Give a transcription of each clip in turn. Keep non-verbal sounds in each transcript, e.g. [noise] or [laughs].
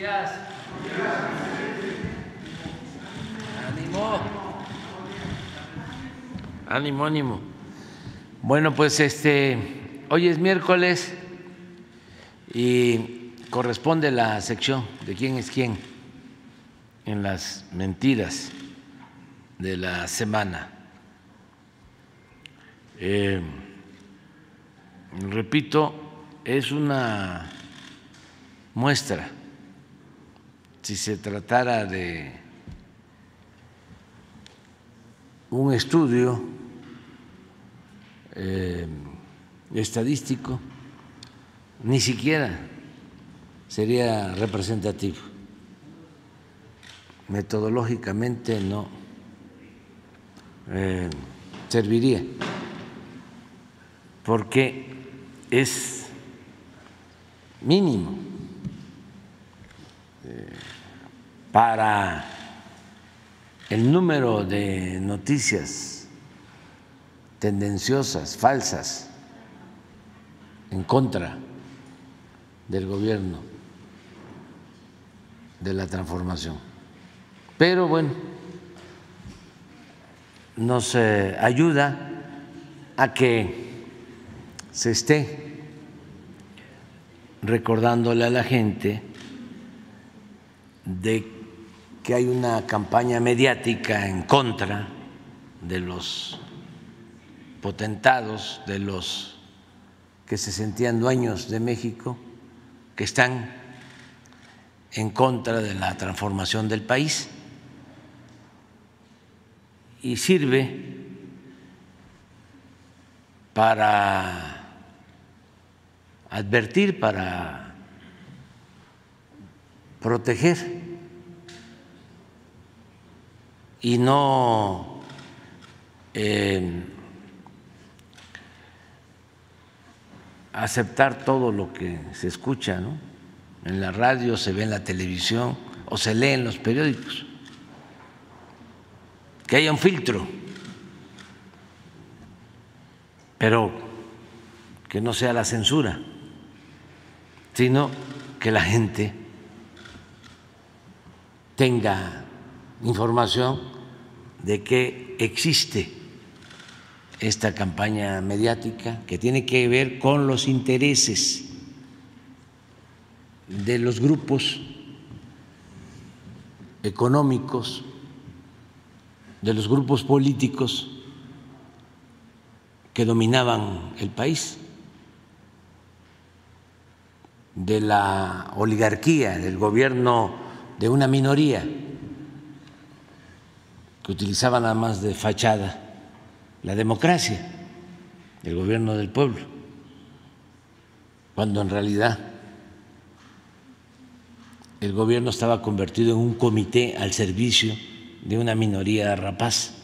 días. Ánimo. Ánimo, ánimo. Bueno, pues este, hoy es miércoles y corresponde la sección de quién es quién en las mentiras de la semana. Eh, repito, es una muestra. Si se tratara de un estudio eh, estadístico, ni siquiera sería representativo. Metodológicamente no eh, serviría, porque es mínimo para el número de noticias tendenciosas, falsas, en contra del gobierno de la transformación. Pero bueno, nos eh, ayuda a que se esté recordándole a la gente de que hay una campaña mediática en contra de los potentados, de los que se sentían dueños de México, que están en contra de la transformación del país. Y sirve para advertir, para proteger y no eh, aceptar todo lo que se escucha ¿no? en la radio, se ve en la televisión o se lee en los periódicos. Que haya un filtro, pero que no sea la censura, sino que la gente tenga información de que existe esta campaña mediática que tiene que ver con los intereses de los grupos económicos, de los grupos políticos que dominaban el país, de la oligarquía, del gobierno de una minoría que utilizaba nada más de fachada la democracia, el gobierno del pueblo, cuando en realidad el gobierno estaba convertido en un comité al servicio de una minoría rapaz.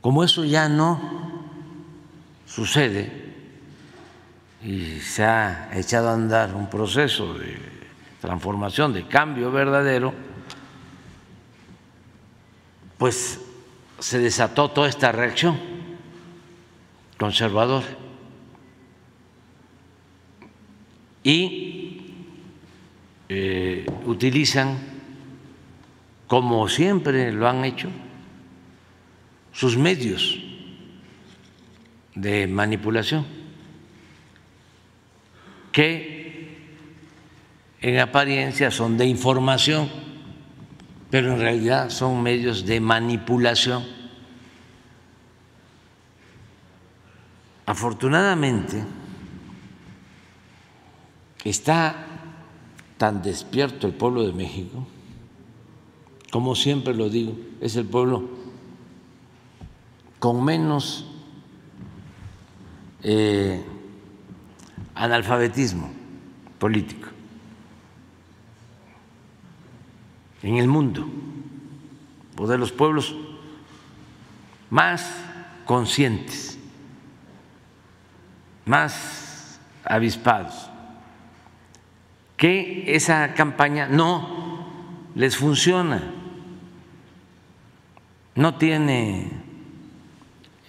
Como eso ya no sucede y se ha echado a andar un proceso de transformación, de cambio verdadero, pues se desató toda esta reacción conservadora. Y eh, utilizan, como siempre lo han hecho, sus medios de manipulación, que en apariencia son de información pero en realidad son medios de manipulación. Afortunadamente, está tan despierto el pueblo de México, como siempre lo digo, es el pueblo con menos eh, analfabetismo político. En el mundo, o de los pueblos más conscientes, más avispados, que esa campaña no les funciona, no tiene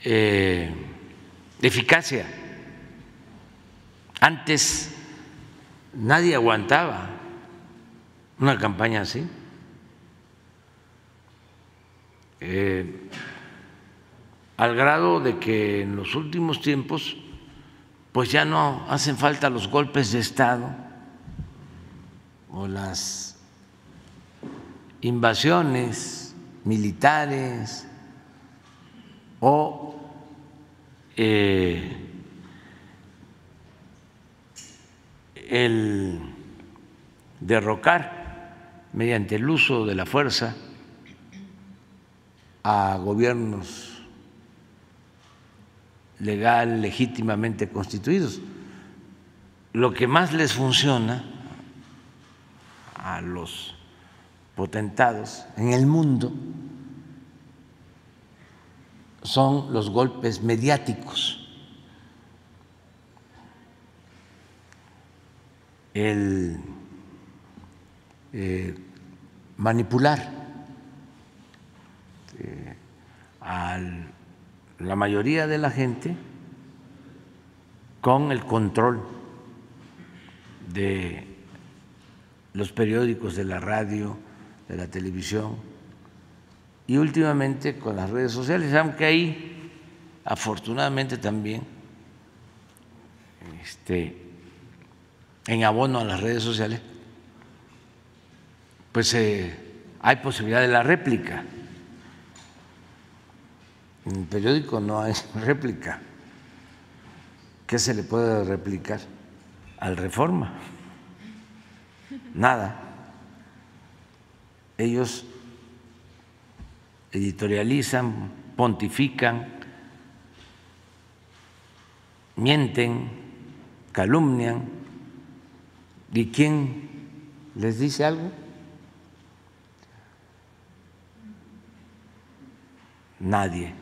eh, eficacia. Antes nadie aguantaba una campaña así. Eh, al grado de que en los últimos tiempos pues ya no hacen falta los golpes de Estado o las invasiones militares o eh, el derrocar mediante el uso de la fuerza a gobiernos legal, legítimamente constituidos. Lo que más les funciona a los potentados en el mundo son los golpes mediáticos. El eh, manipular eh, al la mayoría de la gente con el control de los periódicos, de la radio, de la televisión y últimamente con las redes sociales, aunque ahí afortunadamente también este, en abono a las redes sociales, pues eh, hay posibilidad de la réplica. En el periódico no hay [laughs] réplica. ¿Qué se le puede replicar al reforma? Nada. Ellos editorializan, pontifican, mienten, calumnian. ¿Y quién les dice algo? Nadie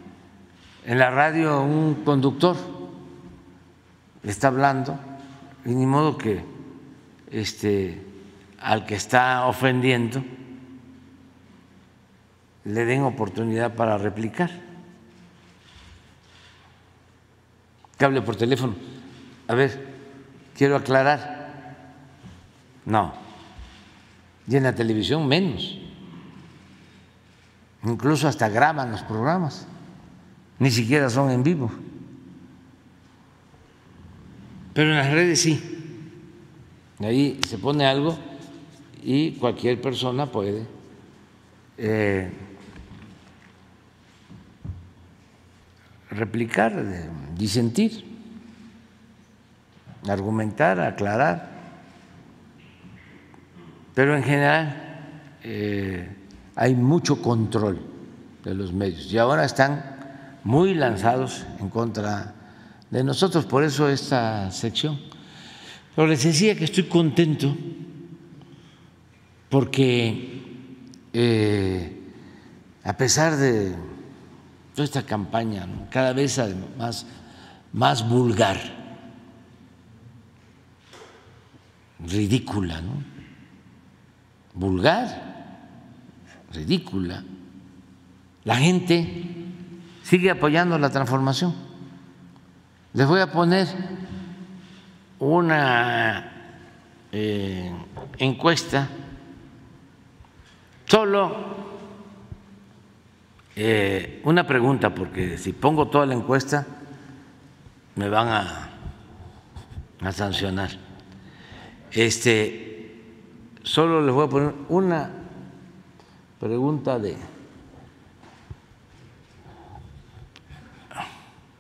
en la radio un conductor está hablando y ni modo que este al que está ofendiendo le den oportunidad para replicar. Que hable por teléfono. A ver, quiero aclarar. No. Y en la televisión menos. Incluso hasta graban los programas ni siquiera son en vivo. Pero en las redes sí. Ahí se pone algo y cualquier persona puede eh, replicar, disentir, argumentar, aclarar. Pero en general eh, hay mucho control de los medios y ahora están muy lanzados en contra de nosotros, por eso esta sección. Pero les decía que estoy contento porque eh, a pesar de toda esta campaña, cada vez más, más vulgar, ridícula, ¿no? Vulgar, ridícula. La gente sigue apoyando la transformación. Les voy a poner una eh, encuesta, solo eh, una pregunta, porque si pongo toda la encuesta me van a, a sancionar. Este, solo les voy a poner una pregunta de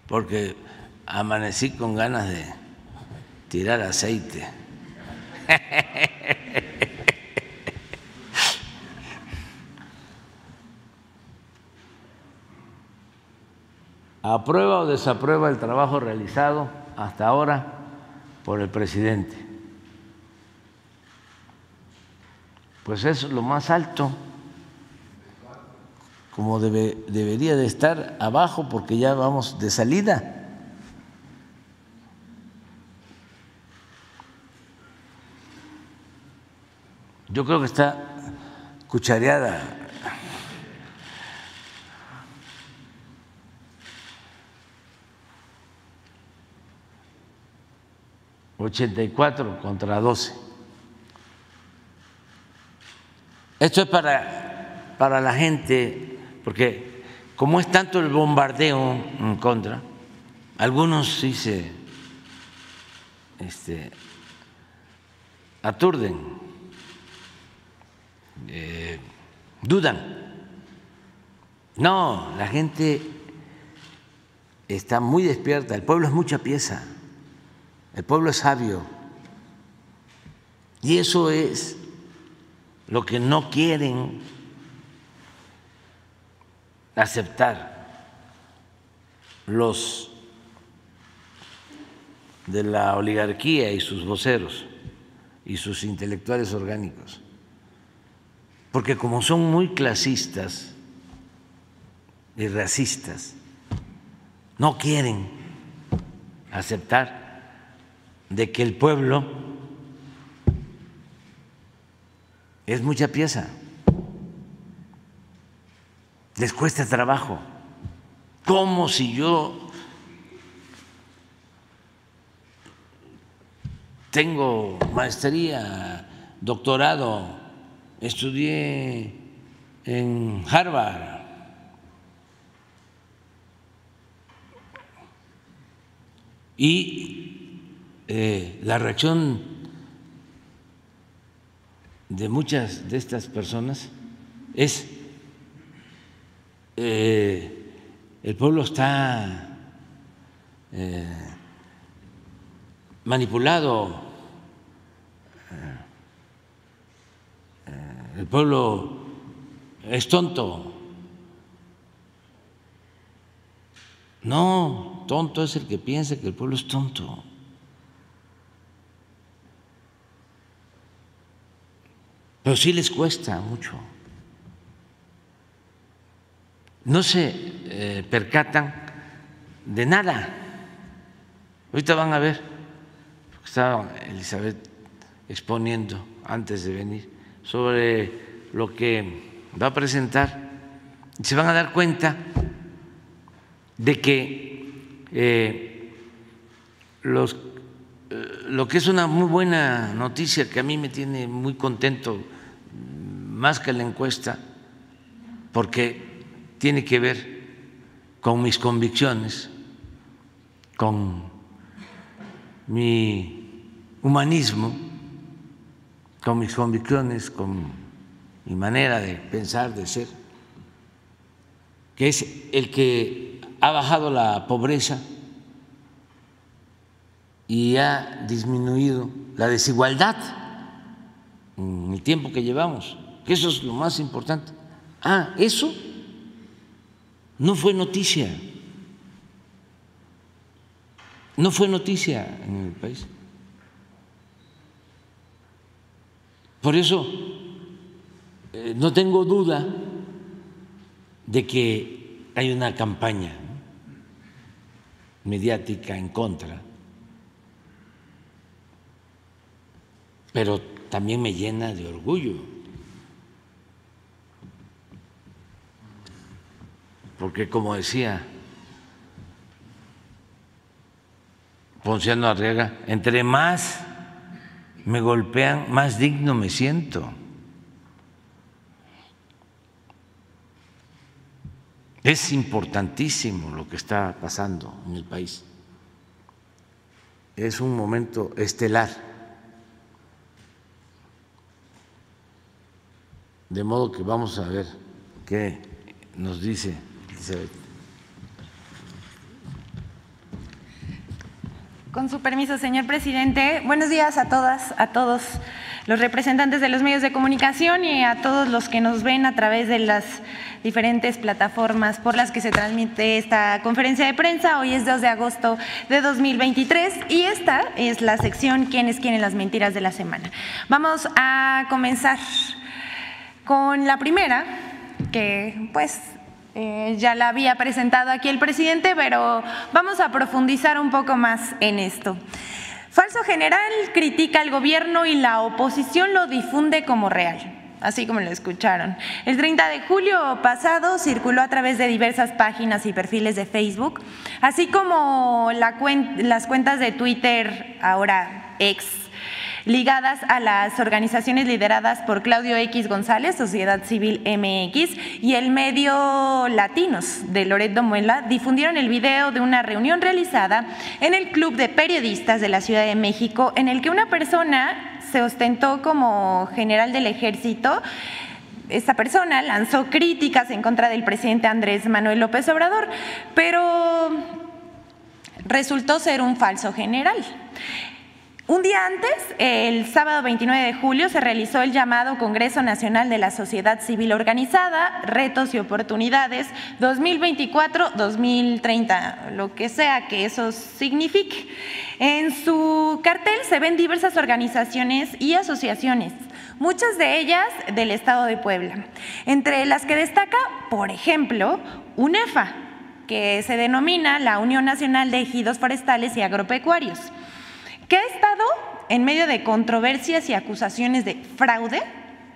porque amanecí con ganas de tirar aceite. [laughs] ¿Aprueba o desaprueba el trabajo realizado hasta ahora por el presidente? Pues es lo más alto como debería de estar abajo porque ya vamos de salida. Yo creo que está cuchareada. Ochenta y cuatro contra doce. Esto es para, para la gente, porque como es tanto el bombardeo en contra, algunos sí se este, aturden, eh, dudan. No, la gente está muy despierta, el pueblo es mucha pieza, el pueblo es sabio. Y eso es lo que no quieren aceptar los de la oligarquía y sus voceros y sus intelectuales orgánicos. Porque como son muy clasistas y racistas, no quieren aceptar de que el pueblo es mucha pieza. Les cuesta trabajo. Como si yo tengo maestría, doctorado, estudié en Harvard. Y eh, la reacción de muchas de estas personas es eh, el pueblo está eh, manipulado, el pueblo es tonto. No, tonto es el que piensa que el pueblo es tonto. Pero sí les cuesta mucho. No se eh, percatan de nada. Ahorita van a ver, estaba Elizabeth exponiendo antes de venir sobre lo que va a presentar, y se van a dar cuenta de que eh, los lo que es una muy buena noticia que a mí me tiene muy contento, más que la encuesta, porque tiene que ver con mis convicciones, con mi humanismo, con mis convicciones, con mi manera de pensar, de ser, que es el que ha bajado la pobreza y ha disminuido la desigualdad en el tiempo que llevamos, que eso es lo más importante. Ah, eso no fue noticia, no fue noticia en el país. Por eso eh, no tengo duda de que hay una campaña mediática en contra pero también me llena de orgullo, porque como decía Ponciano Arriaga, entre más me golpean, más digno me siento. Es importantísimo lo que está pasando en el país. Es un momento estelar De modo que vamos a ver qué nos dice Con su permiso, señor presidente. Buenos días a todas, a todos los representantes de los medios de comunicación y a todos los que nos ven a través de las diferentes plataformas por las que se transmite esta conferencia de prensa. Hoy es 2 de agosto de 2023 y esta es la sección ¿Quiénes quieren las mentiras de la semana? Vamos a comenzar con la primera, que pues eh, ya la había presentado aquí el presidente, pero vamos a profundizar un poco más en esto. Falso general critica al gobierno y la oposición lo difunde como real así como lo escucharon. El 30 de julio pasado circuló a través de diversas páginas y perfiles de Facebook, así como las cuentas de Twitter, ahora ex, ligadas a las organizaciones lideradas por Claudio X González, Sociedad Civil MX, y el medio Latinos de Loreto Muela difundieron el video de una reunión realizada en el Club de Periodistas de la Ciudad de México, en el que una persona se ostentó como general del ejército esta persona lanzó críticas en contra del presidente Andrés Manuel López Obrador, pero resultó ser un falso general. Un día antes, el sábado 29 de julio, se realizó el llamado Congreso Nacional de la Sociedad Civil Organizada, Retos y Oportunidades 2024-2030, lo que sea que eso signifique. En su cartel se ven diversas organizaciones y asociaciones, muchas de ellas del Estado de Puebla, entre las que destaca, por ejemplo, UNEFA, que se denomina la Unión Nacional de Ejidos Forestales y Agropecuarios que ha estado en medio de controversias y acusaciones de fraude,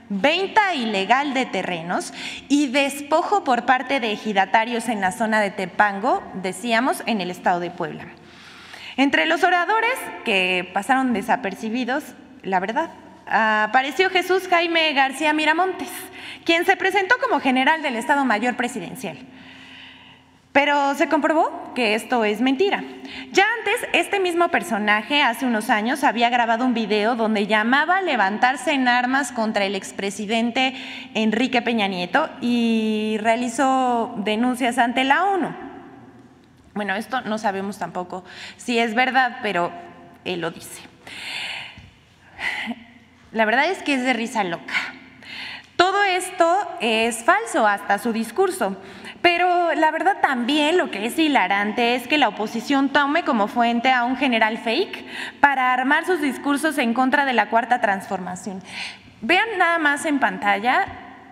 venta ilegal de terrenos y despojo por parte de ejidatarios en la zona de Tepango, decíamos, en el estado de Puebla. Entre los oradores que pasaron desapercibidos, la verdad, apareció Jesús Jaime García Miramontes, quien se presentó como general del Estado Mayor Presidencial. Pero se comprobó que esto es mentira. Ya antes, este mismo personaje, hace unos años, había grabado un video donde llamaba a levantarse en armas contra el expresidente Enrique Peña Nieto y realizó denuncias ante la ONU. Bueno, esto no sabemos tampoco si es verdad, pero él lo dice. La verdad es que es de risa loca. Todo esto es falso, hasta su discurso. Pero la verdad también lo que es hilarante es que la oposición tome como fuente a un general fake para armar sus discursos en contra de la cuarta transformación. Vean nada más en pantalla,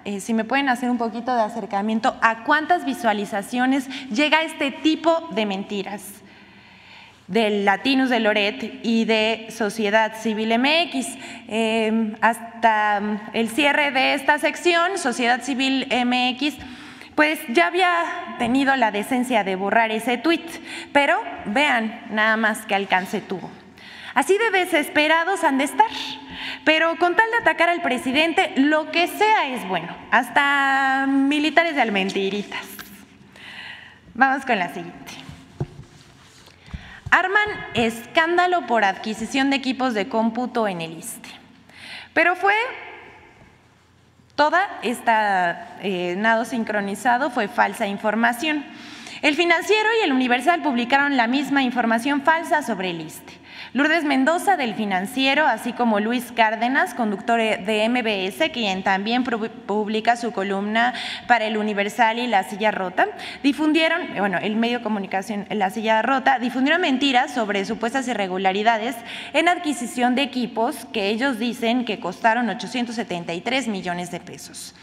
eh, si me pueden hacer un poquito de acercamiento, a cuántas visualizaciones llega este tipo de mentiras del Latinus de Loret y de Sociedad Civil MX. Eh, hasta el cierre de esta sección, Sociedad Civil MX pues ya había tenido la decencia de borrar ese tuit, pero vean nada más que alcance tuvo. Así de desesperados han de estar. Pero con tal de atacar al presidente, lo que sea es bueno, hasta militares de almentiritas. Vamos con la siguiente. Arman escándalo por adquisición de equipos de cómputo en el ISTE. Pero fue Toda esta eh, nado sincronizado fue falsa información. El financiero y el Universal publicaron la misma información falsa sobre el ISTE. Lourdes Mendoza del Financiero, así como Luis Cárdenas, conductor de MBS, quien también publica su columna para el Universal y La Silla Rota, difundieron, bueno, el medio de comunicación La Silla Rota, difundieron mentiras sobre supuestas irregularidades en adquisición de equipos que ellos dicen que costaron 873 millones de pesos.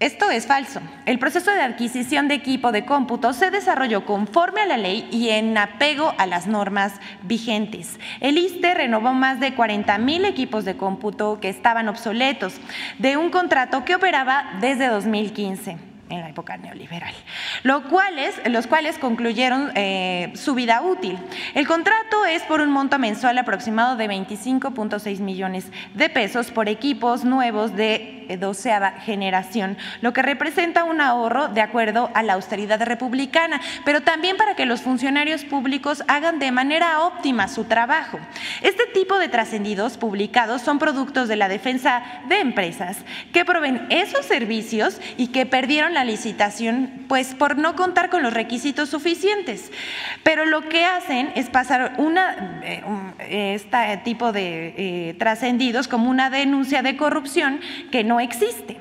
Esto es falso. El proceso de adquisición de equipo de cómputo se desarrolló conforme a la ley y en apego a las normas vigentes. El ISTE renovó más de 40 mil equipos de cómputo que estaban obsoletos de un contrato que operaba desde 2015 en la época neoliberal, lo cuales, los cuales concluyeron eh, su vida útil. El contrato es por un monto mensual aproximado de 25.6 millones de pesos por equipos nuevos de doceava generación, lo que representa un ahorro de acuerdo a la austeridad republicana, pero también para que los funcionarios públicos hagan de manera óptima su trabajo. Este tipo de trascendidos publicados son productos de la defensa de empresas que proveen esos servicios y que perdieron la licitación pues por no contar con los requisitos suficientes. Pero lo que hacen es pasar una, eh, este tipo de eh, trascendidos como una denuncia de corrupción que no existe.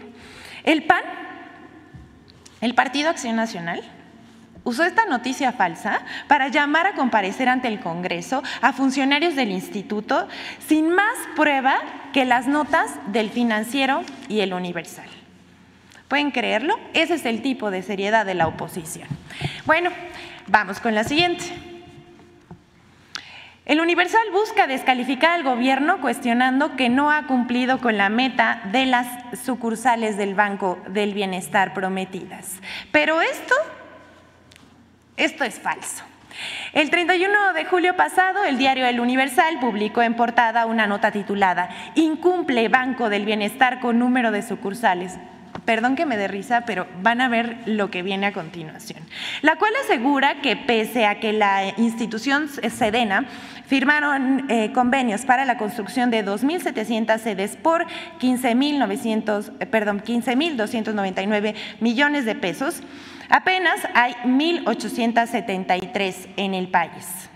El PAN, el Partido Acción Nacional, usó esta noticia falsa para llamar a comparecer ante el Congreso a funcionarios del instituto sin más prueba que las notas del financiero y el universal. ¿Pueden creerlo? Ese es el tipo de seriedad de la oposición. Bueno, vamos con la siguiente. El Universal busca descalificar al gobierno cuestionando que no ha cumplido con la meta de las sucursales del Banco del Bienestar prometidas. Pero esto, esto es falso. El 31 de julio pasado, el diario El Universal publicó en portada una nota titulada Incumple Banco del Bienestar con número de sucursales. Perdón que me dé risa, pero van a ver lo que viene a continuación. La cual asegura que pese a que la institución Sedena firmaron eh, convenios para la construcción de 2.700 sedes por 15.900, eh, perdón, 15.299 millones de pesos, Apenas hay 1.873 en el país.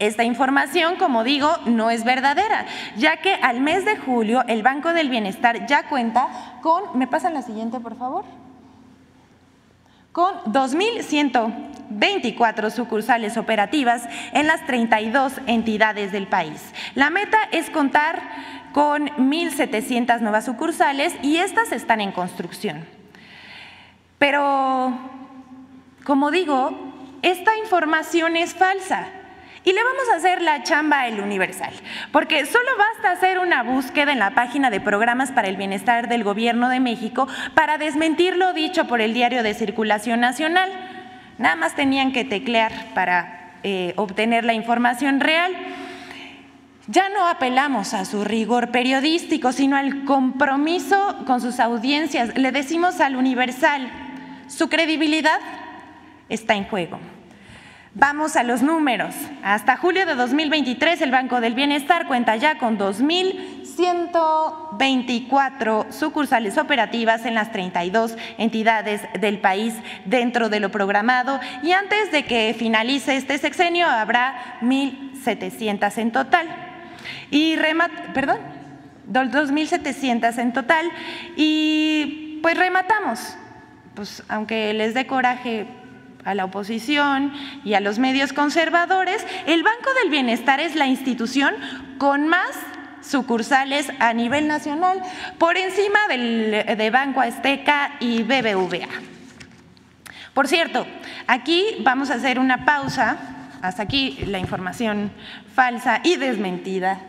Esta información, como digo, no es verdadera, ya que al mes de julio el Banco del Bienestar ya cuenta con, ¿me pasan la siguiente, por favor? Con 2.124 sucursales operativas en las 32 entidades del país. La meta es contar con 1.700 nuevas sucursales y estas están en construcción. Pero, como digo, esta información es falsa. Y le vamos a hacer la chamba al Universal, porque solo basta hacer una búsqueda en la página de programas para el bienestar del Gobierno de México para desmentir lo dicho por el diario de circulación nacional. Nada más tenían que teclear para eh, obtener la información real. Ya no apelamos a su rigor periodístico, sino al compromiso con sus audiencias. Le decimos al Universal, su credibilidad está en juego. Vamos a los números. Hasta julio de 2023 el Banco del Bienestar cuenta ya con 2.124 sucursales operativas en las 32 entidades del país dentro de lo programado y antes de que finalice este sexenio habrá 1.700 en total. Y remat, perdón, 2.700 en total y pues rematamos pues aunque les dé coraje a la oposición y a los medios conservadores, el Banco del Bienestar es la institución con más sucursales a nivel nacional, por encima del, de Banco Azteca y BBVA. Por cierto, aquí vamos a hacer una pausa, hasta aquí la información falsa y desmentida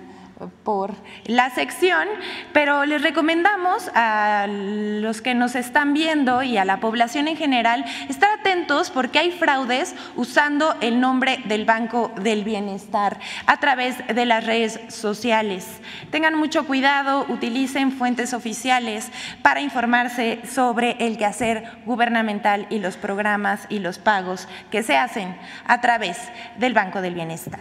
por la sección, pero les recomendamos a los que nos están viendo y a la población en general estar atentos porque hay fraudes usando el nombre del Banco del Bienestar a través de las redes sociales. Tengan mucho cuidado, utilicen fuentes oficiales para informarse sobre el quehacer gubernamental y los programas y los pagos que se hacen a través del Banco del Bienestar.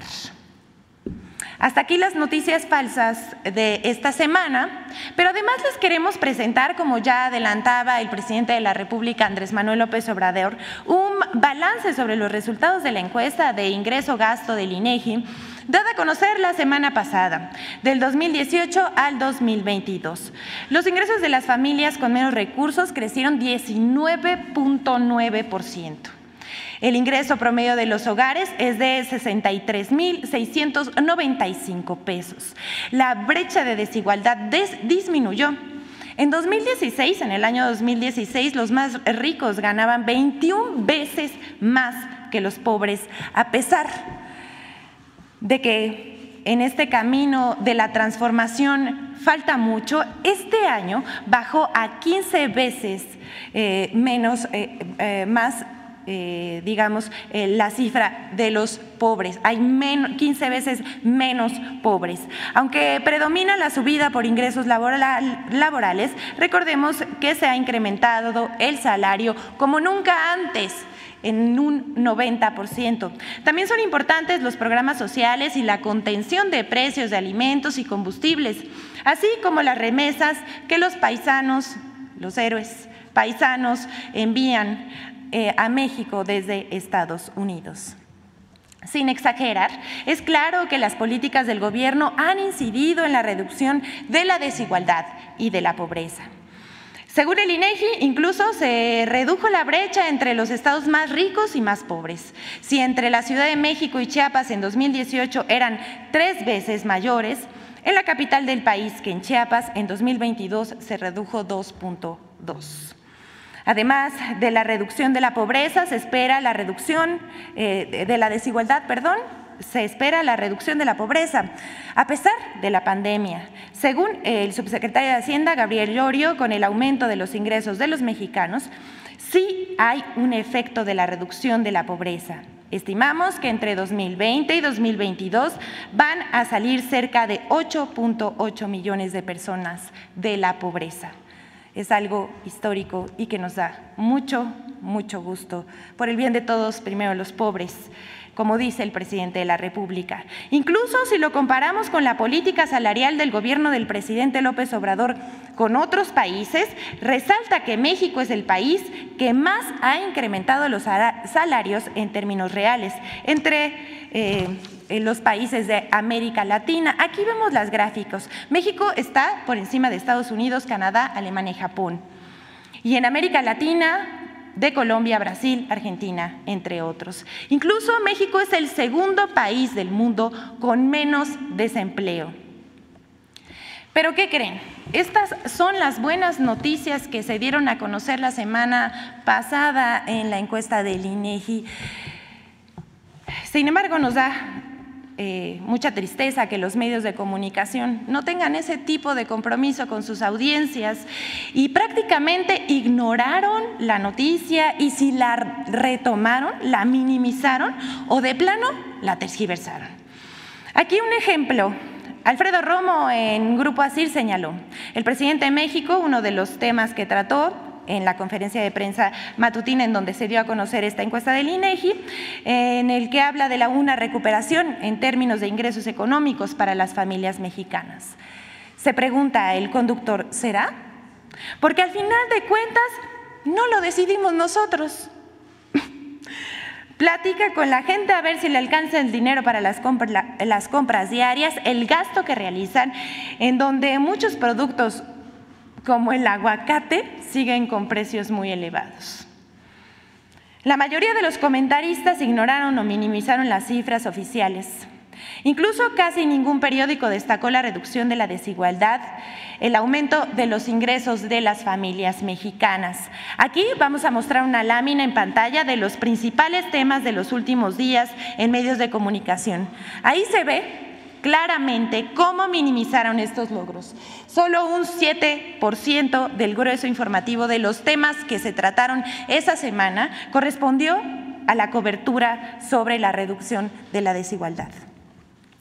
Hasta aquí las noticias falsas de esta semana, pero además les queremos presentar, como ya adelantaba el presidente de la República, Andrés Manuel López Obrador, un balance sobre los resultados de la encuesta de ingreso-gasto del INEGI dada a conocer la semana pasada, del 2018 al 2022. Los ingresos de las familias con menos recursos crecieron 19.9%. El ingreso promedio de los hogares es de 63.695 pesos. La brecha de desigualdad disminuyó. En 2016, en el año 2016, los más ricos ganaban 21 veces más que los pobres, a pesar de que en este camino de la transformación falta mucho, este año bajó a 15 veces eh, menos, eh, eh, más eh, digamos, eh, la cifra de los pobres. Hay 15 veces menos pobres. Aunque predomina la subida por ingresos laborales, recordemos que se ha incrementado el salario como nunca antes en un 90%. También son importantes los programas sociales y la contención de precios de alimentos y combustibles, así como las remesas que los paisanos, los héroes paisanos envían eh, a México desde Estados Unidos. Sin exagerar, es claro que las políticas del gobierno han incidido en la reducción de la desigualdad y de la pobreza. Según el INEGI, incluso se redujo la brecha entre los estados más ricos y más pobres. Si entre la Ciudad de México y Chiapas en 2018 eran tres veces mayores, en la capital del país que en Chiapas en 2022 se redujo 2.2. Además de la reducción de la pobreza, se espera la reducción eh, de la desigualdad, perdón, se espera la reducción de la pobreza, a pesar de la pandemia. Según el subsecretario de Hacienda, Gabriel Llorio, con el aumento de los ingresos de los mexicanos, sí hay un efecto de la reducción de la pobreza. Estimamos que entre 2020 y 2022 van a salir cerca de 8.8 millones de personas de la pobreza. Es algo histórico y que nos da mucho, mucho gusto. Por el bien de todos, primero los pobres como dice el presidente de la República. Incluso si lo comparamos con la política salarial del gobierno del presidente López Obrador con otros países, resalta que México es el país que más ha incrementado los salarios en términos reales entre eh, los países de América Latina. Aquí vemos las gráficos. México está por encima de Estados Unidos, Canadá, Alemania y Japón. Y en América Latina, de Colombia, Brasil, Argentina, entre otros. Incluso México es el segundo país del mundo con menos desempleo. Pero ¿qué creen? Estas son las buenas noticias que se dieron a conocer la semana pasada en la encuesta del INEGI. Sin embargo, nos da eh, mucha tristeza que los medios de comunicación no tengan ese tipo de compromiso con sus audiencias y prácticamente ignoraron la noticia y si la retomaron, la minimizaron o de plano la tergiversaron. Aquí un ejemplo. Alfredo Romo en Grupo Asir señaló, el presidente de México, uno de los temas que trató en la conferencia de prensa matutina en donde se dio a conocer esta encuesta del INEGI, en el que habla de la una recuperación en términos de ingresos económicos para las familias mexicanas. Se pregunta el conductor, ¿será? Porque al final de cuentas no lo decidimos nosotros. Platica con la gente a ver si le alcanza el dinero para las compras, las compras diarias, el gasto que realizan, en donde muchos productos como el aguacate, siguen con precios muy elevados. La mayoría de los comentaristas ignoraron o minimizaron las cifras oficiales. Incluso casi ningún periódico destacó la reducción de la desigualdad, el aumento de los ingresos de las familias mexicanas. Aquí vamos a mostrar una lámina en pantalla de los principales temas de los últimos días en medios de comunicación. Ahí se ve claramente cómo minimizaron estos logros. Solo un 7% del grueso informativo de los temas que se trataron esa semana correspondió a la cobertura sobre la reducción de la desigualdad.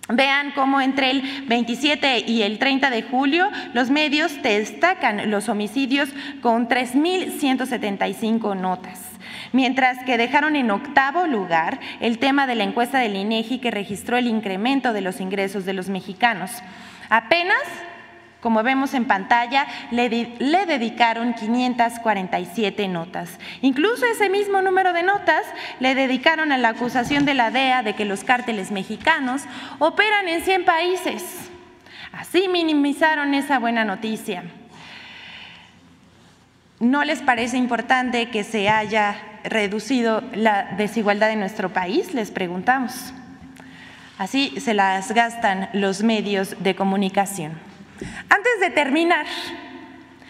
Vean cómo entre el 27 y el 30 de julio los medios destacan los homicidios con 3.175 notas mientras que dejaron en octavo lugar el tema de la encuesta del INEGI que registró el incremento de los ingresos de los mexicanos. Apenas como vemos en pantalla, le, dedicaron 547 notas. Incluso ese mismo número de notas le dedicaron a la acusación de la DEA de que los cárteles mexicanos operan en 100 países. Así minimizaron esa buena noticia. ¿No les parece importante que se haya reducido la desigualdad en nuestro país? Les preguntamos. Así se las gastan los medios de comunicación. Antes de terminar,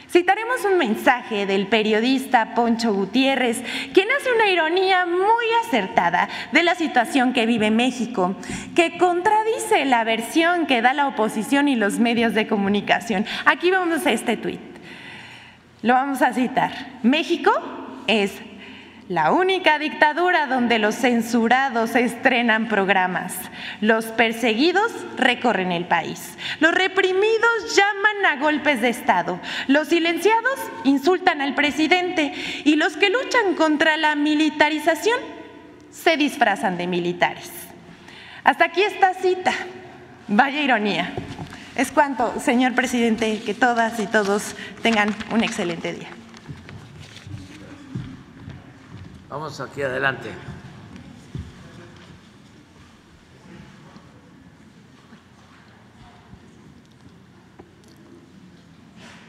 citaremos un mensaje del periodista Poncho Gutiérrez, quien hace una ironía muy acertada de la situación que vive México, que contradice la versión que da la oposición y los medios de comunicación. Aquí vamos a este tuit. Lo vamos a citar. México es la única dictadura donde los censurados estrenan programas. Los perseguidos recorren el país. Los reprimidos llaman a golpes de Estado. Los silenciados insultan al presidente. Y los que luchan contra la militarización se disfrazan de militares. Hasta aquí esta cita. Vaya ironía. Es cuanto, señor presidente, que todas y todos tengan un excelente día. Vamos aquí adelante.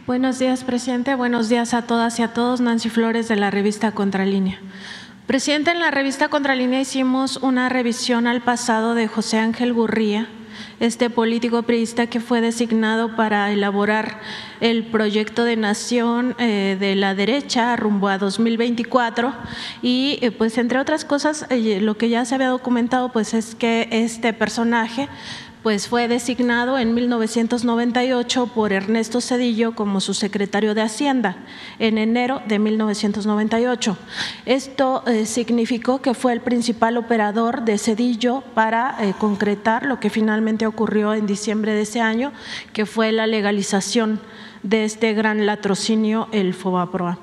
Buenos días, presidente. Buenos días a todas y a todos. Nancy Flores de la revista Contralínea. Presidente, en la revista Contralínea hicimos una revisión al pasado de José Ángel Gurría, este político periodista que fue designado para elaborar el proyecto de nación eh, de la derecha rumbo a 2024 y eh, pues entre otras cosas eh, lo que ya se había documentado pues es que este personaje pues fue designado en 1998 por Ernesto Cedillo como su secretario de Hacienda en enero de 1998. Esto eh, significó que fue el principal operador de Cedillo para eh, concretar lo que finalmente ocurrió en diciembre de ese año, que fue la legalización de este gran latrocinio, el FOBAPROA.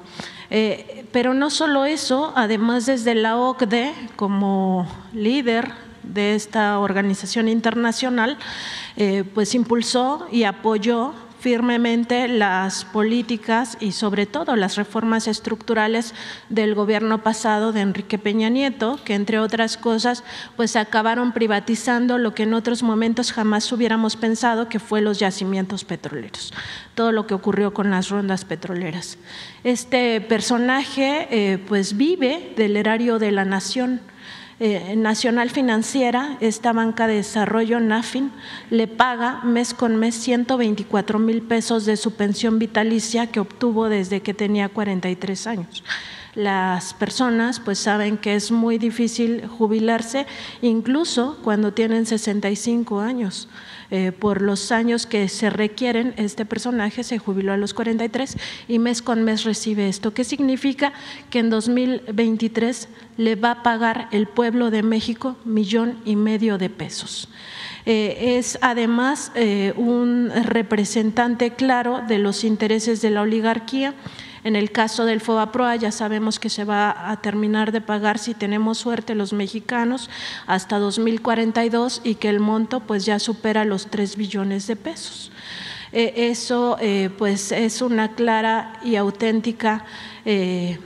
Eh, pero no solo eso, además desde la OCDE, como líder de esta organización internacional, eh, pues impulsó y apoyó firmemente las políticas y sobre todo las reformas estructurales del gobierno pasado de Enrique Peña Nieto, que entre otras cosas pues acabaron privatizando lo que en otros momentos jamás hubiéramos pensado que fue los yacimientos petroleros, todo lo que ocurrió con las rondas petroleras. Este personaje eh, pues vive del erario de la nación eh, Nacional Financiera, esta banca de desarrollo NAFIN, le paga mes con mes 124 mil pesos de su pensión vitalicia que obtuvo desde que tenía 43 años las personas pues saben que es muy difícil jubilarse incluso cuando tienen 65 años. Eh, por los años que se requieren, este personaje se jubiló a los 43 y mes con mes recibe esto. ¿Qué significa? Que en 2023 le va a pagar el pueblo de México millón y medio de pesos. Eh, es además eh, un representante claro de los intereses de la oligarquía en el caso del FOBAPROA ya sabemos que se va a terminar de pagar si tenemos suerte los mexicanos hasta 2042 y que el monto pues ya supera los 3 billones de pesos. Eh, eso eh, pues es una clara y auténtica eh,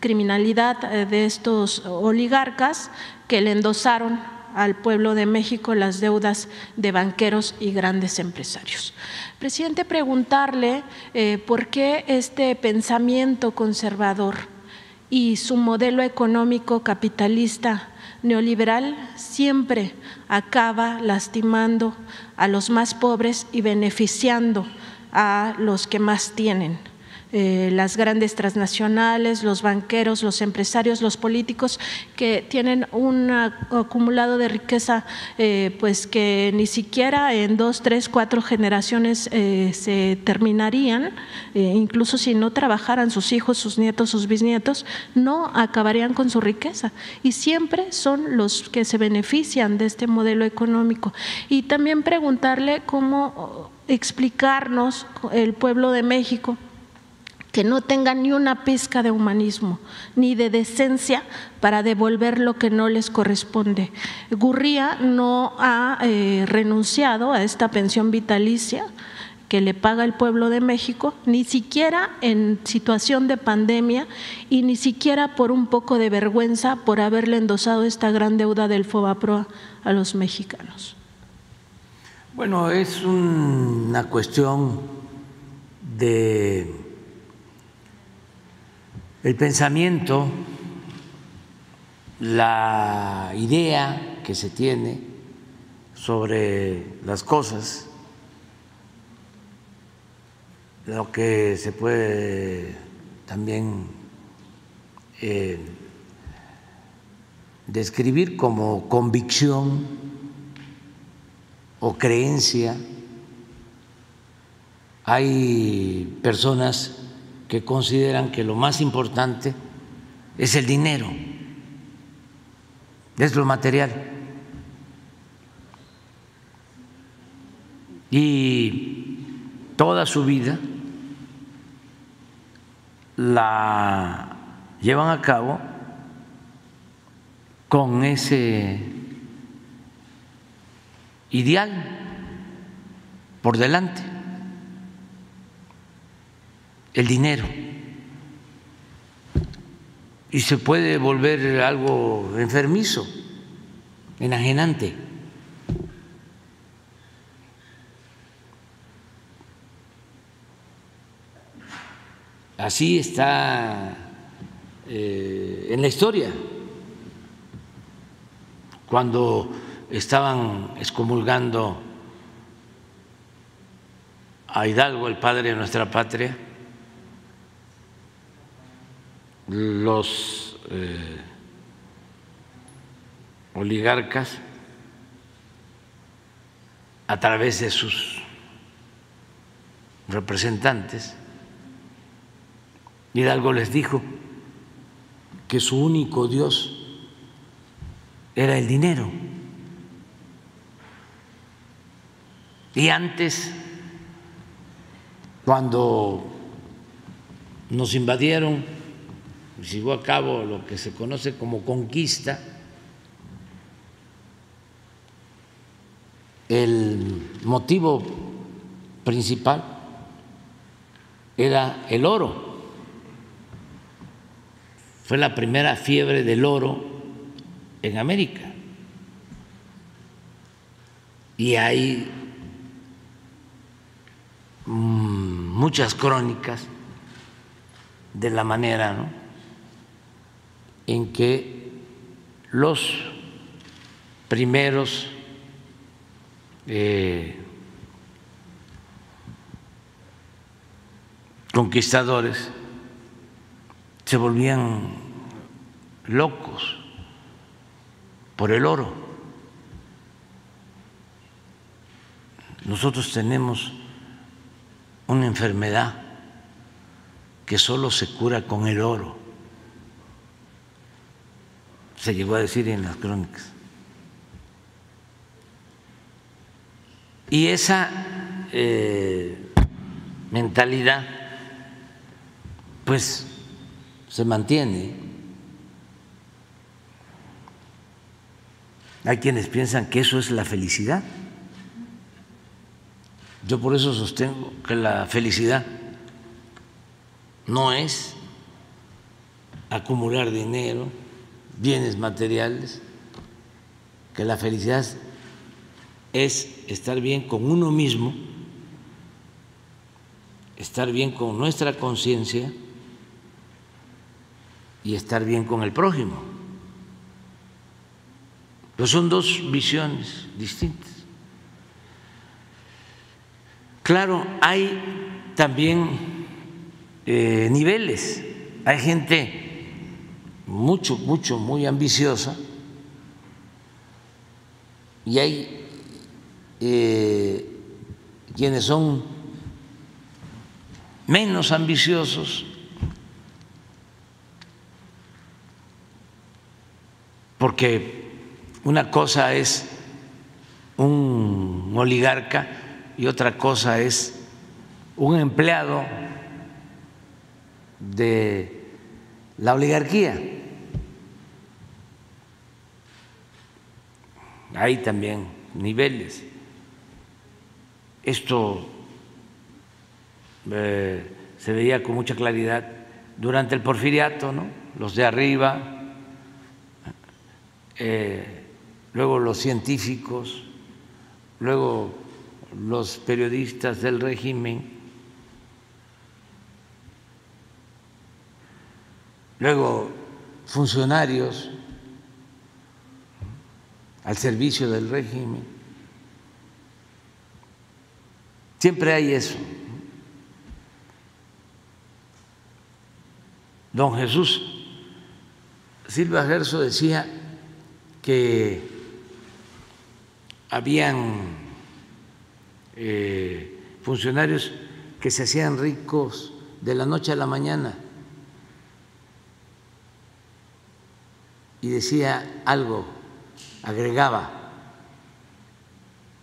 criminalidad de estos oligarcas que le endosaron al pueblo de México las deudas de banqueros y grandes empresarios. Presidente, preguntarle eh, por qué este pensamiento conservador y su modelo económico capitalista neoliberal siempre acaba lastimando a los más pobres y beneficiando a los que más tienen. Eh, las grandes transnacionales, los banqueros, los empresarios, los políticos que tienen un acumulado de riqueza eh, pues que ni siquiera en dos, tres, cuatro generaciones eh, se terminarían, incluso si no trabajaran sus hijos, sus nietos, sus bisnietos, no acabarían con su riqueza. Y siempre son los que se benefician de este modelo económico. Y también preguntarle cómo explicarnos el pueblo de México que no tenga ni una pizca de humanismo, ni de decencia para devolver lo que no les corresponde. Gurría no ha eh, renunciado a esta pensión vitalicia que le paga el pueblo de México, ni siquiera en situación de pandemia y ni siquiera por un poco de vergüenza por haberle endosado esta gran deuda del FOBAPROA a los mexicanos. Bueno, es una cuestión de el pensamiento, la idea que se tiene sobre las cosas, lo que se puede también eh, describir como convicción o creencia. Hay personas que consideran que lo más importante es el dinero, es lo material. Y toda su vida la llevan a cabo con ese ideal por delante el dinero y se puede volver algo enfermizo, enajenante. Así está eh, en la historia. Cuando estaban excomulgando a Hidalgo, el padre de nuestra patria, los eh, oligarcas a través de sus representantes, Hidalgo les dijo que su único Dios era el dinero. Y antes, cuando nos invadieron, llevó a cabo lo que se conoce como conquista, el motivo principal era el oro. Fue la primera fiebre del oro en América. Y hay mm, muchas crónicas de la manera en que los primeros eh, conquistadores se volvían locos por el oro. Nosotros tenemos una enfermedad que solo se cura con el oro. Se llegó a decir en las crónicas. Y esa eh, mentalidad, pues, se mantiene. Hay quienes piensan que eso es la felicidad. Yo por eso sostengo que la felicidad no es acumular dinero, bienes materiales, que la felicidad es estar bien con uno mismo, estar bien con nuestra conciencia y estar bien con el prójimo. Pero son dos visiones distintas. Claro, hay también eh, niveles, hay gente mucho, mucho, muy ambiciosa. Y hay eh, quienes son menos ambiciosos, porque una cosa es un oligarca y otra cosa es un empleado de la oligarquía. Hay también niveles. Esto eh, se veía con mucha claridad durante el porfiriato, ¿no? los de arriba, eh, luego los científicos, luego los periodistas del régimen, luego funcionarios al servicio del régimen. Siempre hay eso. Don Jesús Silva Gerso decía que habían eh, funcionarios que se hacían ricos de la noche a la mañana y decía algo, agregaba,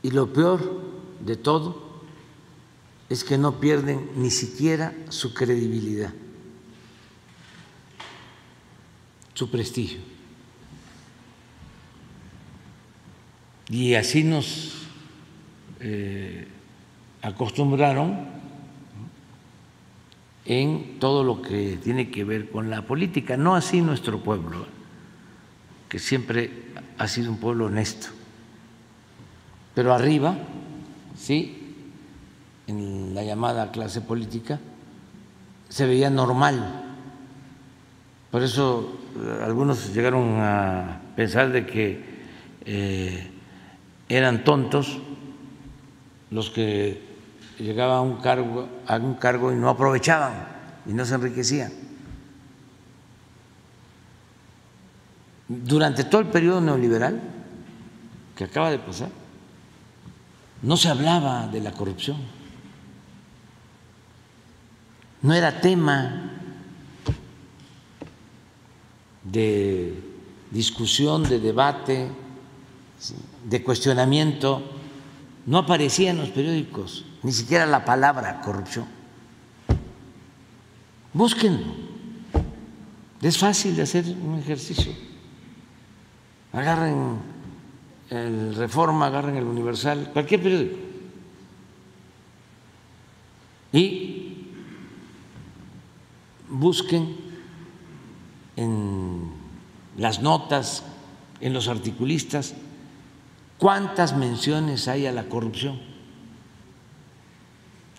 y lo peor de todo es que no pierden ni siquiera su credibilidad, su prestigio. Y así nos eh, acostumbraron en todo lo que tiene que ver con la política, no así nuestro pueblo, que siempre ha sido un pueblo honesto, pero arriba, sí, en la llamada clase política, se veía normal. Por eso eh, algunos llegaron a pensar de que eh, eran tontos los que llegaban a un cargo, a un cargo y no aprovechaban y no se enriquecían. Durante todo el periodo neoliberal que acaba de pasar, no se hablaba de la corrupción, no era tema de discusión, de debate, de cuestionamiento, no aparecía en los periódicos, ni siquiera la palabra corrupción. Búsquenlo. Es fácil de hacer un ejercicio. Agarren el Reforma, agarren el Universal, cualquier periódico. Y busquen en las notas, en los articulistas, cuántas menciones hay a la corrupción.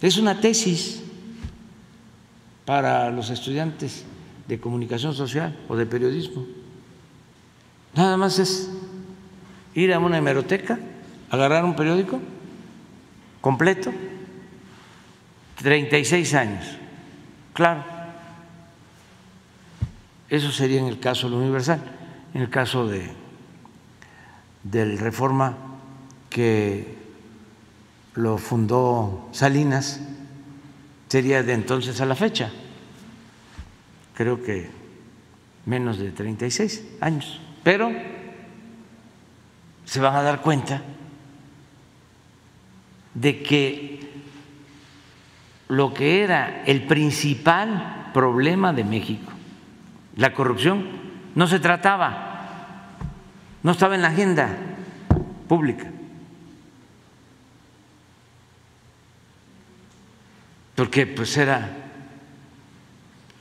Es una tesis para los estudiantes de comunicación social o de periodismo. Nada más es ir a una hemeroteca, agarrar un periódico completo, 36 años. Claro, eso sería en el caso del Universal, en el caso de del Reforma que lo fundó Salinas, sería de entonces a la fecha. Creo que menos de 36 años, pero se van a dar cuenta de que lo que era el principal problema de México, la corrupción, no se trataba, no estaba en la agenda pública. Porque pues era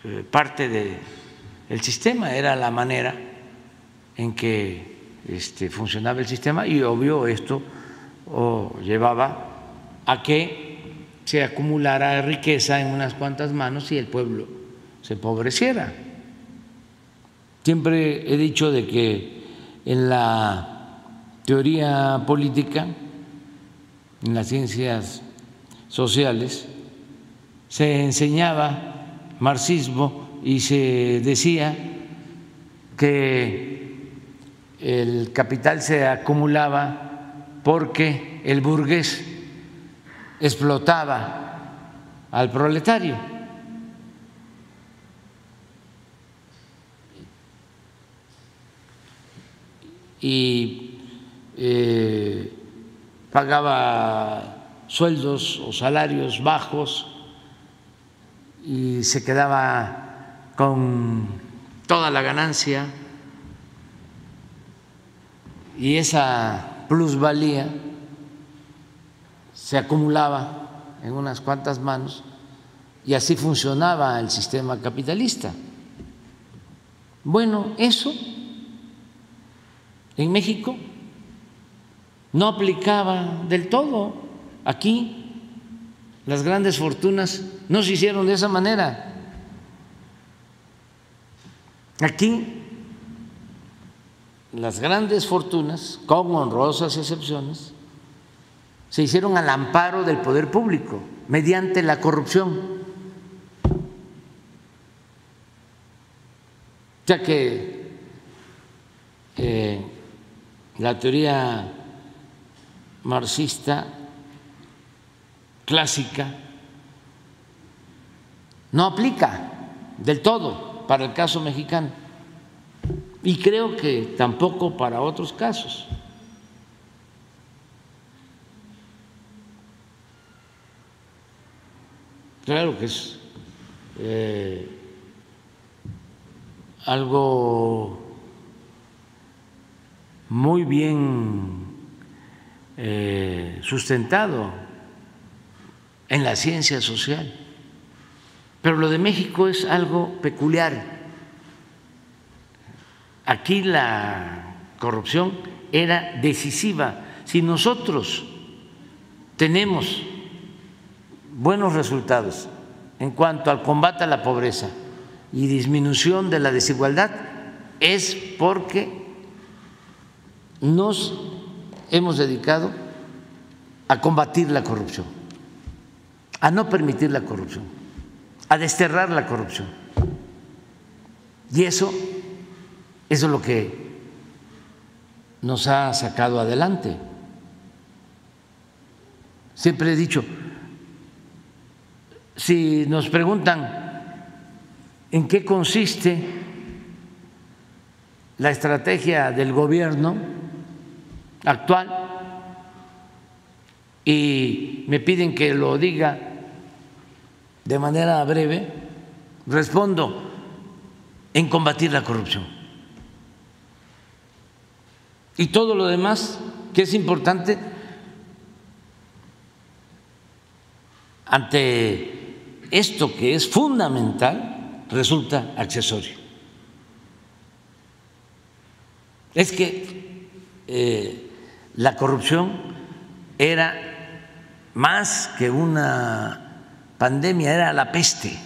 eh, parte del sistema, era la manera en que este, funcionaba el sistema y obvio esto llevaba a que se acumulara riqueza en unas cuantas manos y el pueblo se empobreciera. Siempre he dicho de que en la teoría política, en las ciencias sociales, se enseñaba marxismo y se decía que el capital se acumulaba porque el burgués explotaba al proletario. Y eh, pagaba sueldos o salarios bajos y se quedaba con toda la ganancia y esa plusvalía se acumulaba en unas cuantas manos y así funcionaba el sistema capitalista. Bueno, eso en México no aplicaba del todo. Aquí las grandes fortunas no se hicieron de esa manera. Aquí las grandes fortunas, con honrosas excepciones, se hicieron al amparo del poder público, mediante la corrupción. O sea que eh, la teoría marxista clásica no aplica del todo para el caso mexicano y creo que tampoco para otros casos. Claro que es eh, algo muy bien eh, sustentado en la ciencia social. Pero lo de México es algo peculiar. Aquí la corrupción era decisiva. Si nosotros tenemos buenos resultados en cuanto al combate a la pobreza y disminución de la desigualdad, es porque nos hemos dedicado a combatir la corrupción a no permitir la corrupción, a desterrar la corrupción. Y eso, eso es lo que nos ha sacado adelante. siempre he dicho, si nos preguntan en qué consiste la estrategia del gobierno actual y me piden que lo diga de manera breve, respondo en combatir la corrupción. Y todo lo demás que es importante ante esto que es fundamental resulta accesorio. Es que eh, la corrupción era más que una pandemia, era la peste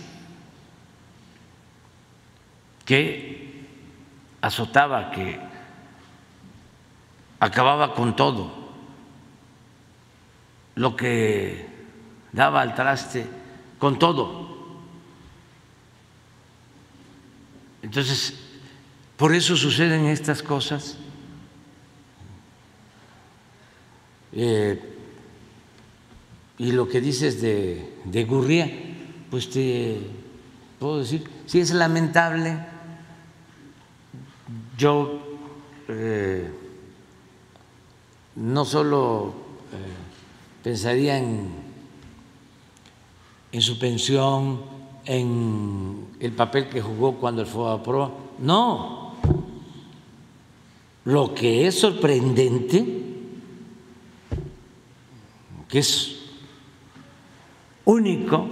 que azotaba, que acababa con todo, lo que daba al traste con todo. Entonces, por eso suceden estas cosas. Eh, y lo que dices de, de Gurría, pues te puedo decir, sí es lamentable. Yo eh, no solo eh, pensaría en su pensión, en el papel que jugó cuando a prueba. No. Lo que es sorprendente, que es único,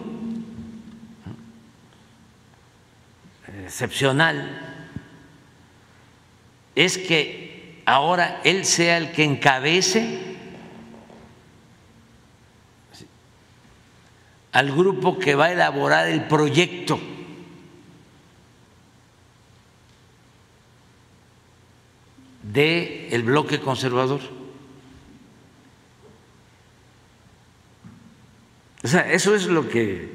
excepcional, es que ahora él sea el que encabece al grupo que va a elaborar el proyecto. de el bloque conservador. O sea, eso es lo que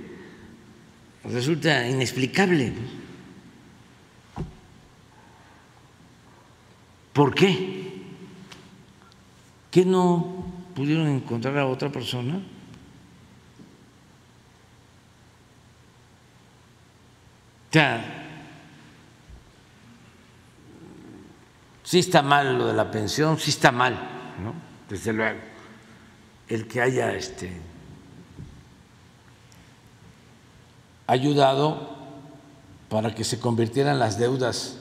resulta inexplicable. ¿Por qué? ¿Qué no pudieron encontrar a otra persona? sea, sí está mal lo de la pensión, sí está mal, ¿no? Desde luego, el que haya este, ayudado para que se convirtieran las deudas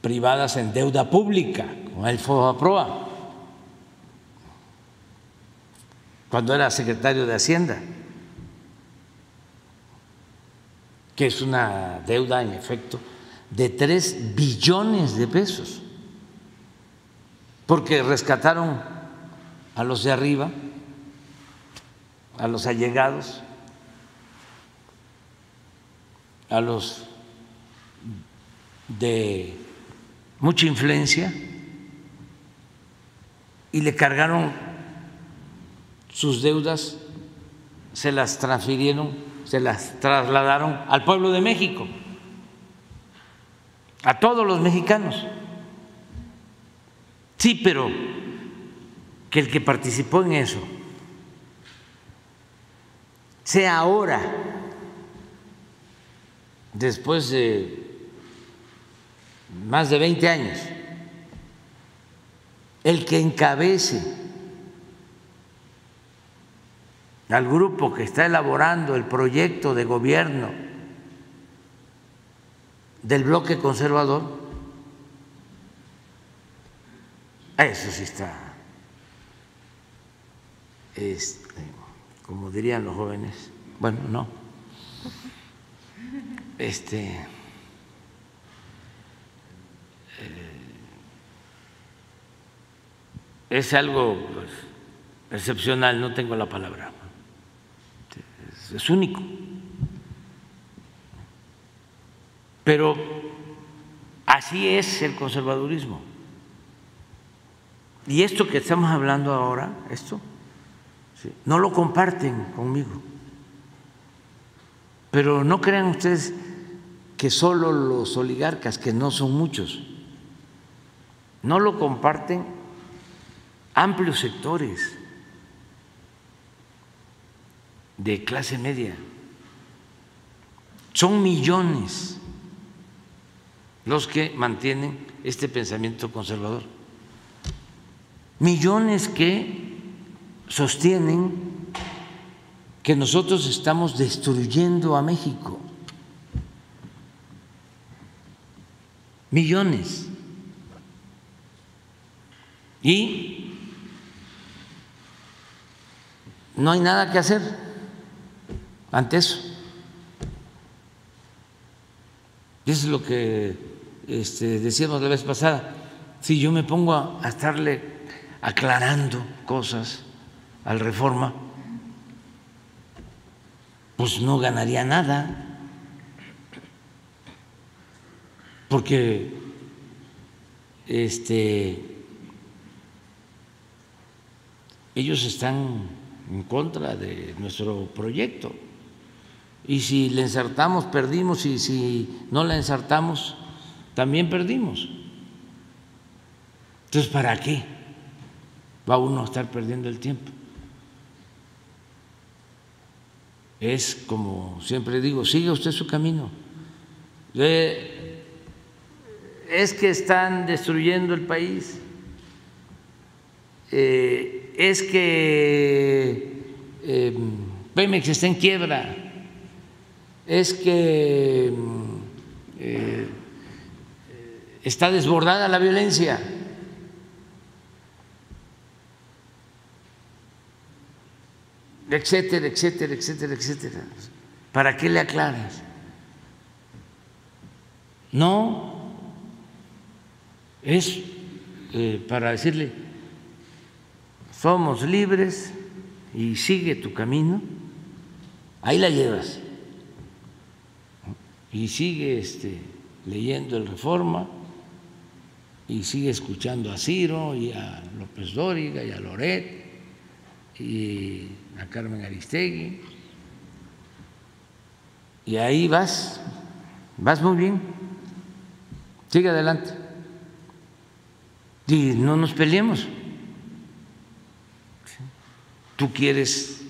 privadas en deuda pública, como el FOBAPROA, cuando era secretario de Hacienda. que es una deuda en efecto de tres billones de pesos, porque rescataron a los de arriba, a los allegados, a los de mucha influencia y le cargaron sus deudas, se las transfirieron se las trasladaron al pueblo de México, a todos los mexicanos. Sí, pero que el que participó en eso sea ahora, después de más de 20 años, el que encabece al grupo que está elaborando el proyecto de gobierno del bloque conservador, eso sí está, este, como dirían los jóvenes, bueno, no, este, es algo pues, excepcional, no tengo la palabra es único. Pero así es el conservadurismo. Y esto que estamos hablando ahora, esto, no lo comparten conmigo. Pero no crean ustedes que solo los oligarcas, que no son muchos, no lo comparten amplios sectores de clase media. Son millones los que mantienen este pensamiento conservador. Millones que sostienen que nosotros estamos destruyendo a México. Millones. Y no hay nada que hacer ante eso. Eso es lo que este, decíamos la vez pasada. Si yo me pongo a, a estarle aclarando cosas al reforma, pues no ganaría nada, porque este, ellos están en contra de nuestro proyecto. Y si le ensartamos, perdimos, y si no la ensartamos, también perdimos. Entonces, ¿para qué va uno a estar perdiendo el tiempo? Es como siempre digo, siga usted su camino. Eh, es que están destruyendo el país. Eh, es que eh, Pemex está en quiebra, es que eh, está desbordada la violencia. etcétera, etcétera, etcétera, etcétera. ¿Para qué le aclaras? No, es eh, para decirle, somos libres y sigue tu camino, ahí la llevas. Y sigue este, leyendo el Reforma y sigue escuchando a Ciro y a López Dóriga y a Loret y a Carmen Aristegui. Y ahí vas, vas muy bien. Sigue adelante. Y no nos peleemos. Tú quieres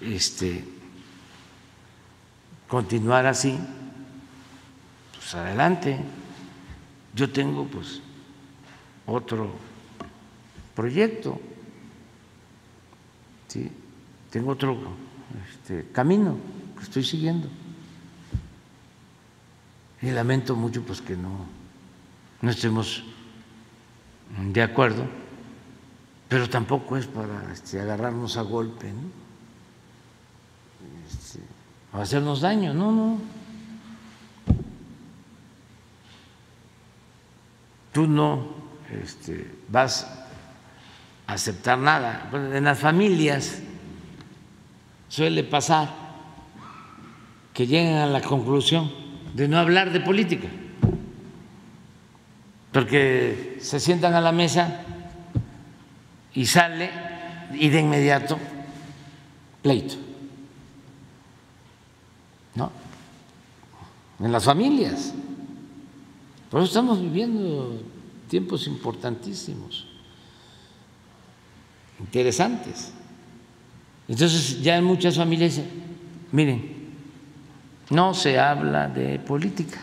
este continuar así, pues adelante. Yo tengo pues otro proyecto. ¿sí? tengo otro este, camino que estoy siguiendo. Y lamento mucho pues que no, no estemos de acuerdo, pero tampoco es para este, agarrarnos a golpe, ¿no? Este, o hacernos daño, no, no. Tú no este, vas a aceptar nada. En las familias suele pasar que llegan a la conclusión de no hablar de política, porque se sientan a la mesa y sale y de inmediato pleito. ¿No? En las familias. Por eso estamos viviendo tiempos importantísimos, interesantes. Entonces ya en muchas familias miren, no se habla de política.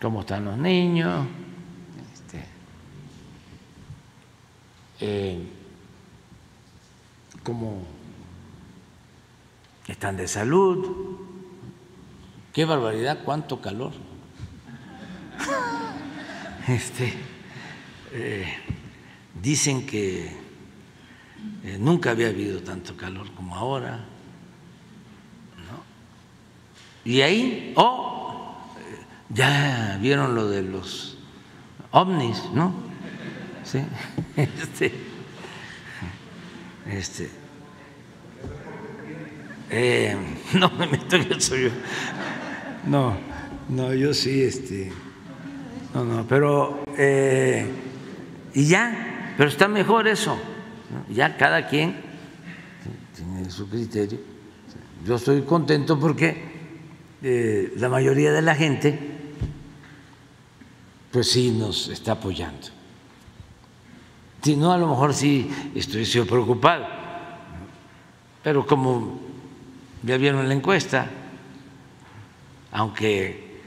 ¿Cómo están los niños? Eh, ¿Cómo están de salud? Qué barbaridad, cuánto calor. [laughs] Este, eh, dicen que eh, nunca había habido tanto calor como ahora. Y ahí, oh, ya vieron lo de los ovnis, ¿no? Sí. [laughs] Este, este, eh, no me meto en eso yo. No, no, yo sí, este, no, no, pero, eh, y ya, pero está mejor eso, ya cada quien tiene su criterio. Yo estoy contento porque eh, la mayoría de la gente, pues sí nos está apoyando. Si no, a lo mejor sí estoy, preocupado, Pero como ya vieron la encuesta, aunque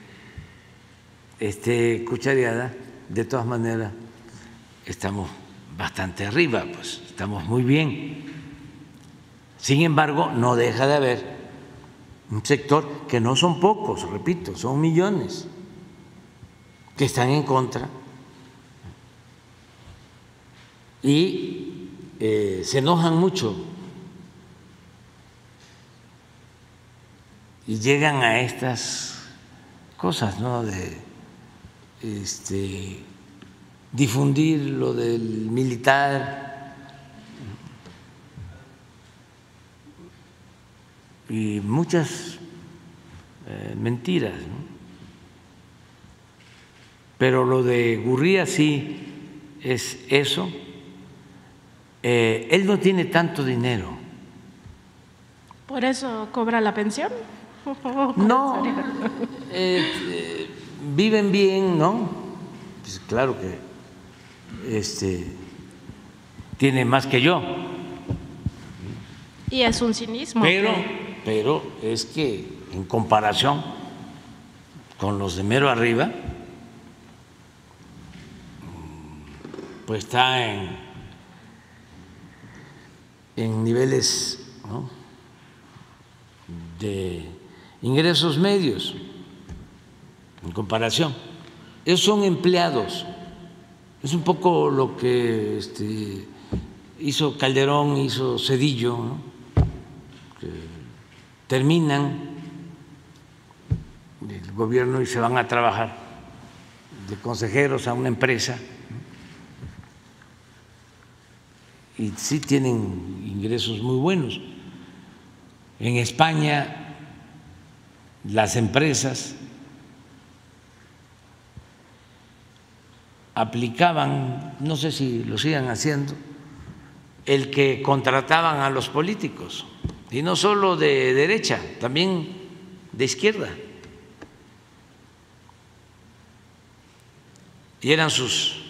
esté cuchareada, de todas maneras estamos bastante arriba, pues estamos muy bien. Sin embargo, no deja de haber un sector que no son pocos, repito, son millones que están en contra y eh, se enojan mucho y llegan a estas cosas, ¿no? De este, difundir lo del militar y muchas eh, mentiras. Pero lo de Gurría sí es eso. Eh, él no tiene tanto dinero. ¿Por eso cobra la pensión? [laughs] No, eh, viven bien, ¿no? Pues claro que este, tiene más que yo. Y es un cinismo. Pero, pero es que en comparación con los de mero arriba, pues está en, en niveles de ingresos medios en comparación. Esos son empleados. Es un poco lo que este, hizo Calderón, hizo Cedillo, que terminan el gobierno y se van a trabajar de consejeros a una empresa y sí tienen ingresos muy buenos. En España las empresas aplicaban, no sé si lo sigan haciendo, el que contrataban a los políticos, y no solo de derecha, también de izquierda. Y eran sus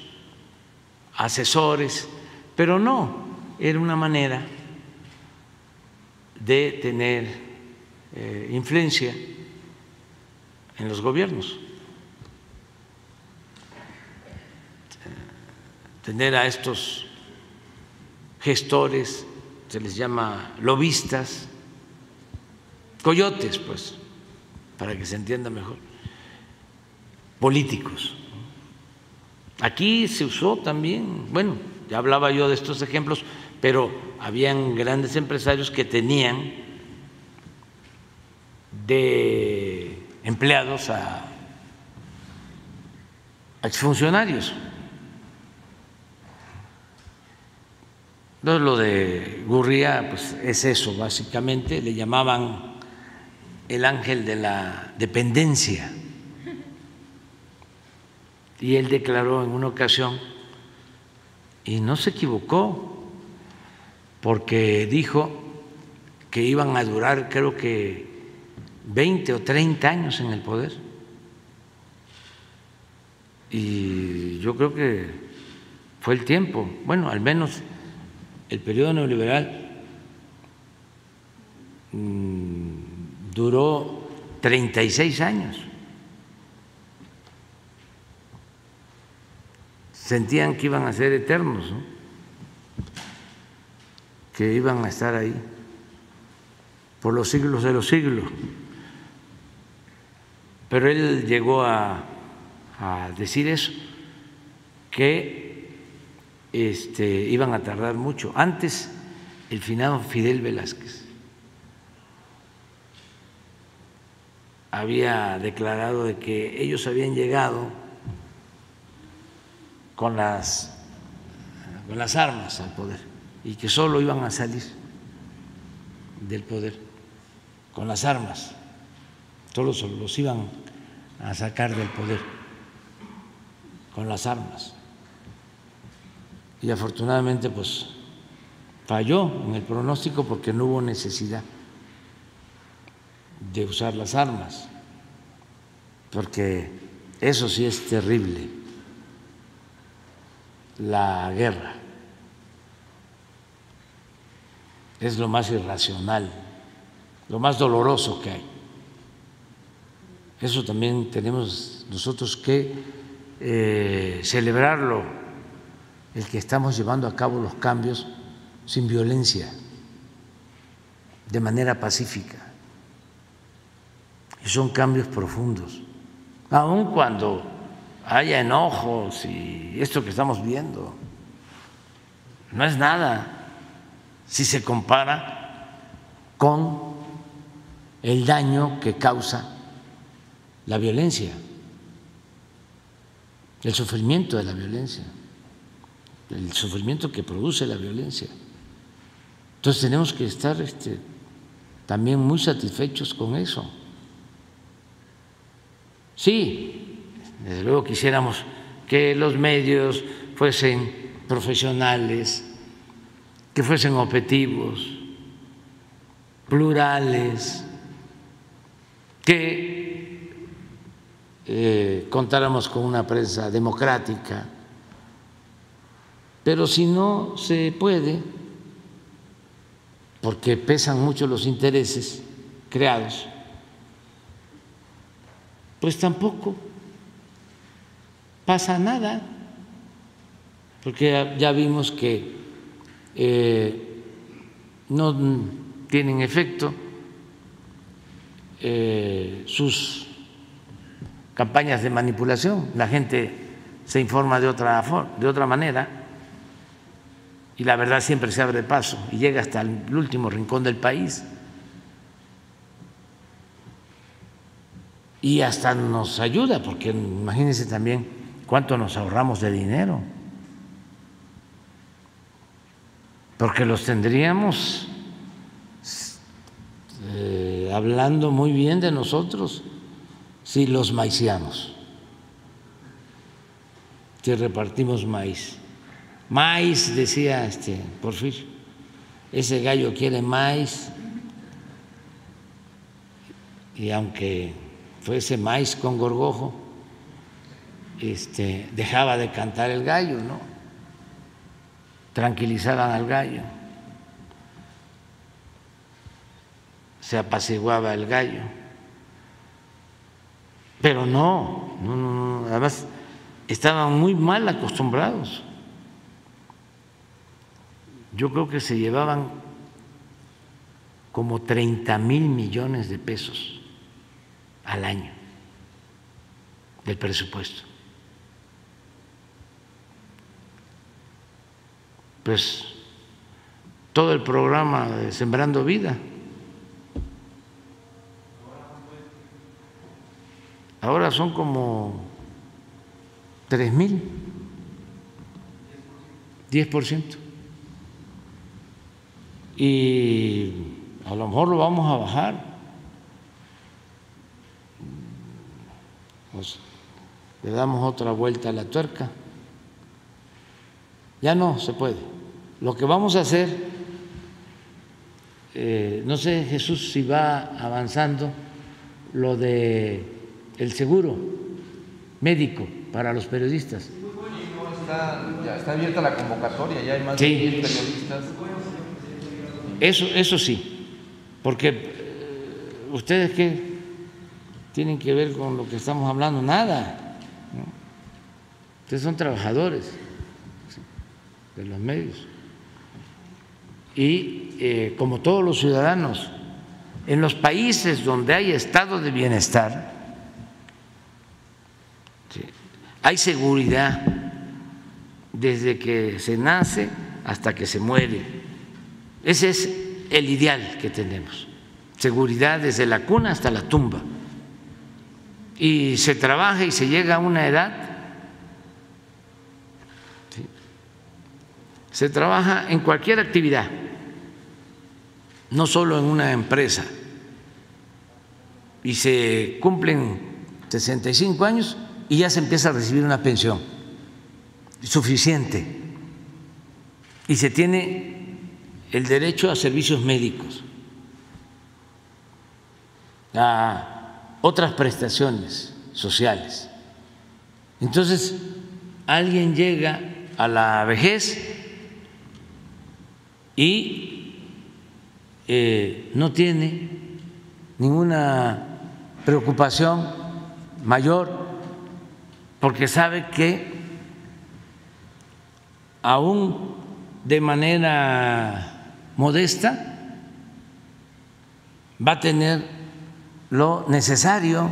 asesores, pero no, era una manera de tener eh, influencia en los gobiernos. tener a estos gestores, se les llama lobistas, coyotes, pues, para que se entienda mejor, políticos. Aquí se usó también, bueno, ya hablaba yo de estos ejemplos, pero habían grandes empresarios que tenían de empleados a exfuncionarios. Entonces, lo de Gurría pues, es eso, básicamente, le llamaban el ángel de la dependencia. Y él declaró en una ocasión, y no se equivocó, porque dijo que iban a durar creo que 20 o 30 años en el poder. Y yo creo que fue el tiempo, bueno, al menos el periodo neoliberal mm, duró 36 años. Sentían que iban a ser eternos, que iban a estar ahí por los siglos de los siglos. Pero él llegó a, decir eso, que este, iban a tardar mucho. Antes, el finado Fidel Velázquez había declarado de que ellos habían llegado con las, con las armas al poder y que solo iban a salir del poder con las armas, solo los iban a sacar del poder con las armas. Y afortunadamente pues falló en el pronóstico porque no hubo necesidad de usar las armas, porque eso sí es terrible, la guerra. es lo más irracional, lo más doloroso que hay. Eso también tenemos nosotros que eh, celebrarlo, el que estamos llevando a cabo los cambios sin violencia, de manera pacífica. Y son cambios profundos, aun cuando haya enojos y esto que estamos viendo, no es nada si se compara con el daño que causa la violencia, el sufrimiento de la violencia, el sufrimiento que produce la violencia. Entonces tenemos que estar este, también muy satisfechos con eso. Sí, desde luego quisiéramos que los medios fuesen profesionales, que fuesen objetivos, plurales, que eh, contáramos con una prensa democrática, pero si no se puede, porque pesan mucho los intereses creados, pues tampoco pasa nada, porque ya vimos que eh, no tienen efecto eh, sus campañas de manipulación, la gente se informa de otra, de otra manera y la verdad siempre se abre paso y llega hasta el último rincón del país. Y hasta nos ayuda, porque imagínense también cuánto nos ahorramos de dinero, porque los tendríamos eh, hablando muy bien de nosotros si los maiciamos, si repartimos maíz. Maíz, decía este Porfirio, ese gallo quiere maíz. Y aunque fuese maíz con gorgojo, este, dejaba de cantar el gallo, ¿no? Tranquilizaban al gallo, se apaciguaba el gallo. Pero no, no, no, además estaban muy mal acostumbrados. Yo creo que se llevaban como 30 mil millones de pesos al año del presupuesto. Pues todo el programa de Sembrando Vida ahora son como tres mil, 10%. Y a lo mejor lo vamos a bajar. le damos otra vuelta a la tuerca. Ya no se puede. Lo que vamos a hacer, eh, no sé Jesús si va avanzando lo de el seguro médico para los periodistas. ya está abierta la convocatoria, ya hay más de 10 periodistas. Eso, eso sí, porque eh, ustedes qué tienen que ver con lo que estamos hablando, nada. Ustedes son trabajadores de los medios. Y eh, como todos los ciudadanos, en los países donde hay estado de bienestar, hay seguridad desde que se nace hasta que se muere. Ese es el ideal que tenemos. Seguridad desde la cuna hasta la tumba. Y se trabaja y se llega a una edad. Se trabaja en cualquier actividad, no solo en una empresa. Y se cumplen 65 años y ya se empieza a recibir una pensión suficiente y se tiene el derecho a servicios médicos, a otras prestaciones sociales. Entonces, alguien llega a la vejez y eh, no tiene ninguna preocupación mayor porque sabe que aún de manera modesta va a tener lo necesario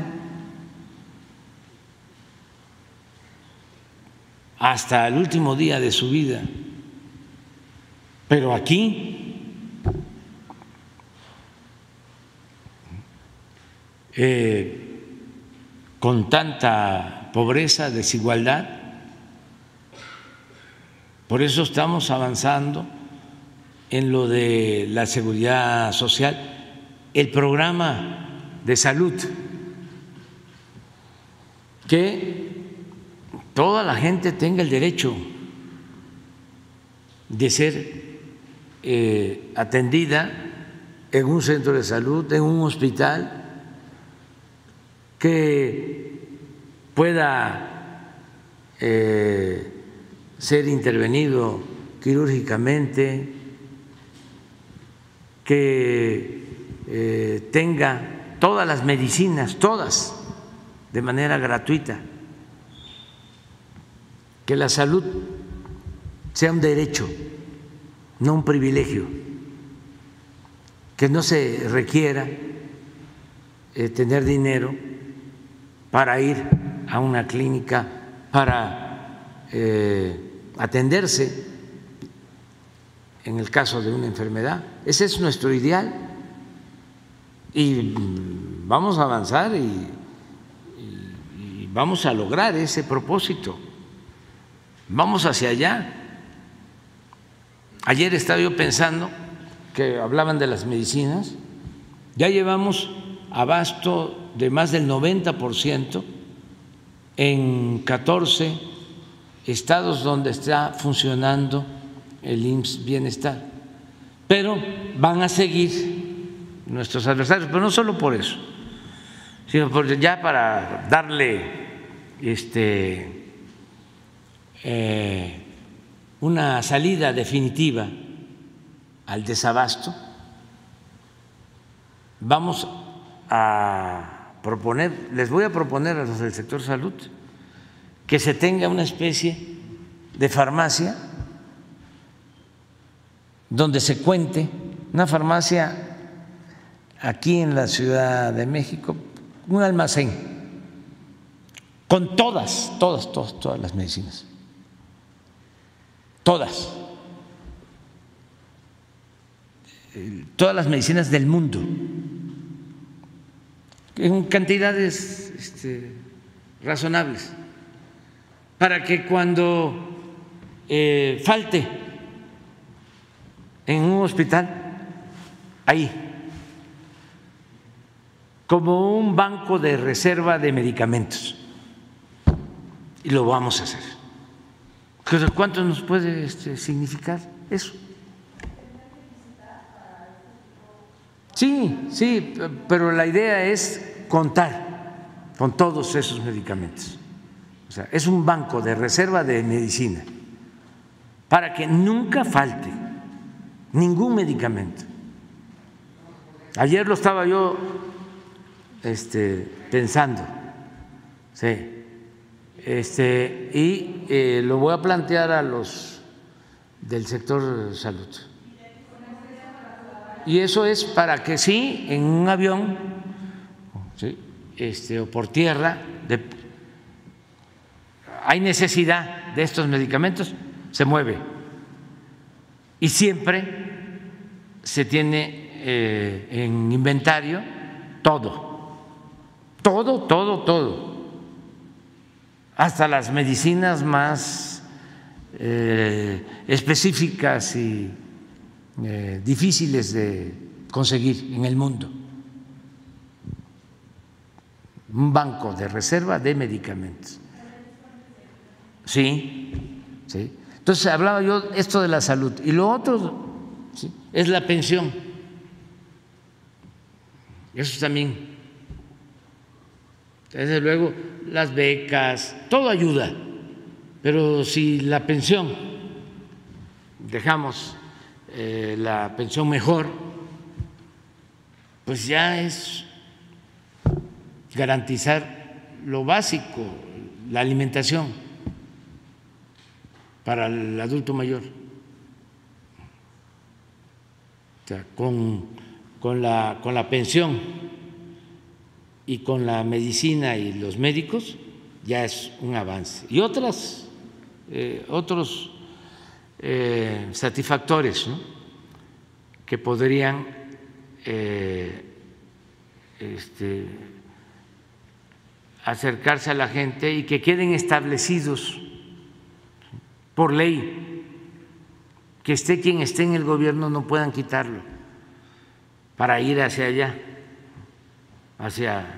hasta el último día de su vida. Pero aquí eh, con tanta pobreza, desigualdad, por eso estamos avanzando en lo de la seguridad social, el programa de salud, que toda la gente tenga el derecho de ser eh, atendida en un centro de salud, en un hospital, que pueda eh, ser intervenido quirúrgicamente, que eh, tenga todas las medicinas, todas, de manera gratuita, que la salud sea un derecho, no un privilegio, que no se requiera eh, tener dinero para ir a una clínica, para eh, atenderse en el caso de una enfermedad. Ese es nuestro ideal y vamos a avanzar y, vamos a lograr ese propósito. Vamos hacia allá. Ayer estaba yo pensando que hablaban de las medicinas, ya llevamos abasto de más del 90% en 14 estados donde está funcionando el IMSS Bienestar. Pero van a seguir nuestros adversarios, pero no solo por eso, sino ya para darle este, eh, una salida definitiva al desabasto, vamos a proponer, les voy a proponer a los del sector salud, que se tenga una especie de farmacia donde se cuente, una farmacia aquí en la Ciudad de México, un almacén con todas, todas, todas, todas las medicinas, todas, todas las medicinas del mundo, en cantidades este, razonables para que cuando eh, falte en un hospital, ahí, como un banco de reserva de medicamentos. Y lo vamos a hacer. ¿Cuánto nos puede este, significar eso? Sí, sí, pero la idea es contar con todos esos medicamentos. O sea, es un banco de reserva de medicina para que nunca falte ningún medicamento. Ayer lo estaba yo este, pensando, sí, este, y eh, lo voy a plantear a los del sector salud. Y eso es para que sí, en un avión este, o por tierra, hay necesidad de estos medicamentos, se mueve. Y siempre se tiene eh, en inventario todo, todo, todo, todo, hasta las medicinas más eh, específicas y eh, difíciles de conseguir en el mundo. Un banco de reserva de medicamentos. Sí, sí. Entonces hablaba yo esto de la salud. Y lo otro es la pensión. Eso también. Desde luego, las becas, todo ayuda. Pero si la pensión, dejamos eh, la pensión mejor, pues ya es garantizar lo básico, la alimentación para el adulto mayor. O sea, con, con, la, con la pensión y con la medicina y los médicos ya es un avance. Y otras, eh, otros eh, satisfactores que podrían eh, este, acercarse a la gente y que queden establecidos por ley, que esté quien esté en el gobierno no puedan quitarlo para ir hacia allá, hacia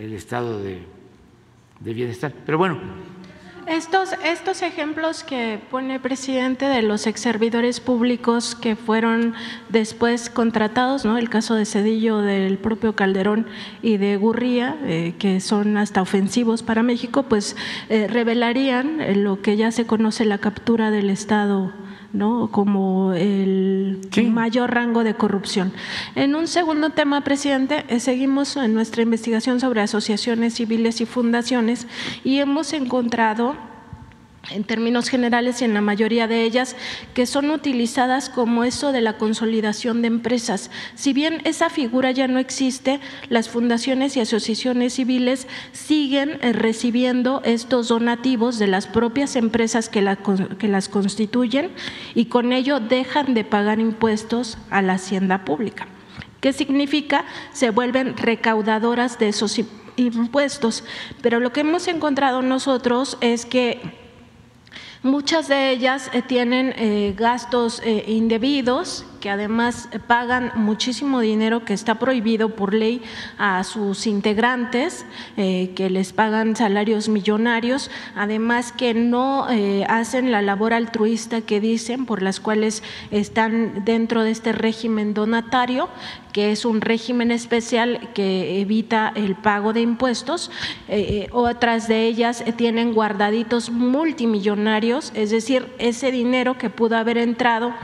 el estado de, bienestar. Pero bueno, estos, estos ejemplos que pone el presidente de los ex servidores públicos que fueron después contratados, ¿no? el caso de Cedillo, del propio Calderón y de Gurría, eh, que son hasta ofensivos para México, pues eh, revelarían eh, lo que ya se conoce la captura del Estado ¿no? como el mayor rango de corrupción. En un segundo tema, presidente, seguimos en nuestra investigación sobre asociaciones civiles y fundaciones y hemos encontrado en términos generales y en la mayoría de ellas, que son utilizadas como eso de la consolidación de empresas. Si bien esa figura ya no existe, las fundaciones y asociaciones civiles siguen eh, recibiendo estos donativos de las propias empresas que, que las constituyen y con ello dejan de pagar impuestos a la hacienda pública. ¿Qué significa? Se vuelven recaudadoras de esos impuestos. Pero lo que hemos encontrado nosotros es que Muchas de ellas eh, tienen eh, gastos eh, indebidos que además pagan muchísimo dinero que está prohibido por ley a sus integrantes, que les pagan salarios millonarios, además que no hacen la labor altruista que dicen, por las cuales están dentro de este régimen donatario, que es un régimen especial que evita el pago de impuestos. otras de ellas tienen guardaditos multimillonarios es decir, ese dinero que pudo haber entrado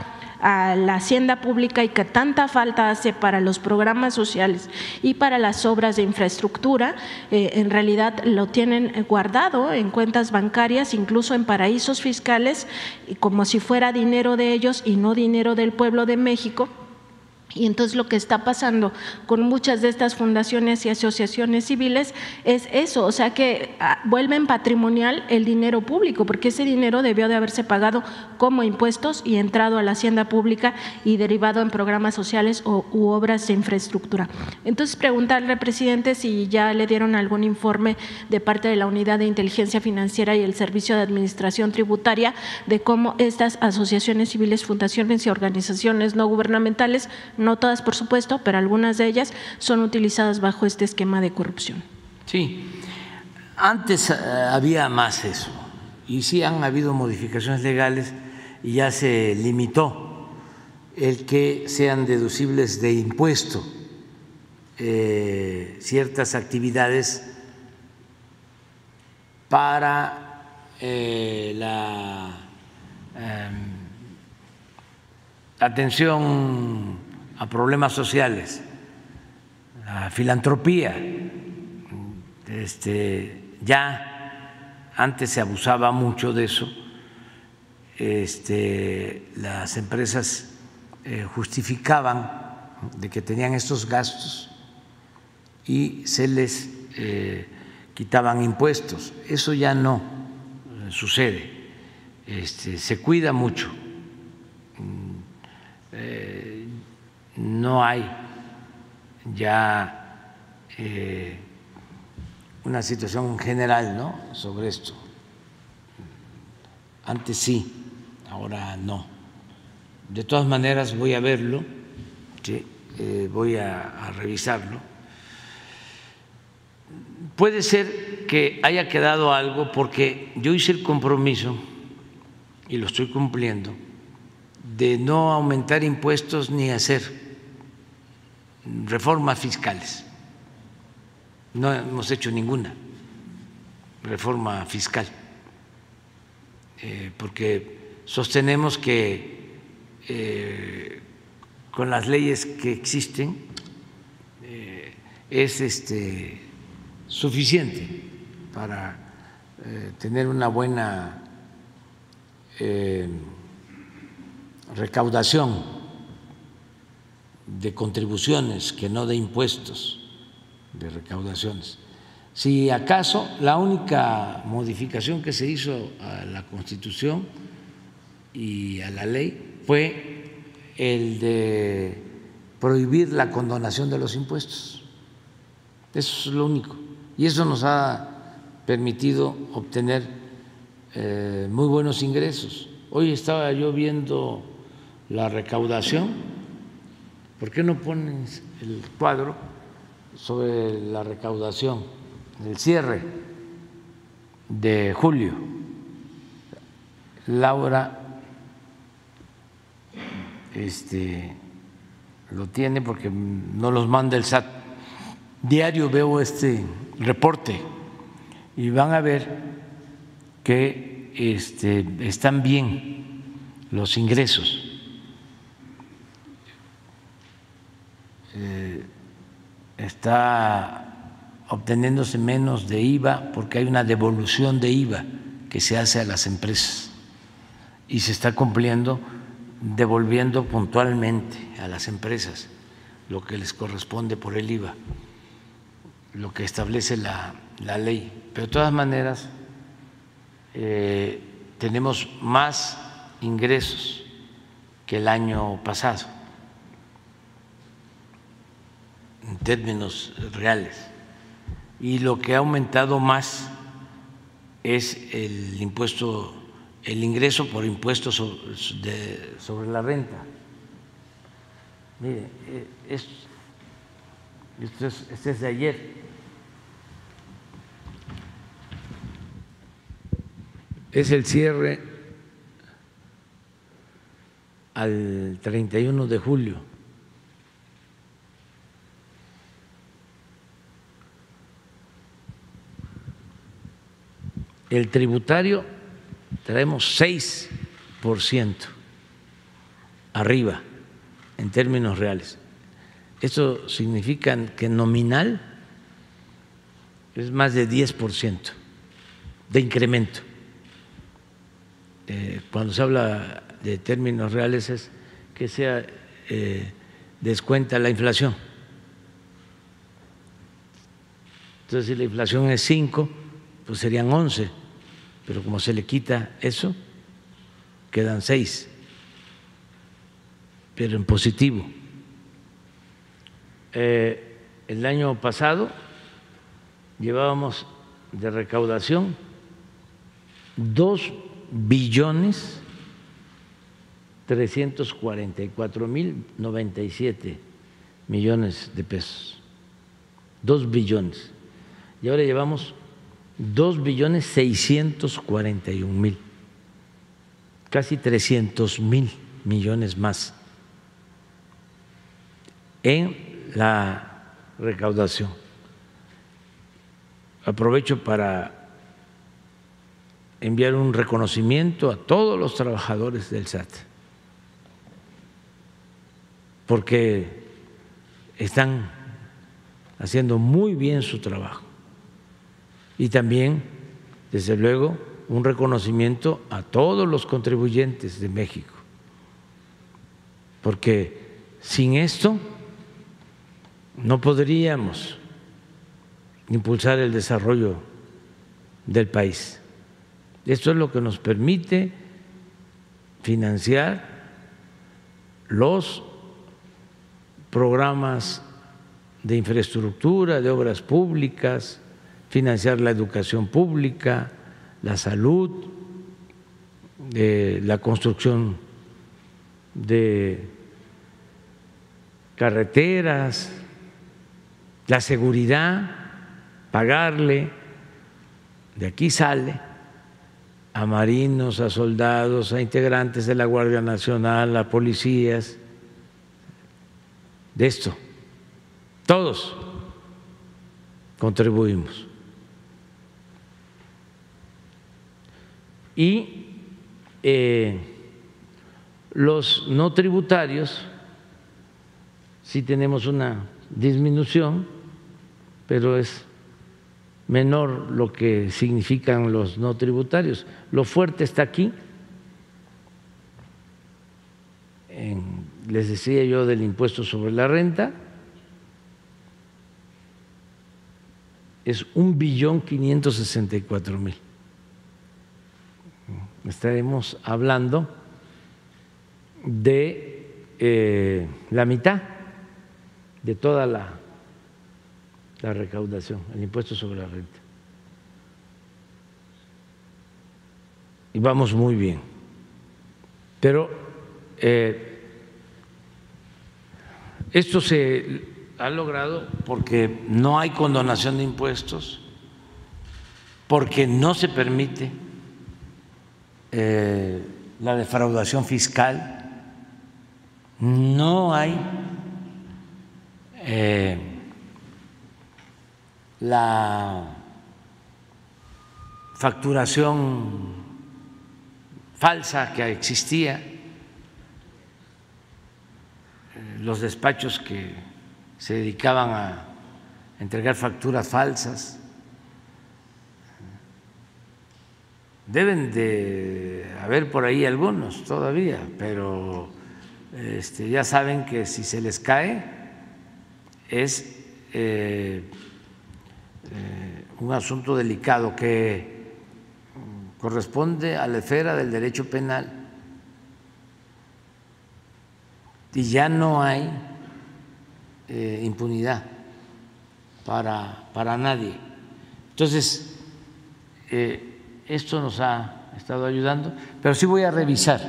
a la hacienda pública y que tanta falta hace para los programas sociales y para las obras de infraestructura, eh, en realidad lo tienen guardado en cuentas bancarias, incluso en paraísos fiscales, como si fuera dinero de ellos y no dinero del pueblo de México y entonces lo que está pasando con muchas de estas fundaciones y asociaciones civiles es eso, o sea que ah, vuelven patrimonial el dinero público, porque ese dinero debió de haberse pagado como impuestos y entrado a la hacienda pública y derivado en programas sociales o, u obras de infraestructura. Entonces preguntarle, presidente, si ya le dieron algún informe de parte de la Unidad de Inteligencia Financiera y el Servicio de Administración Tributaria de cómo estas asociaciones civiles, fundaciones y organizaciones no gubernamentales no todas por supuesto, pero algunas de ellas son utilizadas bajo este esquema de corrupción. Sí, antes eh, había más eso y sí han habido modificaciones legales y ya se limitó el que sean deducibles de impuesto eh, ciertas actividades para eh, la em, atención a problemas sociales, a filantropía. Este, ya antes se abusaba mucho de eso. Este, las empresas eh, justificaban de que tenían estos gastos y se les eh, quitaban impuestos. Eso ya no eh, sucede. Este, se cuida mucho no hay ya eh, una situación general ¿no? sobre esto. Antes sí, ahora no. De todas maneras voy a verlo, eh, voy a, a revisarlo. Puede ser que haya quedado algo porque yo hice el compromiso y lo estoy cumpliendo de no aumentar impuestos ni hacer reformas fiscales. No hemos hecho ninguna reforma fiscal, eh, porque sostenemos que eh, con las leyes que existen es este, suficiente para eh, tener una buena eh, recaudación de contribuciones que no de impuestos, de recaudaciones. Si acaso la única modificación que se hizo a la Constitución y a la ley fue el de prohibir la condonación de los impuestos. Eso es lo único. Y eso nos ha permitido obtener eh, muy buenos ingresos. Hoy estaba yo viendo la recaudación. ¿Por qué no pones el cuadro sobre la recaudación? el cierre de julio. Laura este, lo tiene porque no los manda el SAT. Diario veo este reporte y van a ver que este, están bien los ingresos. Está obteniéndose menos de IVA porque hay una devolución de IVA que se hace a las empresas y se está cumpliendo devolviendo puntualmente a las empresas lo que les corresponde por el IVA, lo que establece la, ley. Pero de todas maneras, eh, tenemos más ingresos que el año pasado en términos reales y lo que ha aumentado más es el impuesto, el ingreso por impuestos sobre, la renta. Mire, eh, es, este es de ayer. Es el cierre al 31 de julio. El tributario traemos 6% arriba en términos reales. Eso significa que nominal es más de 10% de incremento. Eh, cuando se habla de términos reales es que sea eh, descuenta la inflación. Entonces, si la inflación es 5, pues serían 11, pero como se le quita eso, quedan 6, pero en positivo. Eh, el año pasado llevábamos de recaudación 2 billones 344 mil 97 millones de pesos. 2 billones. Y ahora llevamos dos billones seiscientos cuarenta y un mil, casi trescientos mil millones más en la recaudación. Aprovecho para enviar un reconocimiento a todos los trabajadores del SAT, porque están haciendo muy bien su trabajo y también, desde luego, un reconocimiento a todos los contribuyentes de México, porque sin esto no podríamos impulsar el desarrollo del país. Esto es lo que nos permite financiar los programas de infraestructura, de obras públicas, financiar la educación pública, la salud, la construcción de carreteras, la seguridad, pagarle, de aquí sale a marinos, a soldados, a integrantes de la Guardia Nacional, a policías, de esto, todos contribuimos. Y eh, los no tributarios sí tenemos una disminución pero es menor lo que significan los no tributarios. Lo fuerte está aquí. les decía yo del impuesto sobre la renta, es un billón quinientos sesenta y cuatro mil. Estaremos hablando de eh, la mitad de toda la, recaudación, el impuesto sobre la renta. Y vamos muy bien. Pero eh, esto se ha logrado porque no hay condonación de impuestos, porque no se permite eh, la defraudación fiscal, no hay eh, la facturación falsa que existía, eh, los despachos que se dedicaban a entregar facturas falsas. Deben de haber por ahí algunos todavía, pero este, ya saben que si se les cae es eh, eh, un asunto delicado que corresponde a la esfera del derecho penal y ya no hay eh, impunidad para, para, nadie. Entonces, esto nos ha estado ayudando, pero sí voy a revisar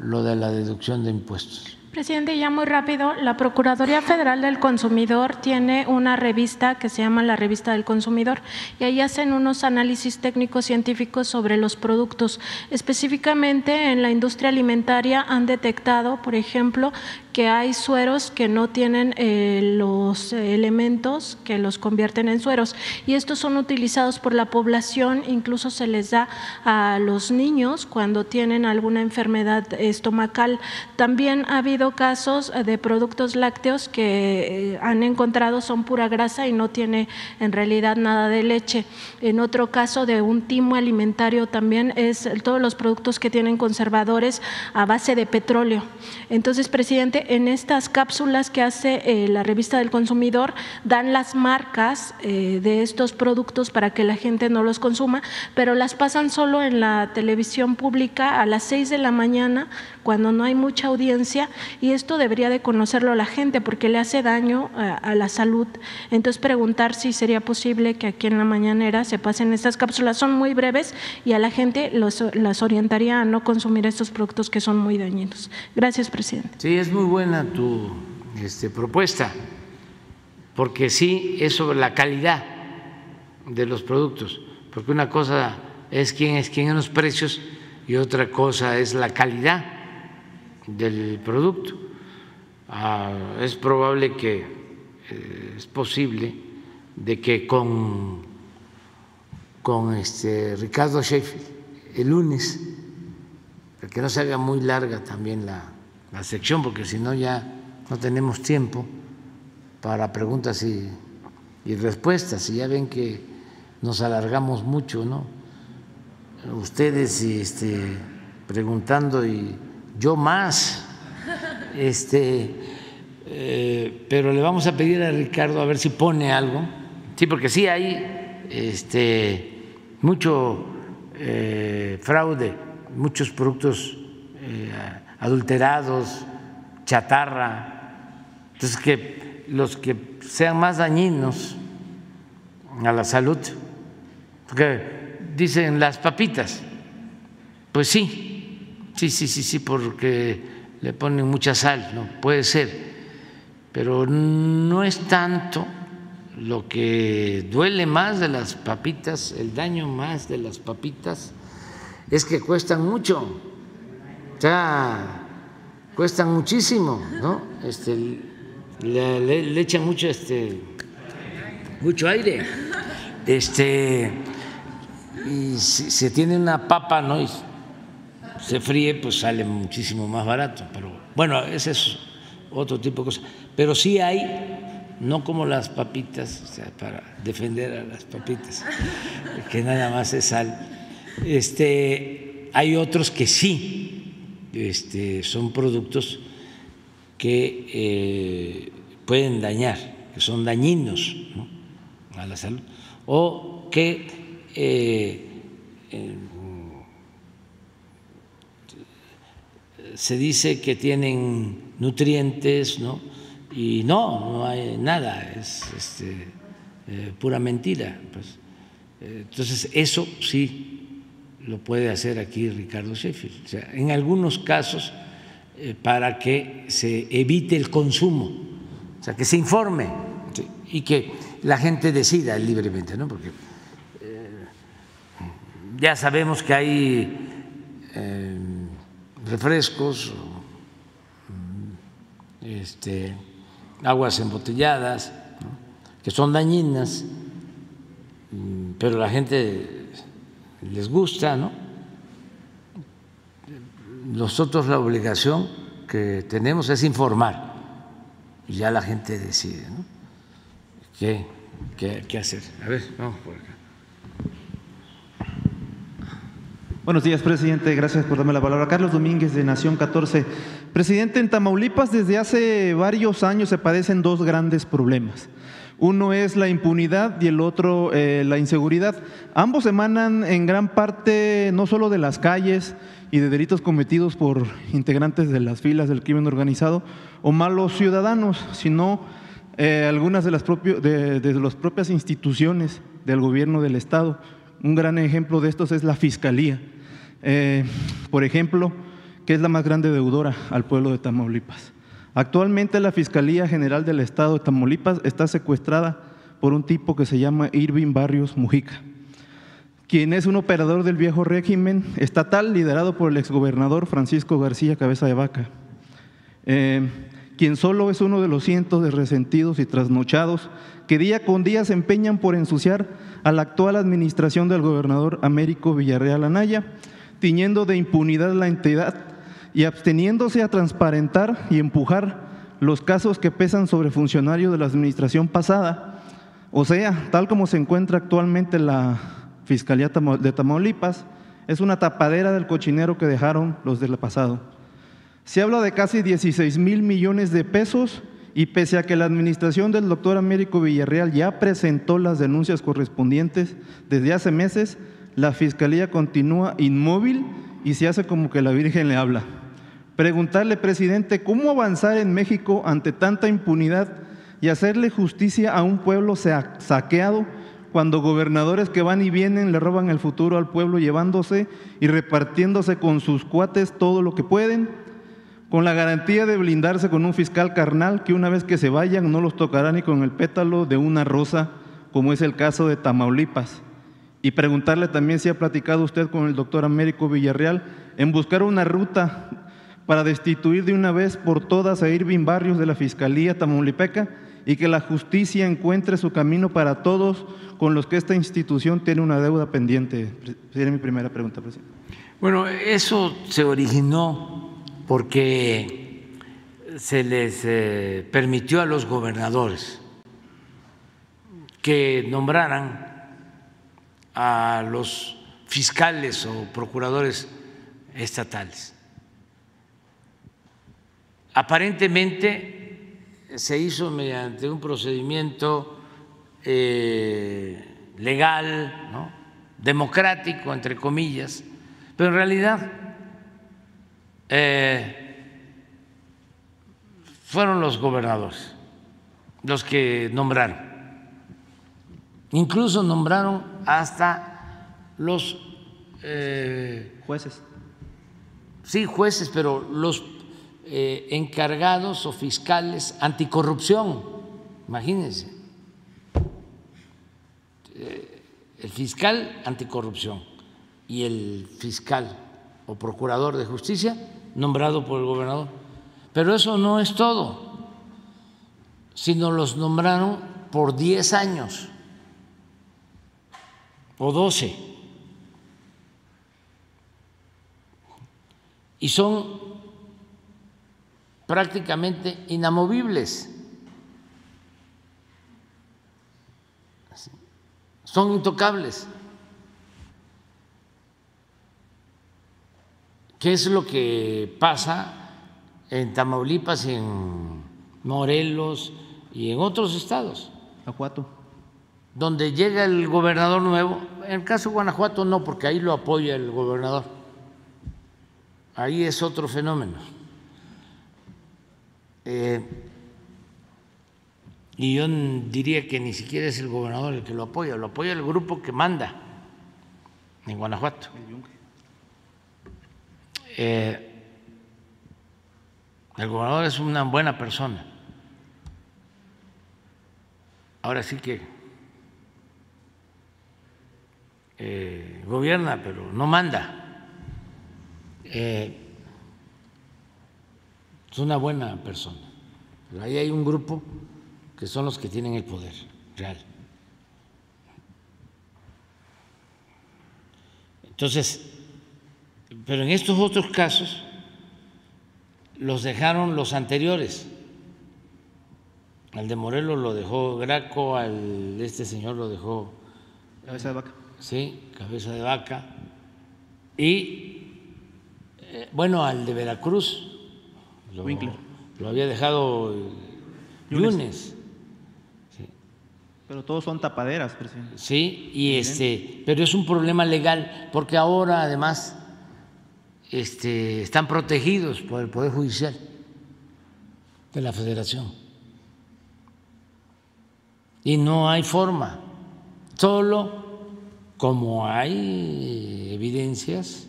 lo de la deducción de impuestos. Presidente, ya muy rápido, la Procuraduría Federal del Consumidor tiene una revista que se llama la Revista del Consumidor y ahí hacen unos análisis técnicos científicos sobre los productos. Específicamente en la industria alimentaria han detectado, por ejemplo, que hay sueros que no tienen eh, los elementos que los convierten en sueros y estos son utilizados por la población, incluso se les da a los niños cuando tienen alguna enfermedad estomacal. También ha habido casos de productos lácteos que eh, han encontrado son pura grasa y no tiene en realidad nada de leche. En otro caso de un timo alimentario también es todos los productos que tienen conservadores a base de petróleo. Entonces, presidente, en estas cápsulas que hace eh, la revista del consumidor dan las marcas eh, de estos productos para que la gente no los consuma, pero las pasan solo en la televisión pública a las 6 de la mañana cuando no hay mucha audiencia y esto debería de conocerlo la gente porque le hace daño a, la salud. Entonces preguntar si sería posible que aquí en la mañanera se pasen estas cápsulas, son muy breves y a la gente las orientaría a no consumir estos productos que son muy dañinos. Gracias, presidente. Sí, es muy buena tu este, propuesta porque sí es sobre la calidad de los productos, porque una cosa es quién es quién en los precios y otra cosa es la calidad del producto. Ah, es probable que eh, es posible de que con, con este Ricardo Sheffield el lunes, que no se haga muy larga también la, la sección, porque si no ya no tenemos tiempo para preguntas y, y respuestas, y ya ven que nos alargamos mucho, ¿no? Ustedes este, preguntando y yo más. Este, eh, pero le vamos a pedir a Ricardo a ver si pone algo. Sí, porque sí hay este, mucho eh, fraude, muchos productos eh, adulterados, chatarra. Entonces, que los que sean más dañinos a la salud, porque dicen las papitas, pues sí, Sí, sí, sí, sí, porque le ponen mucha sal, no puede ser, pero no es tanto lo que duele más de las papitas, el daño más de las papitas es que cuestan mucho, o sea, cuestan muchísimo, ¿no? Este, le, echan mucho, este, mucho aire, este, y si se tiene una papa, ¿no? Se fríe, pues sale muchísimo más barato. Pero bueno, ese es otro tipo de cosas. Pero sí hay no como las papitas, o sea, para defender a las papitas, [laughs] que nada más es sal. Este, hay otros que sí, este, son productos que eh, pueden dañar, que son dañinos a la salud, o que eh, se dice que tienen nutrientes, ¿no? Y no, no hay nada, es este, eh, pura mentira. Pues. Entonces, eso sí lo puede hacer aquí Ricardo Sheffield. O sea, en algunos casos, eh, para que se evite el consumo, o sea, que se informe y que la gente decida libremente, ¿no? Porque eh, ya sabemos que hay refrescos, este, aguas embotelladas, que son dañinas, pero la gente les gusta, ¿no? Nosotros la obligación que tenemos es informar y ya la gente decide, ¿no? ¿Qué, qué, qué hacer? A ver, vamos por acá. Buenos días, presidente. Gracias por darme la palabra. Carlos Domínguez, de Nación 14. Presidente, en Tamaulipas desde hace varios años se padecen dos grandes problemas. Uno es la impunidad y el otro eh, la inseguridad. Ambos emanan en gran parte no solo de las calles y de delitos cometidos por integrantes de las filas del crimen organizado o malos ciudadanos, sino eh, algunas de las, de, de las propias instituciones del gobierno del Estado. Un gran ejemplo de estos es la Fiscalía eh, por ejemplo, que es la más grande deudora al pueblo de Tamaulipas. Actualmente la Fiscalía General del Estado de Tamaulipas está secuestrada por un tipo que se llama Irving Barrios Mujica, quien es un operador del viejo régimen estatal liderado por el exgobernador Francisco García Cabeza de Vaca, eh, quien solo es uno de los cientos de resentidos y trasnochados que día con día se empeñan por ensuciar a la actual administración del gobernador Américo Villarreal Anaya tiñendo de impunidad la entidad y absteniéndose a transparentar y empujar los casos que pesan sobre funcionarios de la administración pasada, o sea, tal como se encuentra actualmente la Fiscalía de Tamaulipas, es una tapadera del cochinero que dejaron los del pasado. Se habla de casi 16 mil millones de pesos y pese a que la administración del doctor Américo Villarreal ya presentó las denuncias correspondientes desde hace meses, la fiscalía continúa inmóvil y se hace como que la Virgen le habla. Preguntarle, presidente, ¿cómo avanzar en México ante tanta impunidad y hacerle justicia a un pueblo saqueado cuando gobernadores que van y vienen le roban el futuro al pueblo llevándose y repartiéndose con sus cuates todo lo que pueden? con la garantía de blindarse con un fiscal carnal que una vez que se vayan no los tocará ni con el pétalo de una rosa, como es el caso de Tamaulipas y preguntarle también si ha platicado usted con el doctor Américo Villarreal en buscar una ruta para destituir de una vez por todas a Irving Barrios de la Fiscalía Tamaulipeca y que la justicia encuentre su camino para todos con los que esta institución tiene una deuda pendiente. Sería mi primera pregunta, presidente. Bueno, eso se originó porque se les eh, permitió a los gobernadores que nombraran a los fiscales o procuradores estatales. Aparentemente se hizo mediante un procedimiento eh, legal, democrático, entre comillas, pero en realidad eh, fueron los gobernadores los que nombraron Incluso nombraron hasta los eh, jueces. Sí, jueces, pero los eh, encargados o fiscales anticorrupción, imagínense. Eh, el fiscal anticorrupción y el fiscal o procurador de justicia nombrado por el gobernador. Pero eso no es todo, sino los nombraron por 10 años o 12. Y son prácticamente inamovibles. Son intocables. ¿Qué es lo que pasa en Tamaulipas en Morelos y en otros estados? Acuato. Donde llega el gobernador nuevo, en el caso de Guanajuato no, porque ahí lo apoya el gobernador. Ahí es otro fenómeno. Eh, y yo diría que ni siquiera es el gobernador el que lo apoya, lo apoya el grupo que manda en Guanajuato. Eh, el gobernador es una buena persona. Ahora sí que eh, gobierna, pero no manda. Eh, es una buena persona. Pero ahí hay un grupo que son los que tienen el poder real. Entonces, pero en estos otros casos los dejaron los anteriores. Al de Morelos lo dejó Graco, al este señor lo dejó. Cabeza de vaca. Sí, cabeza de vaca. Y eh, bueno, al de Veracruz lo, lo había dejado Yunes. Pero todos son tapaderas, presidente. Sí, y este, pero es un problema legal, porque ahora además este, están protegidos por el Poder Judicial de la Federación. Y no hay forma, solo como hay evidencias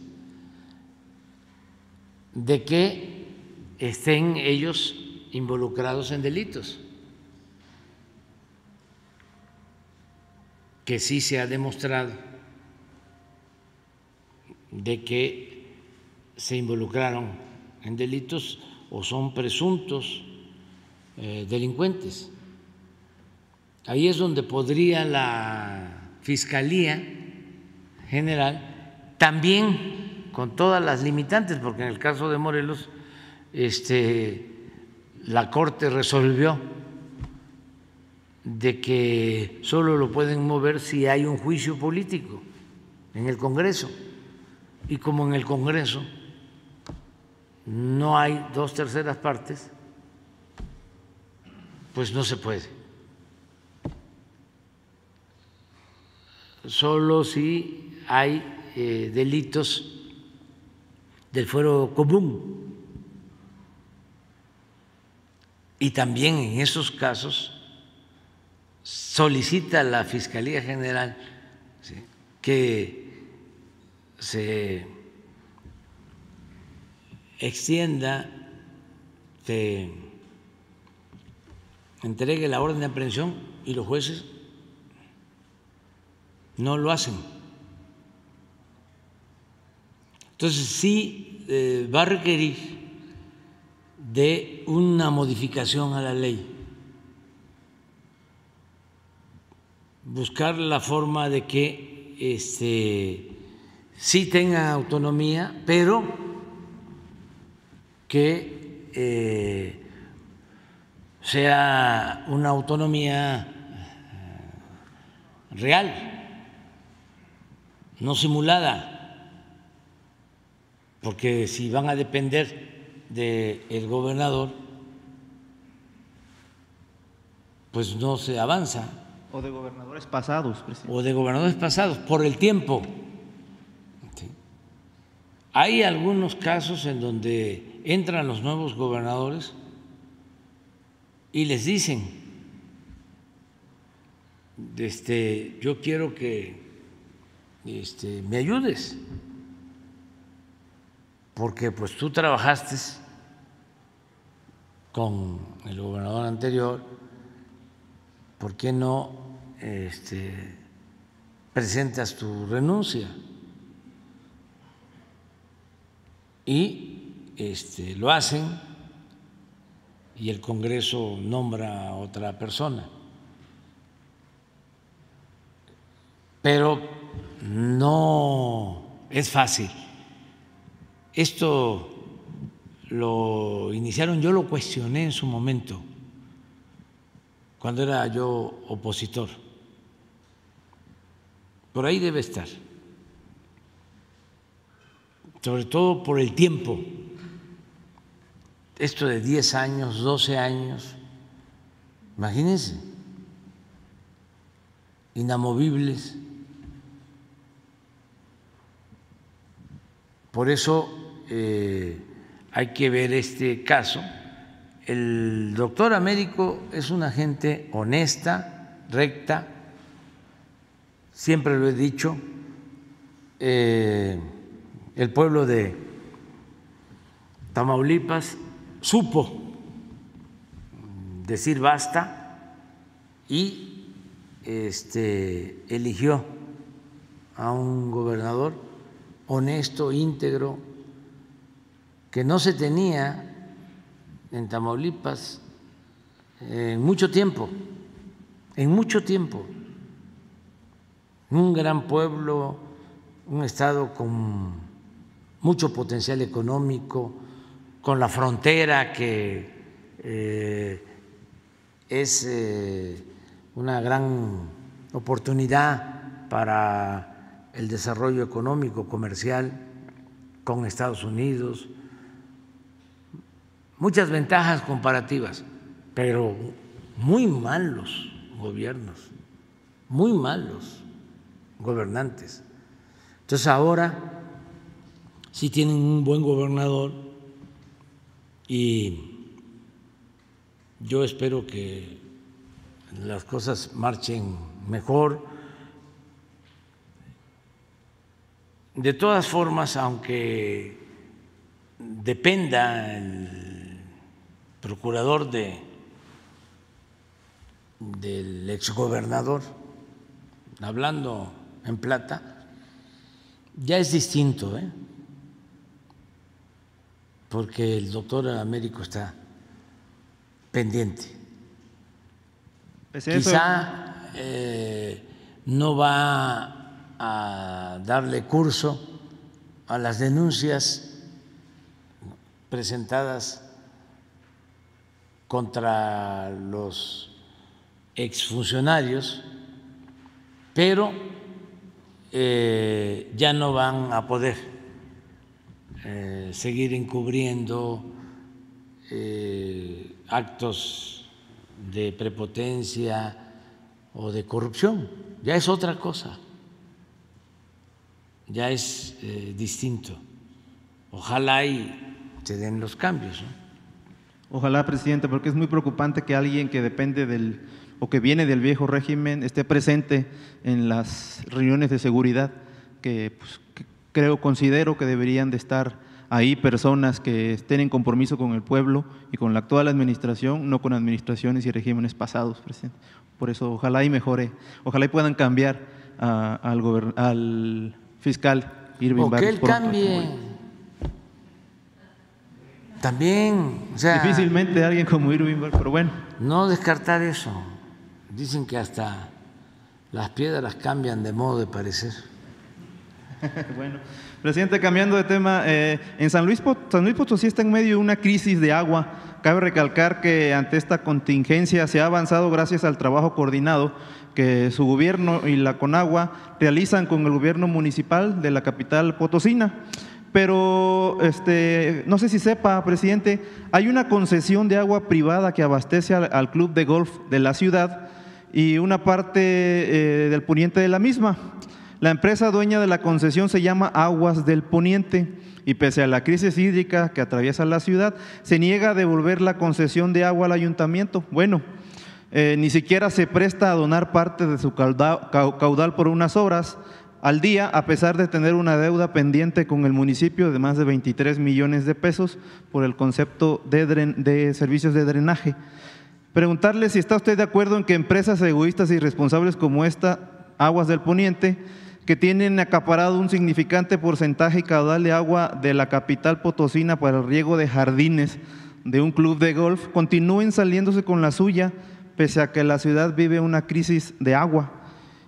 de que estén ellos involucrados en delitos. que sí se ha demostrado de que se involucraron en delitos o son presuntos eh, delincuentes. Ahí es donde podría la Fiscalía General también con todas las limitantes, porque en el caso de Morelos este, la Corte resolvió de que solo lo pueden mover si hay un juicio político en el Congreso. Y como en el Congreso no hay dos terceras partes, pues no se puede. Solo si hay eh, delitos del fuero común. Y también en esos casos solicita la Fiscalía General que se extienda, se entregue la orden de aprehensión y los jueces no lo hacen. Entonces sí eh, va a requerir de una modificación a la ley. Buscar la forma de que este, sí tenga autonomía, pero que eh, sea una autonomía eh, real, no simulada, porque si van a depender del gobernador, pues no se avanza. O de gobernadores pasados, presidente. O de gobernadores pasados, por el tiempo. Hay algunos casos en donde entran los nuevos gobernadores y les dicen, este, yo quiero que este, me ayudes, porque pues tú trabajaste con el gobernador anterior, ¿por qué no este, presentas tu renuncia y este, lo hacen y el Congreso nombra a otra persona. Pero no es fácil. Esto lo iniciaron, yo lo cuestioné en su momento, cuando era yo opositor. Por ahí debe estar, sobre todo por el tiempo, esto de 10 años, 12 años, imagínense, inamovibles. Por eso eh, hay que ver este caso. El doctor Américo es una gente honesta, recta, siempre lo he dicho, eh, el pueblo de Tamaulipas supo decir basta y este, eligió a un gobernador honesto, íntegro, que no se tenía en Tamaulipas en mucho tiempo, en mucho tiempo. Un gran pueblo, un estado con mucho potencial económico, con la frontera que eh, es eh, una gran oportunidad para el desarrollo económico, comercial con Estados Unidos, muchas ventajas comparativas, pero muy malos gobiernos, muy malos gobernantes. Entonces ahora sí tienen un buen gobernador y yo espero que las cosas marchen mejor. De todas formas, aunque dependa el procurador de, del exgobernador, hablando en plata, ya es distinto, ¿eh? porque el doctor Américo está pendiente. Quizá eh, no va a darle curso a las denuncias presentadas contra los exfuncionarios, pero eh, ya no van a poder eh, seguir encubriendo eh, actos de prepotencia o de corrupción. Ya es otra cosa, ya es distinto. Ojalá y se den los cambios. Ojalá, presidente, porque es muy preocupante que alguien que depende del o que viene del viejo régimen esté presente en las reuniones de seguridad que, pues, creo, considero que deberían de estar ahí personas que estén en compromiso con el pueblo y con la actual administración, no con administraciones y regímenes pasados, presidente. Por eso ojalá y mejore, ojalá y puedan cambiar al, al, fiscal Irving o que él cambie. También, o sea, difícilmente alguien como Irving, pero bueno. No descartar eso. Dicen que hasta las piedras cambian de modo de parecer. [laughs] bueno, presidente, cambiando de tema, eh, en San Luis, San Luis Potosí está en medio de una crisis de agua. Cabe recalcar que ante esta contingencia se ha avanzado gracias al trabajo coordinado que su gobierno y la Conagua realizan con el gobierno municipal de la capital potosina. Pero este, no sé si sepa, presidente, hay una concesión de agua privada que abastece al club de golf de la ciudad y una parte eh, del poniente de la misma. La empresa dueña de la concesión se llama Aguas del Poniente y pese a la crisis hídrica que atraviesa la ciudad, se niega a devolver la concesión de agua al ayuntamiento. Bueno, eh, ni siquiera se presta a donar parte de su caudal, por unas horas al día, a pesar de tener una deuda pendiente con el municipio de más de 23 millones de pesos por el concepto de servicios de drenaje. Preguntarle si está usted de acuerdo en que empresas egoístas y responsables como esta, Aguas del Poniente, que tienen acaparado un significante porcentaje y caudal de agua de la capital potosina para el riego de jardines de un club de golf, continúen saliéndose con la suya, pese a que la ciudad vive una crisis de agua.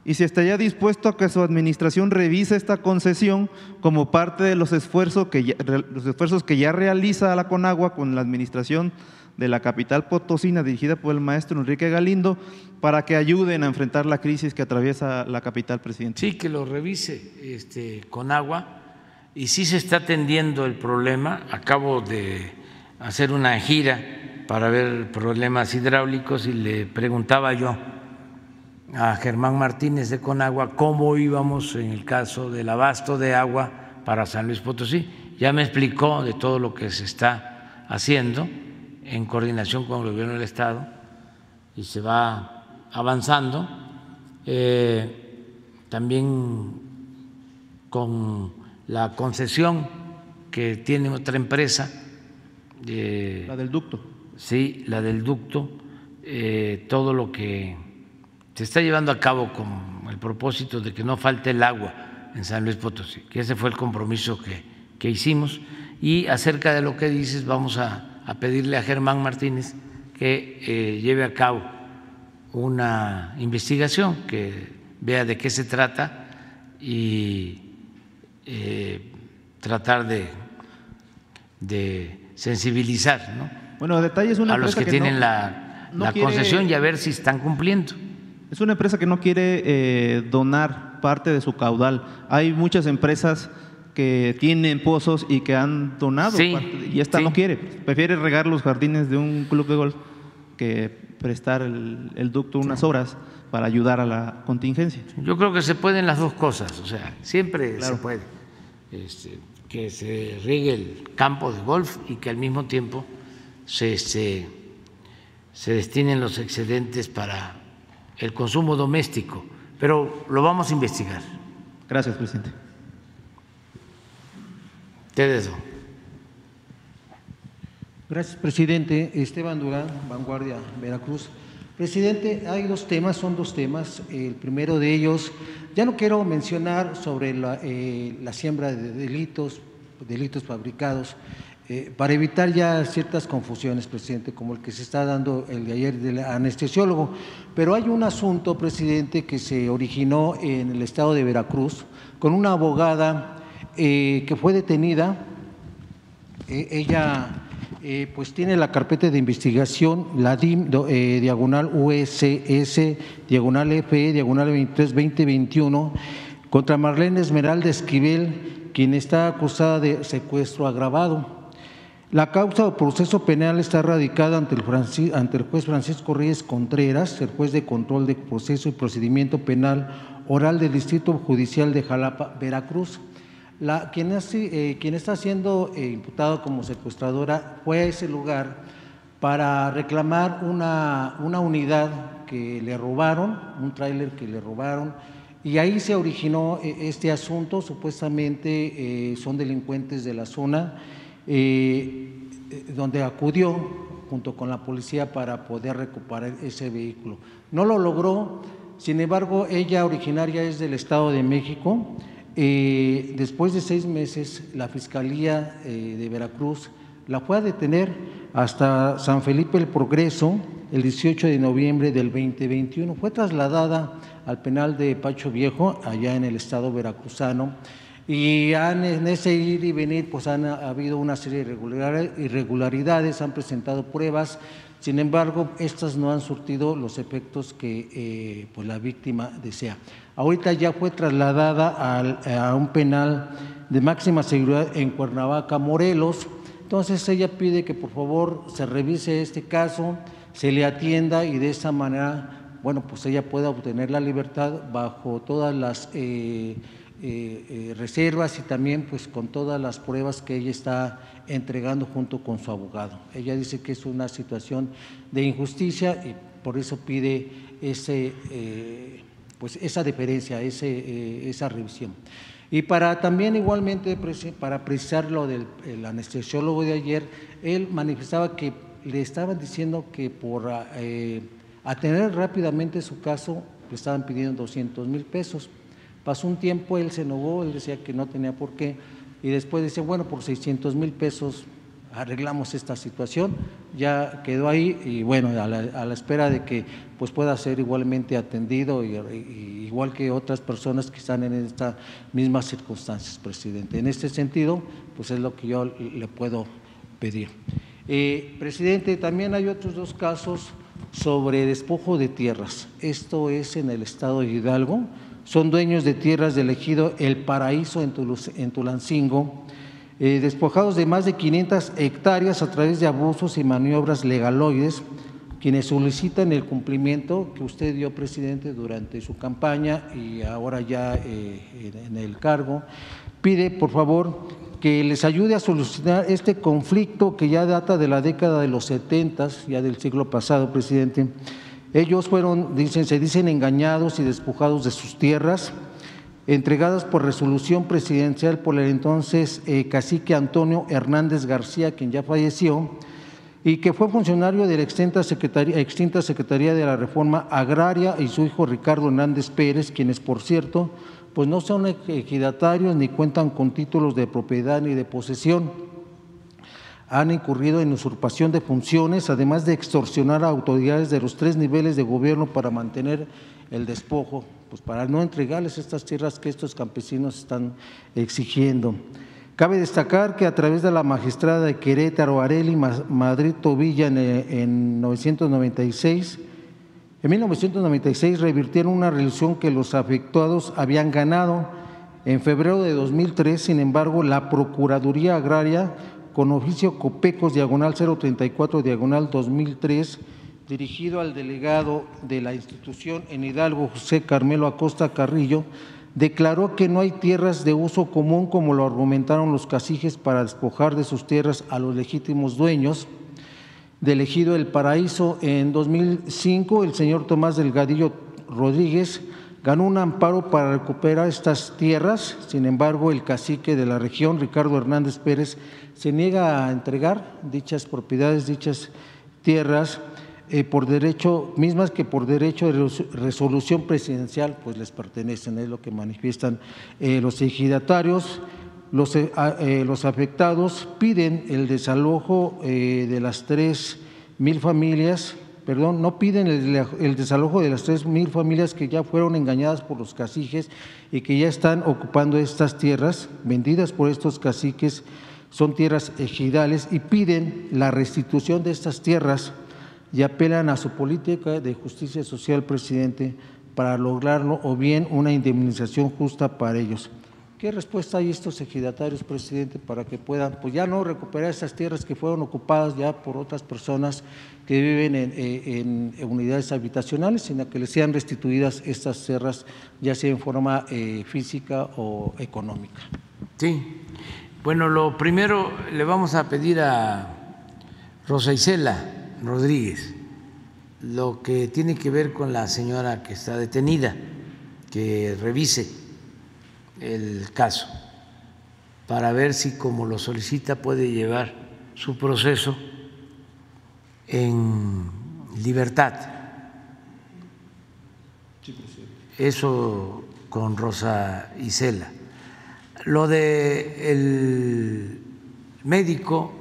Y si estaría dispuesto a que su administración revise esta concesión como parte de los esfuerzos que ya, los esfuerzos que ya realiza la Conagua con la administración de la capital potosina dirigida por el maestro Enrique Galindo para que ayuden a enfrentar la crisis que atraviesa la capital, presidente. Sí, que lo revise este, con agua y sí se está atendiendo el problema. Acabo de hacer una gira para ver problemas hidráulicos y le preguntaba yo a Germán Martínez de Conagua cómo íbamos en el caso del abasto de agua para San Luis Potosí. Ya me explicó de todo lo que se está haciendo en coordinación con el gobierno del Estado y se va avanzando. Eh, también con la concesión que tiene otra empresa. Eh, la del ducto. Sí, la del ducto. Eh, todo lo que se está llevando a cabo con el propósito de que no falte el agua en San Luis Potosí, que ese fue el compromiso que, que hicimos. Y acerca de lo que dices, vamos a, a pedirle a Germán Martínez que eh, lleve a cabo una investigación, que vea de qué se trata y eh, tratar de, de sensibilizar ¿no? bueno, detalles una a los que, tienen la, la concesión y a ver si están cumpliendo. Es una empresa que no quiere eh, donar parte de su caudal. Hay muchas empresas que tienen pozos y que han donado y esta no quiere. Prefiere regar los jardines de un club de golf que prestar el, ducto unas horas para ayudar a la contingencia. Yo creo que se pueden las dos cosas, o sea, siempre se puede. Este, que se riegue el campo de golf y que al mismo tiempo se, se, se destinen los excedentes para el consumo doméstico, pero lo vamos a investigar. Gracias, presidente. Te. Gracias, presidente. Esteban Durán, Vanguardia, Veracruz. Presidente, hay dos temas, son dos temas. El primero de ellos, ya no quiero mencionar sobre la, eh, la siembra de delitos, delitos fabricados, eh, para evitar ya ciertas confusiones, presidente, como el que se está dando el de ayer del anestesiólogo. Pero hay un asunto, presidente, que se originó en el estado de Veracruz con una abogada eh, que fue detenida. Eh, ella pues tiene la carpeta de investigación, la DIM, diagonal USS, diagonal FE, diagonal 23-2021, contra Marlene Esmeralda Esquivel, quien está acusada de secuestro agravado. La causa o proceso penal está radicada ante el, juez Francisco Reyes Contreras, el juez de control de proceso y procedimiento penal oral del Distrito Judicial de Jalapa, Veracruz. Eh, quien, está siendo eh, imputado como secuestradora fue a ese lugar para reclamar una, una unidad que le robaron, un tráiler que le robaron, y ahí se originó eh, este asunto, supuestamente son delincuentes de la zona eh, donde acudió junto con la policía para poder recuperar ese vehículo. No lo logró, sin embargo, ella originaria es del Estado de México. Después de seis meses, la Fiscalía eh, de Veracruz la fue a detener hasta San Felipe el Progreso el 18 de noviembre del 2021. Fue trasladada al penal de Pacho Viejo, allá en el estado veracruzano. Y han, en ese ir y venir, pues han habido una serie de irregularidades, han presentado pruebas, sin embargo, estas no han surtido los efectos que eh, pues la víctima desea. Ahorita ya fue trasladada a un penal de máxima seguridad en Cuernavaca, Morelos. Entonces ella pide que por favor se revise este caso, se le atienda y de esa manera, bueno, pues ella pueda obtener la libertad bajo todas las eh, eh, eh, reservas y también pues con todas las pruebas que ella está entregando junto con su abogado. Ella dice que es una situación de injusticia y por eso pide ese, eh, pues esa deferencia, ese, esa revisión. Y para también igualmente, para precisar lo del anestesiólogo de ayer, él manifestaba que le estaban diciendo que por atender rápidamente su caso le estaban pidiendo 200 mil pesos, Pasó un tiempo, él se negó, él decía que no tenía por qué, y después decía, bueno, por 600 mil pesos arreglamos esta situación, ya quedó ahí y bueno, a la, espera de que pues pueda ser igualmente atendido, y, igual que otras personas que están en estas mismas circunstancias, presidente. En este sentido, pues es lo que yo le puedo pedir. Eh, presidente, también hay otros dos casos sobre despojo de tierras. Esto es en el estado de Hidalgo. Son dueños de tierras del ejido El Paraíso en, Tulancingo, eh, despojados de más de 500 hectáreas a través de abusos y maniobras legaloides, quienes solicitan el cumplimiento que usted dio, presidente, durante su campaña y ahora ya eh, en el cargo, pide, por favor, que les ayude a solucionar este conflicto que ya data de la década de los 70, ya del siglo pasado, presidente. Ellos fueron, dicen, se dicen engañados y despojados de sus tierras, entregadas por resolución presidencial por el entonces eh, cacique Antonio Hernández García, quien ya falleció, y que fue funcionario de la extinta Secretaría, de la Reforma Agraria, y su hijo Ricardo Hernández Pérez, quienes, por cierto, pues no son ejidatarios ni cuentan con títulos de propiedad ni de posesión. Han incurrido en usurpación de funciones, además de extorsionar a autoridades de los tres niveles de gobierno para mantener el despojo, pues para no entregarles estas tierras que estos campesinos están exigiendo. Cabe destacar que a través de la magistrada de Querétaro, Areli Madrid Tobilla, en, en 996, en 1996 revirtieron una resolución que los afectados habían ganado. En febrero de 2003, sin embargo, la Procuraduría Agraria, con oficio Copecos diagonal 034 diagonal 2003, dirigido al delegado de la institución en Hidalgo, José Carmelo Acosta Carrillo, declaró que no hay tierras de uso común como lo argumentaron los caciques para despojar de sus tierras a los legítimos dueños del ejido El Paraíso. En 2005, el señor Tomás Delgadillo Rodríguez ganó un amparo para recuperar estas tierras. Sin embargo, el cacique de la región, Ricardo Hernández Pérez, se niega a entregar dichas propiedades, dichas tierras, eh, por derecho, mismas que por derecho de resolución presidencial, pues les pertenecen, es lo que manifiestan eh, los ejidatarios. Los, eh, los, afectados piden el desalojo de las tres mil familias, perdón, no piden el, desalojo de las tres mil familias que ya fueron engañadas por los caciques y que ya están ocupando estas tierras vendidas por estos caciques, son tierras ejidales y piden la restitución de estas tierras y apelan a su política de justicia social, presidente, para lograrlo o bien una indemnización justa para ellos. ¿Qué respuesta hay estos ejidatarios, presidente, para que puedan, pues ya no recuperar esas tierras que fueron ocupadas ya por otras personas que viven en, eh, unidades habitacionales, sino que les sean restituidas estas tierras, ya sea en forma eh, física o económica? Sí. Bueno, lo primero le vamos a pedir a Rosa Isela Rodríguez lo que tiene que ver con la señora que está detenida, que revise el caso para ver si, como lo solicita, puede llevar su proceso en libertad. Eso con Rosa Isela. Lo de el médico,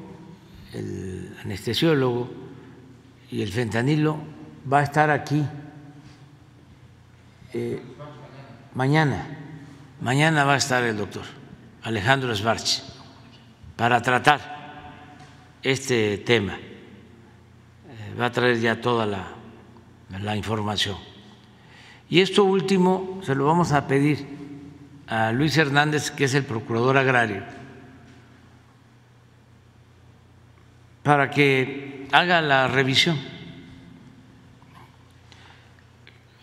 el anestesiólogo y el fentanilo va a estar aquí eh, mañana Mañana va a estar el doctor Alejandro Svarch para tratar este tema. Eh, va a traer ya toda la, la información. Y esto último se lo vamos a pedir a Luis Hernández, que es el procurador agrario, para que haga la revisión.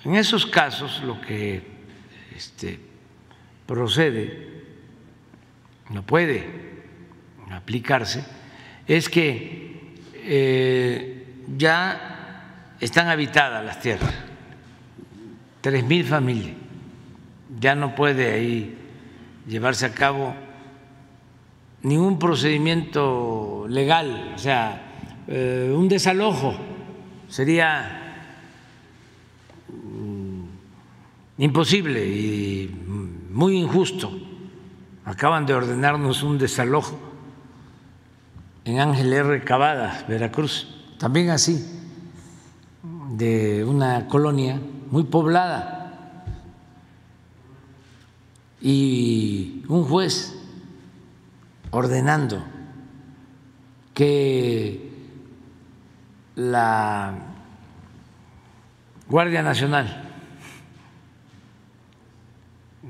En esos casos lo que este, procede, no puede aplicarse, es que eh, ya están habitadas las tierras, tres mil familias, ya no puede ahí llevarse a cabo ningún procedimiento legal, o sea, eh, un desalojo. Sería mm, imposible y muy injusto. Acaban de ordenarnos un desalojo en Ángel R. Cavada, Veracruz, también así, de una colonia muy poblada. Y un juez ordenando que la Guardia Nacional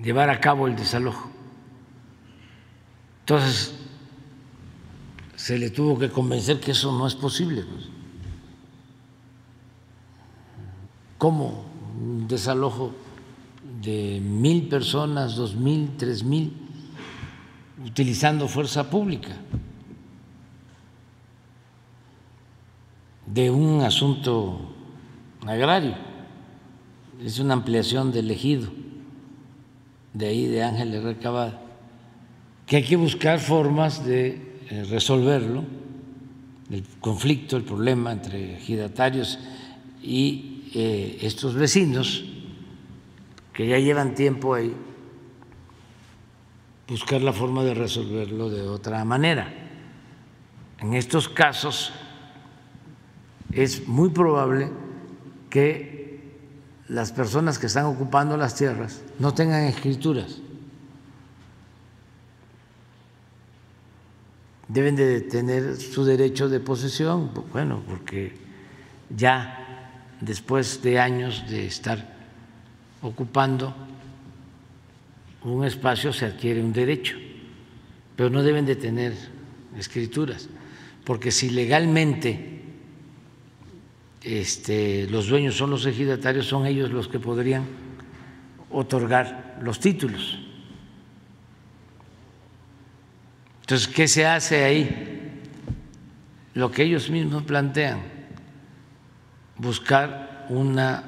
llevar a cabo el desalojo. Entonces, se le tuvo que convencer que eso no es posible. ¿Cómo un desalojo de mil personas, dos mil, tres mil, utilizando fuerza pública? de un asunto agrario, es una ampliación del ejido, de ahí de Ángeles Recabada, que hay que buscar formas de eh, resolverlo, el conflicto, el problema entre ejidatarios y eh, estos vecinos que ya llevan tiempo ahí, buscar la forma de resolverlo de otra manera. En estos casos es muy probable que las personas que están ocupando las tierras no tengan escrituras. Deben de tener su derecho de posesión, bueno, porque ya después de años de estar ocupando un espacio se adquiere un derecho, pero no deben de tener escrituras, porque si legalmente este, los dueños son los ejidatarios, son ellos los que podrían otorgar los títulos. Entonces, ¿qué se hace ahí? Lo que ellos mismos plantean, buscar una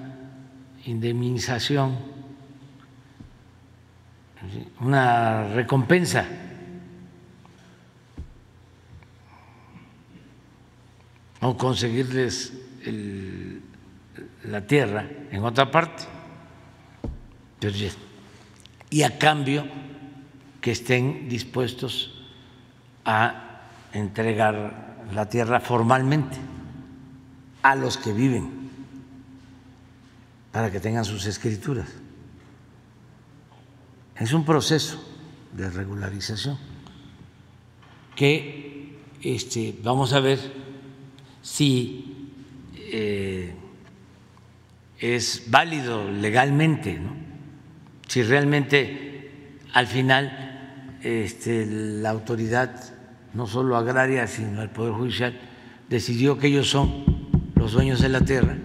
indemnización, una recompensa. o conseguirles la tierra en otra parte. Y a cambio que estén dispuestos a entregar la tierra formalmente a los que viven para que tengan sus escrituras. Es un proceso de regularización que este, vamos a ver si eh, es válido legalmente, si realmente al final este, la autoridad, no solo agraria, sino el Poder Judicial, decidió que ellos son los dueños de la tierra,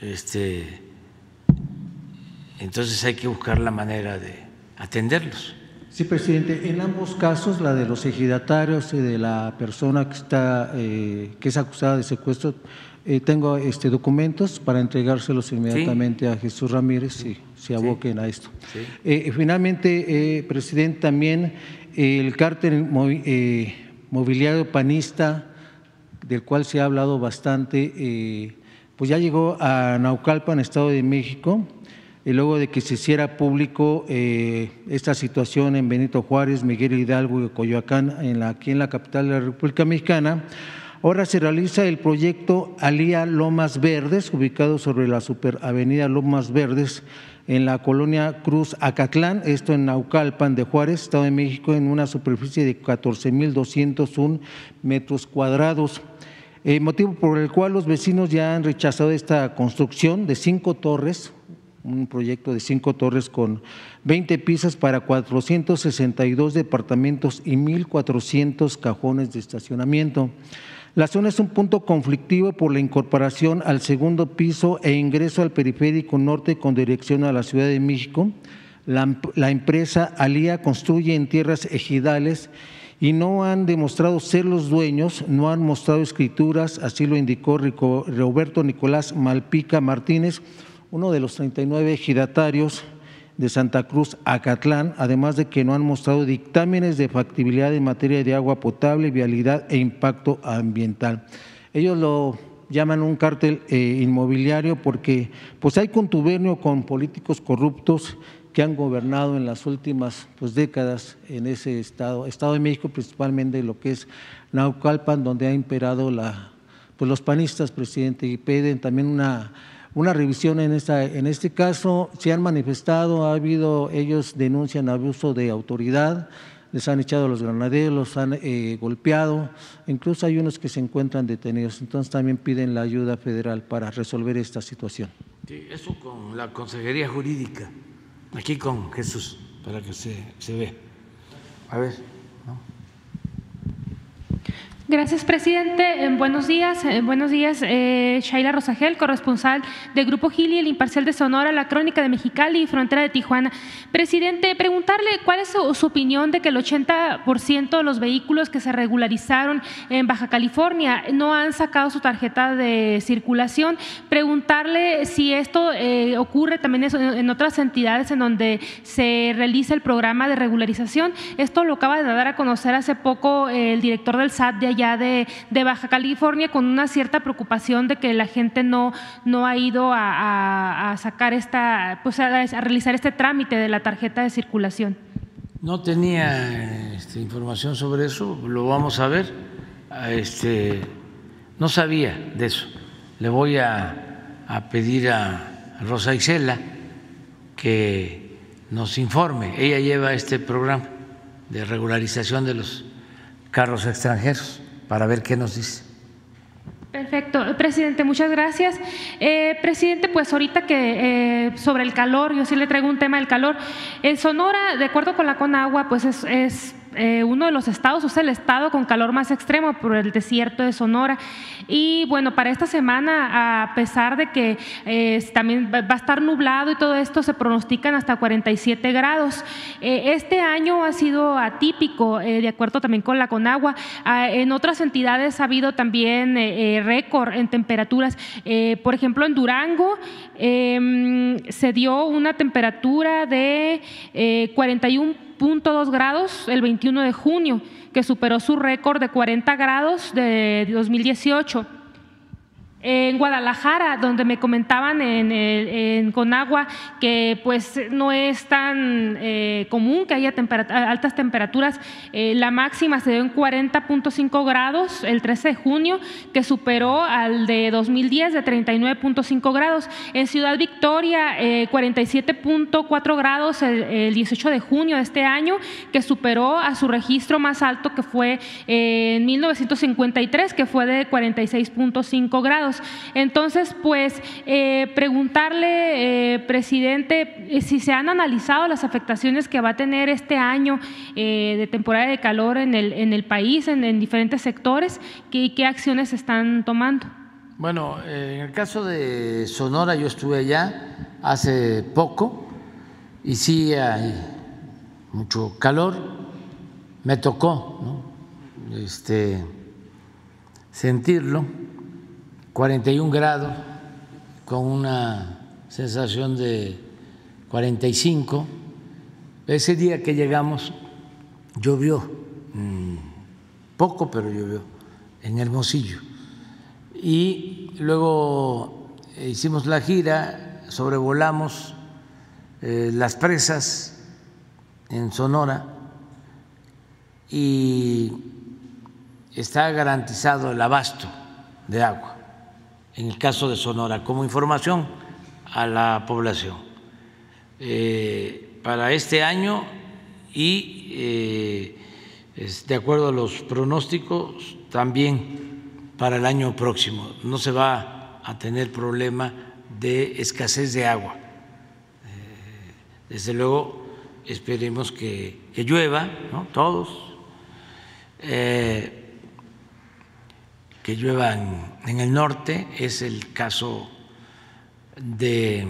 este, entonces hay que buscar la manera de atenderlos. Sí, presidente. En ambos casos, la de los ejidatarios y de la persona que está eh, que es acusada de secuestro, eh, tengo este documentos para entregárselos inmediatamente a Jesús Ramírez si se aboquen a esto. Eh, finalmente, presidente, también el cártel mobiliario panista, del cual se ha hablado bastante, pues ya llegó a Naucalpan, Estado de México y luego de que se hiciera público eh, esta situación en Benito Juárez, Miguel Hidalgo y Coyoacán, aquí en la capital de la República Mexicana, ahora se realiza el proyecto Alía Lomas Verdes, ubicado sobre la superavenida Lomas Verdes, en la colonia Cruz Acatlán, esto en Naucalpan de Juárez, Estado de México, en una superficie de 14.201 metros cuadrados. Eh, motivo por el cual los vecinos ya han rechazado esta construcción de cinco torres, un proyecto de cinco torres con 20 pisos para 462 departamentos y 1.400 cajones de estacionamiento. La zona es un punto conflictivo por la incorporación al segundo piso e ingreso al periférico norte con dirección a la Ciudad de México. La, empresa Alía construye en tierras ejidales y no han demostrado ser los dueños, no han mostrado escrituras, así lo indicó Roberto Nicolás Malpica Martínez, uno de los 39 ejidatarios de Santa Cruz, Acatlán, además de que no han mostrado dictámenes de factibilidad en materia de agua potable, vialidad e impacto ambiental. Ellos lo llaman un cártel eh, inmobiliario porque pues hay contubernio con políticos corruptos que han gobernado en las últimas pues, décadas en ese estado, Estado de México, principalmente lo que es Naucalpan, donde ha imperado la, pues, los panistas, presidente, y piden también una una revisión en, esta, en este caso. Se han manifestado, ha habido, ellos denuncian abuso de autoridad, les han echado los granaderos, los han eh, golpeado, incluso hay unos que se encuentran detenidos. Entonces también piden la ayuda federal para resolver esta situación. Sí, eso con la Consejería Jurídica, aquí con Jesús, para que se, se vea. A ver. Gracias, presidente. Eh, buenos días. Eh, buenos días, eh, Shaila Rosagel, corresponsal de Grupo Gili, el Imparcial de Sonora, la Crónica de Mexicali y Frontera de Tijuana. Presidente, preguntarle cuál es su, opinión de que el 80% de los vehículos que se regularizaron en Baja California no han sacado su tarjeta de circulación. Preguntarle si esto ocurre también en otras entidades en donde se realiza el programa de regularización. Esto lo acaba de dar a conocer hace poco el director del SAT de ya de, Baja California con una cierta preocupación de que la gente no, no ha ido a, sacar esta, pues a, realizar este trámite de la tarjeta de circulación. No tenía este, información sobre eso, lo vamos a ver. Este, no sabía de eso. Le voy a, a pedir a Rosa Isela que nos informe. Ella lleva este programa de regularización de los carros extranjeros para ver qué nos dice. Perfecto, presidente, muchas gracias. Eh, presidente, pues ahorita que eh, sobre el calor, yo sí le traigo un tema del calor. En Sonora, de acuerdo con la Conagua, pues es, es eh, uno de los estados, o sea, el estado con calor más extremo por el desierto de Sonora. Y bueno, para esta semana, a pesar de que eh, también va a estar nublado y todo esto, se pronostican hasta 47 grados. Eh, este año ha sido atípico, de acuerdo también con la Conagua. Ah, en otras entidades ha habido también récord en temperaturas. por ejemplo, en Durango em, se dio una temperatura de 41 dos grados el 21 de junio, que superó su récord de 40 grados de 2018. En Guadalajara, donde me comentaban en, Conagua que pues no es tan eh, común que haya altas temperaturas, eh, la máxima se dio en 40.5 grados el 13 de junio, que superó al de 2010 de 39.5 grados. En Ciudad Victoria, 47.4 eh, grados el, el, 18 de junio de este año, que superó a su registro más alto que fue en 1953, que fue de 46.5 grados. Entonces, pues, eh, preguntarle, eh, presidente, eh, si se han analizado las afectaciones que va a tener este año de temporada de calor en el, en el país, en, diferentes sectores, y qué acciones están tomando. Bueno, en el caso de Sonora, yo estuve allá hace poco y sí hay mucho calor. Me tocó este, sentirlo 41 grados con una sensación de 45. Ese día que llegamos llovió, mm, poco pero llovió, en Hermosillo. Y luego hicimos la gira, sobrevolamos eh, las presas en Sonora y está garantizado el abasto de agua en el caso de Sonora, como información a la población. Eh, para este año y eh, de acuerdo a los pronósticos también para el año próximo. No se va a tener problema de escasez de agua. Eh, desde luego esperemos que, llueva, ¿no? todos que lluevan en el norte, es el caso de,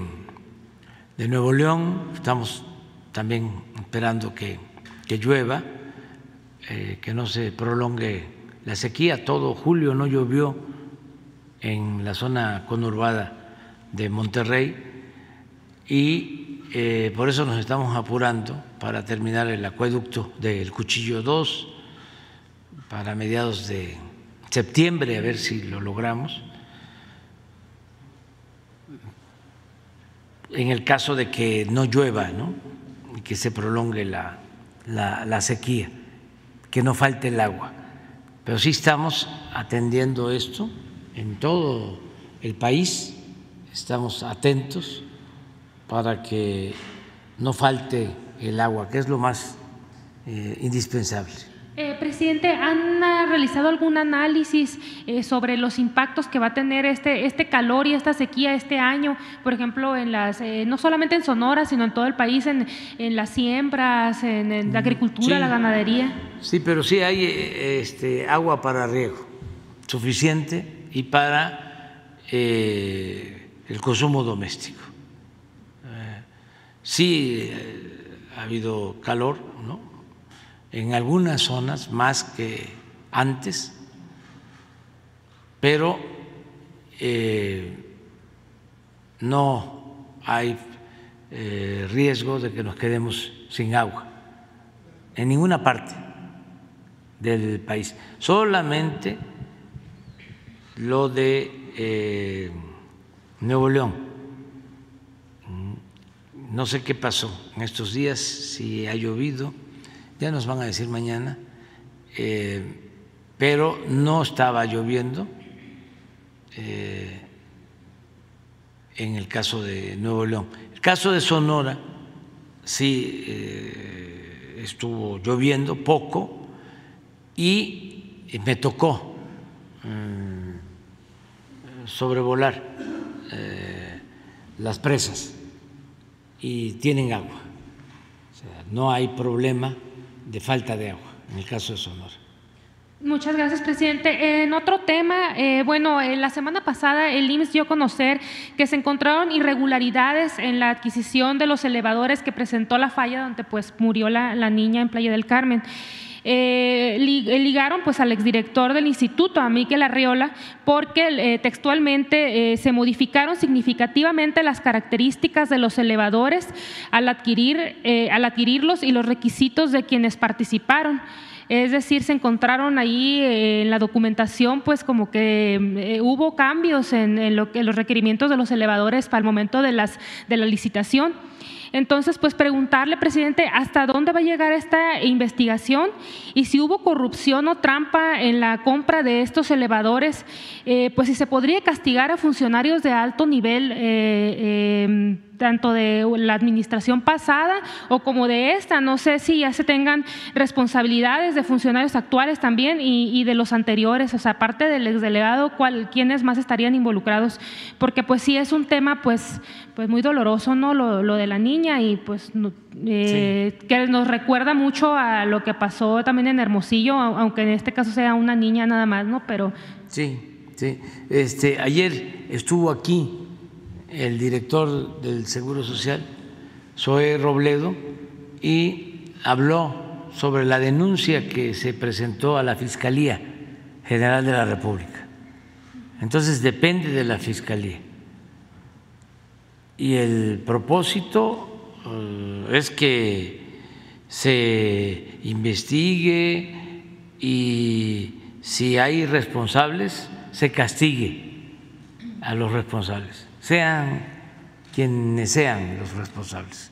Nuevo León, estamos también esperando que, llueva, eh, que no se prolongue la sequía, todo julio no llovió en la zona conurbada de Monterrey y eh, por eso nos estamos apurando para terminar el acueducto del Cuchillo 2 para mediados de septiembre, a ver si lo logramos. En el caso de que no llueva ¿no? y que se prolongue la, la, sequía, que no falte el agua. Pero sí estamos atendiendo esto en todo el país, estamos atentos para que no falte el agua, que es lo más eh, indispensable. Eh, presidente, ¿han ah, realizado algún análisis eh, sobre los impactos que va a tener este, este calor y esta sequía este año? Por ejemplo, en las, eh, no solamente en Sonora, sino en todo el país, en, en las siembras, en, la agricultura, la ganadería. Sí, pero sí hay este, agua para riego suficiente y para el consumo doméstico. sí ha habido calor, ¿no? En algunas zonas más que antes, pero eh, no hay eh, riesgo de que nos quedemos sin agua en ninguna parte del país, solamente lo de eh, Nuevo León. No sé qué pasó en estos días, si ha llovido ya nos van a decir mañana, eh, pero no estaba lloviendo eh, en el caso de Nuevo León. El caso de Sonora sí eh, estuvo lloviendo poco y me tocó mm, sobrevolar las presas y tienen agua. O sea, no hay problema de falta de agua, en el caso de Sonora. Muchas gracias, presidente. En otro tema, eh, bueno, la semana pasada el IMSS dio a conocer que se encontraron irregularidades en la adquisición de los elevadores que presentó la falla donde pues murió la niña en Playa del Carmen. Eh, eh, ligaron pues al exdirector del instituto, a Miquel Arriola, porque eh, textualmente se modificaron significativamente las características de los elevadores al, adquirir, al adquirirlos y los requisitos de quienes participaron. Es decir, se encontraron ahí en la documentación, pues como que hubo cambios en, en, lo, en, los requerimientos de los elevadores para el momento de, las, de la licitación. Entonces, pues preguntarle, presidente, hasta dónde va a llegar esta investigación y si hubo corrupción o trampa en la compra de estos elevadores, eh, pues si se podría castigar a funcionarios de alto nivel. Eh, em, tanto de la administración pasada o como de esta. No sé si ya se tengan responsabilidades de funcionarios actuales también y, de los anteriores, o sea, aparte del exdelegado, cuál, quiénes más estarían involucrados, porque pues sí es un tema pues, pues muy doloroso, ¿no? Lo, de la niña y pues eh, que nos recuerda mucho a lo que pasó también en Hermosillo, aunque en este caso sea una niña nada más, ¿no? Pero... Sí, sí. Este, ayer estuvo aquí el director del Seguro Social, Zoe Robledo, y habló sobre la denuncia que se presentó a la Fiscalía General de la República. Entonces depende de la Fiscalía. Y el propósito eh, es que se investigue y si hay responsables, se castigue a los responsables sean quienes sean los responsables.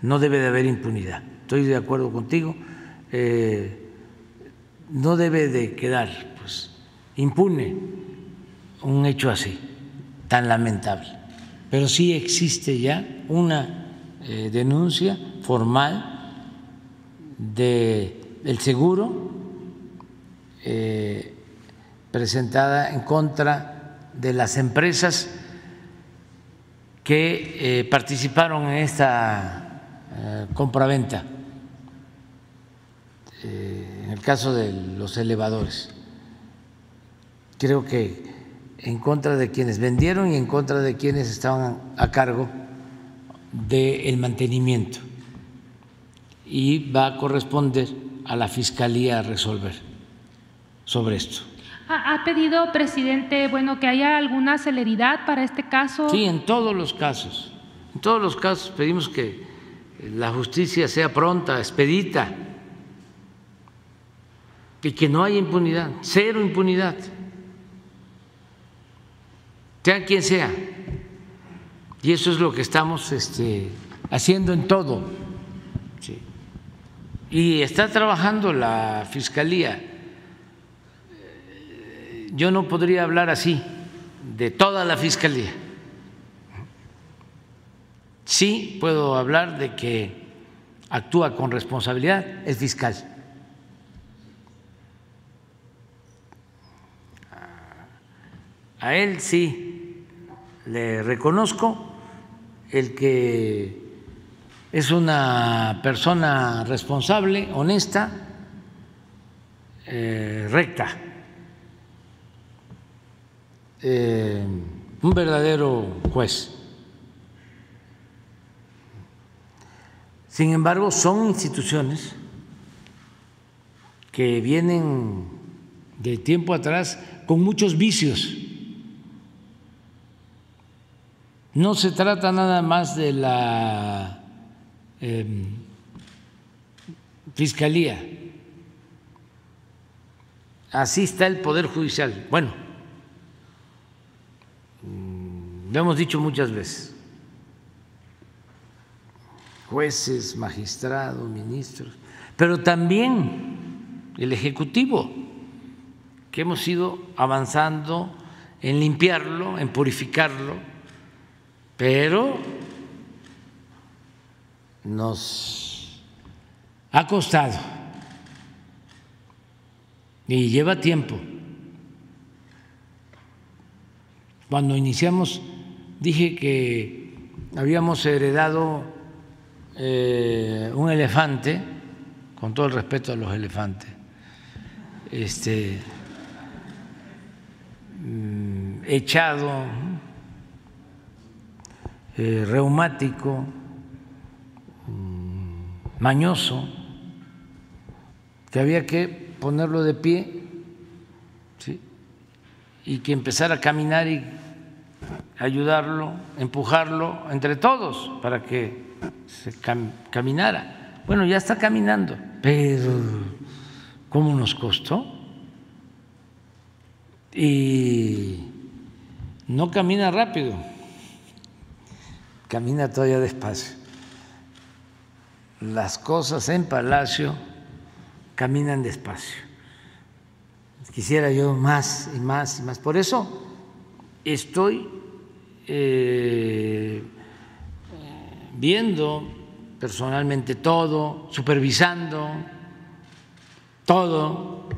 No debe de haber impunidad. Estoy de acuerdo contigo. Eh, no debe de quedar pues, impune un hecho así, tan lamentable. Pero sí existe ya una eh, denuncia formal de, del seguro eh, presentada en contra de las empresas que eh, participaron en esta eh, compraventa, eh, en el caso de los elevadores. Creo que en contra de quienes vendieron y en contra de quienes estaban a cargo del mantenimiento. Y va a corresponder a la Fiscalía resolver sobre esto. ¿Ha pedido, presidente, bueno, que haya alguna celeridad para este caso? Sí, en todos los casos. En todos los casos pedimos que la justicia sea pronta, expedita, y que no haya impunidad, cero impunidad, sea quien sea. Y eso es lo que estamos este, haciendo en todo. Y está trabajando la Fiscalía yo no podría hablar así de toda la fiscalía. Sí puedo hablar de que actúa con responsabilidad es fiscal. A él sí le reconozco el que es una persona responsable, honesta, eh, recta, eh, un verdadero juez. Sin embargo, son instituciones que vienen de tiempo atrás con muchos vicios. No se trata nada más de la eh, fiscalía. Así está el Poder Judicial. Bueno, lo hemos dicho muchas veces. Jueces, magistrados, ministros, pero también el Ejecutivo, que hemos ido avanzando en limpiarlo, en purificarlo, pero nos ha costado y lleva tiempo. Cuando iniciamos dije que habíamos heredado eh, un elefante, con todo el respeto a los elefantes, este, mm, echado, eh, reumático, mañoso, que había que ponerlo de pie y que empezara a caminar y ayudarlo, empujarlo entre todos para que se caminara. Bueno, ya está caminando, pero ¿cómo nos costó? Y no camina rápido, camina todavía despacio las cosas en Palacio caminan despacio. Quisiera yo más y más y más. Por eso estoy eh, viendo personalmente todo, supervisando todo,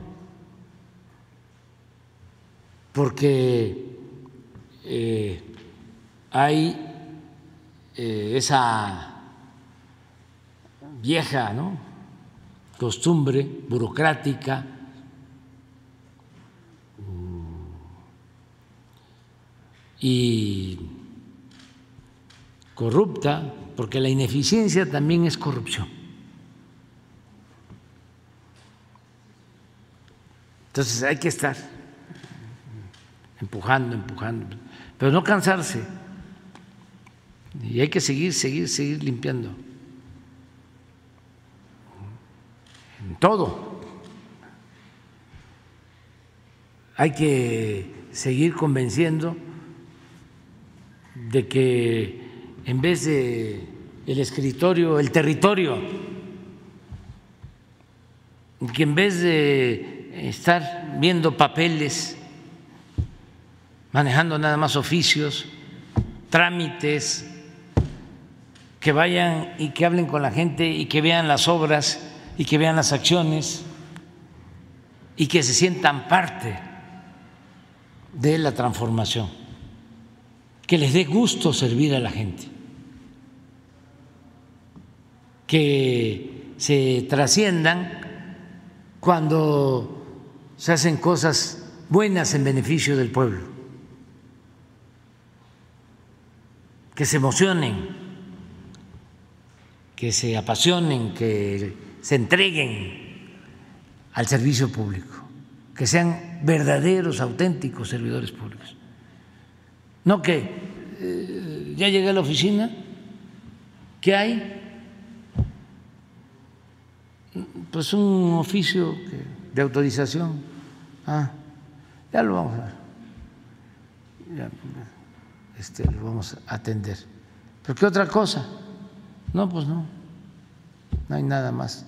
porque eh, hay eh, esa vieja costumbre burocrática y corrupta, porque la ineficiencia también es corrupción. Entonces hay que estar empujando, empujando, pero no cansarse. Y hay que seguir, seguir, seguir limpiando. todo. Hay que seguir convenciendo de que en vez de el escritorio, el territorio, que en vez de estar viendo papeles, manejando nada más oficios, trámites, que vayan y que hablen con la gente y que vean las obras y que vean las acciones y que se sientan parte de la transformación, que les dé gusto servir a la gente, que se trasciendan cuando se hacen cosas buenas en beneficio del pueblo, que se emocionen, que se apasionen, que se entreguen al servicio público, que sean verdaderos, auténticos servidores públicos. No que eh, ya llegué a la oficina, ¿qué hay? Pues un oficio de autorización. Ah, ya lo vamos a ya, este, lo vamos a atender. ¿Pero qué otra cosa? No, pues no, no hay nada más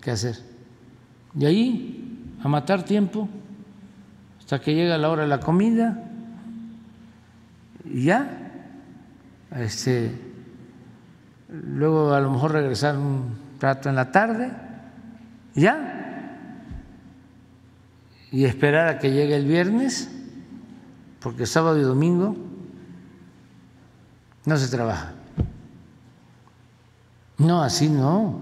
que hacer. Y ahí, a matar tiempo, hasta que llega la hora de la comida, y ya, este, luego a lo mejor regresar un rato en la tarde, ya, y esperar a que llegue el viernes, porque sábado y domingo no se trabaja. No, así no.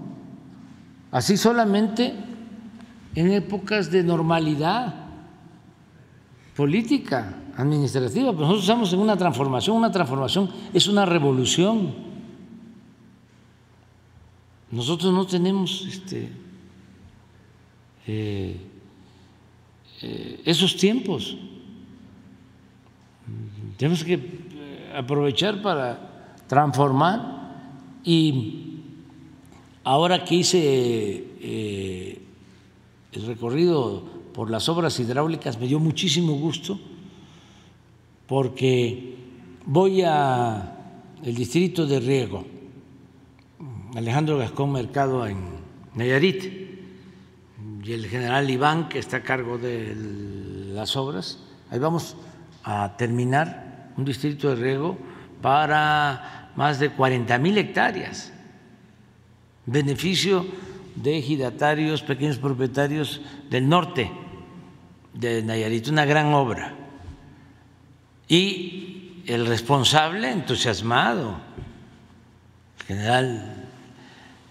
Así solamente en épocas de normalidad política, administrativa. Pero nosotros estamos en una transformación. Una transformación es una revolución. Nosotros no tenemos este, eh, eh, esos tiempos. Tenemos que eh, aprovechar para transformar y Ahora que hice el recorrido por las obras hidráulicas me dio muchísimo gusto porque voy a el distrito de Riego, Alejandro Gascón Mercado en Nayarit, y el general Iván, que está a cargo de las obras. Ahí vamos a terminar un distrito de riego para más de 40 mil hectáreas beneficio de ejidatarios, pequeños propietarios del norte de Nayarit, una gran obra. Y el responsable, entusiasmado, general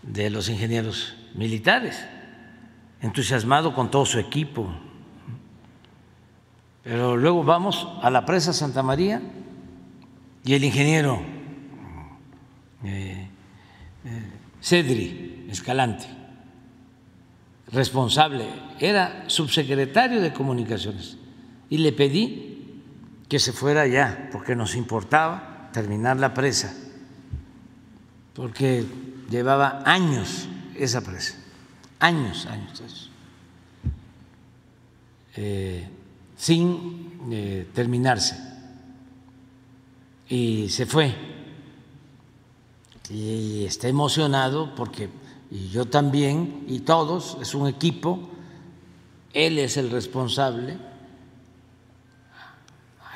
de los ingenieros militares, entusiasmado con todo su equipo. Pero luego vamos a la presa Santa María y el ingeniero eh, eh, Cedri Escalante, responsable, era subsecretario de comunicaciones, y le pedí que se fuera ya, porque nos importaba terminar la presa, porque llevaba años esa presa, años, años, eh, sin eh, terminarse. Y se fue y está emocionado porque y yo también, y todos, es un equipo, él es el responsable,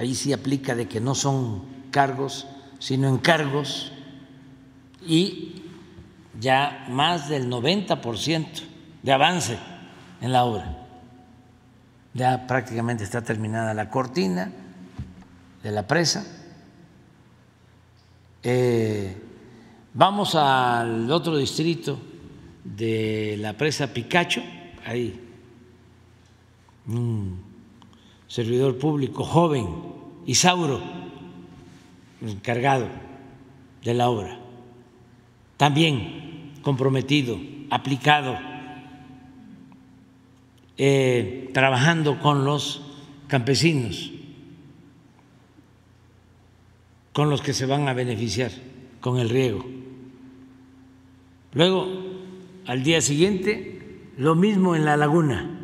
ahí sí aplica de que no son cargos, sino encargos, y ya más del 90% de avance en la obra. Ya prácticamente está terminada la cortina de la presa. Eh, Vamos al otro distrito de la presa Picacho, ahí, un servidor público joven, Isauro, encargado de la obra, también comprometido, aplicado, eh, trabajando con los campesinos, con los que se van a beneficiar con el riego. Luego, al día siguiente, lo mismo en la laguna,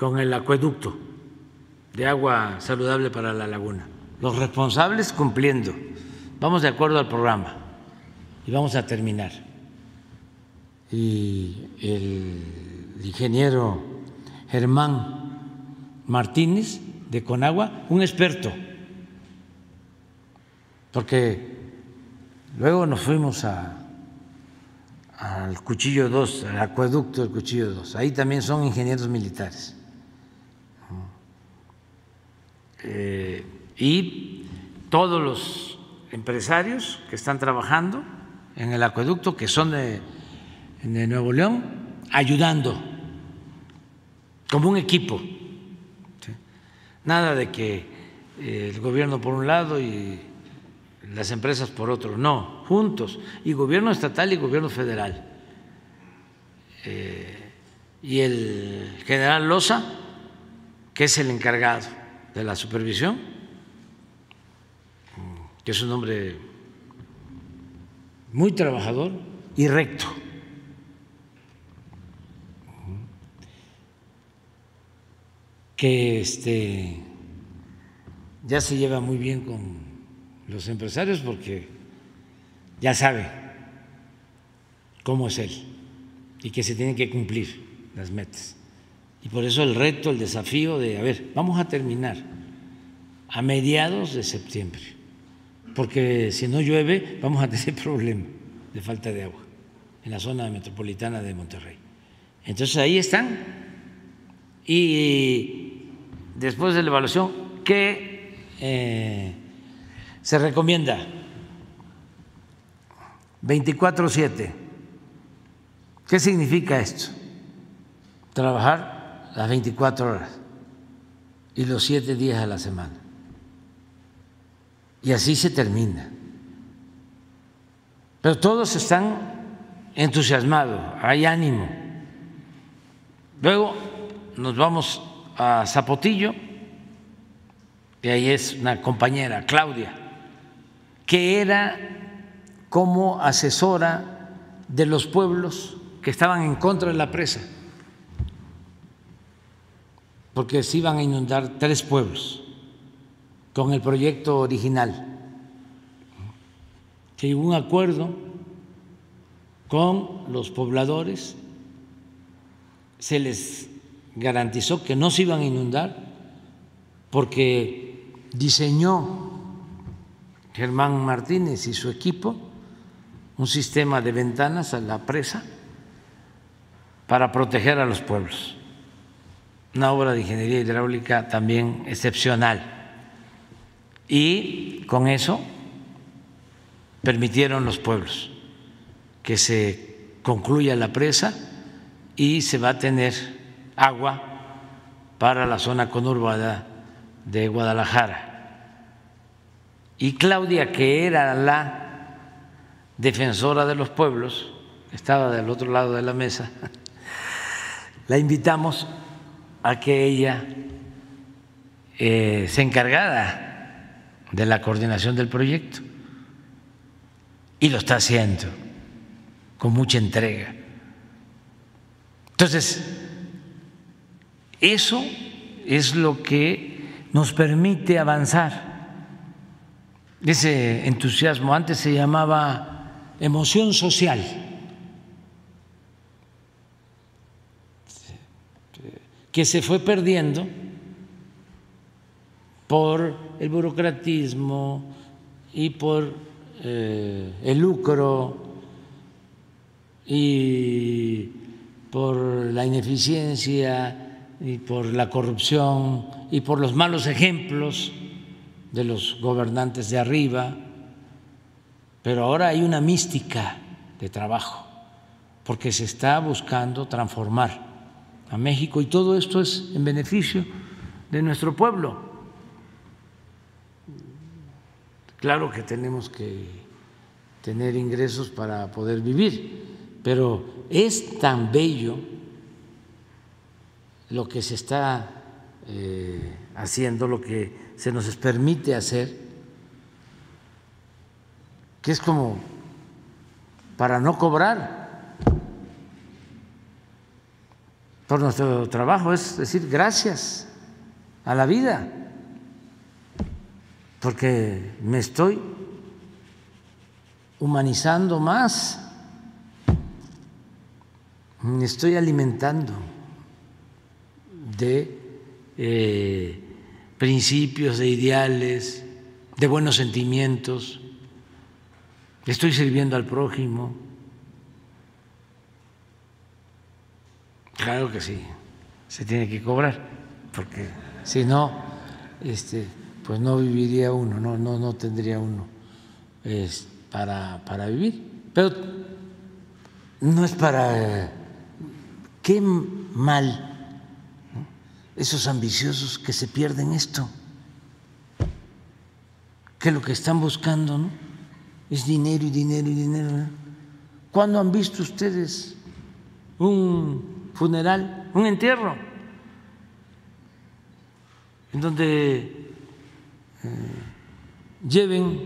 con el acueducto de agua saludable para la laguna. Los responsables cumpliendo. Vamos de acuerdo al programa y vamos a terminar. Y el ingeniero Germán Martínez de Conagua, un experto, porque luego nos fuimos a al Cuchillo 2, al acueducto del Cuchillo 2. Ahí también son ingenieros militares. Eh, y todos los empresarios que están trabajando en el acueducto, que son de, Nuevo León, ayudando como un equipo. Nada de que eh, el gobierno por un lado y las empresas por otro, no, juntos, y gobierno estatal y gobierno federal. Eh, y el general Loza, que es el encargado de la supervisión, que es un hombre muy trabajador y recto. que este ya se lleva muy bien con los empresarios porque ya sabe cómo es él y que se tienen que cumplir las metas. Y por eso el reto, el desafío de, a ver, vamos a terminar a mediados de septiembre, porque si no llueve vamos a tener [laughs] problema de falta de agua. en la zona metropolitana de Monterrey. Entonces ahí están. Y después de la evaluación, ¿qué eh, se recomienda? 24-7. ¿Qué significa esto? Trabajar las 24 horas y los 7 días a la semana. Y así se termina. Pero todos están entusiasmados, hay ánimo. Luego nos vamos a Zapotillo, y ahí es una compañera, Claudia, que era como asesora de los pueblos que estaban en contra de la presa, porque se iban a inundar tres pueblos con el proyecto original. Que hubo un acuerdo con los pobladores, se les garantizó que no se iban a inundar porque diseñó Germán Martínez y su equipo un sistema de ventanas a la presa para proteger a los pueblos. Una obra de ingeniería hidráulica también excepcional. Y con eso permitieron los pueblos que se concluya la presa y se va a tener agua para la zona conurbada de Guadalajara. Y Claudia, que era la defensora de los pueblos, estaba del otro lado de la mesa, [laughs] la invitamos a que ella eh, se encargara de la coordinación del proyecto y lo está haciendo con mucha entrega. Entonces, eso es lo que nos permite avanzar. Ese entusiasmo antes se llamaba emoción social. Que se fue perdiendo por el burocratismo y por eh, el lucro y por la ineficiencia y por la corrupción y por los malos ejemplos de los gobernantes de arriba. Pero ahora hay una mística de trabajo, porque se está buscando transformar a México y todo esto es en beneficio de nuestro pueblo. Claro que tenemos que tener ingresos para poder vivir, pero es tan bello lo que se está eh, haciendo, lo que se nos permite hacer que es como para no cobrar por nuestro trabajo, es decir, gracias a la vida, porque me estoy humanizando más, me estoy alimentando de eh, principios, de ideales, de buenos sentimientos estoy sirviendo al prójimo. Claro que sí, se tiene que cobrar, porque si no, este, pues no viviría uno, no, no, no tendría uno para, para vivir. Pero no es para qué mal esos ambiciosos que se pierden esto, que lo que están buscando, es dinero y dinero y dinero. ¿Cuándo han visto ustedes un funeral, un entierro, en donde eh, lleven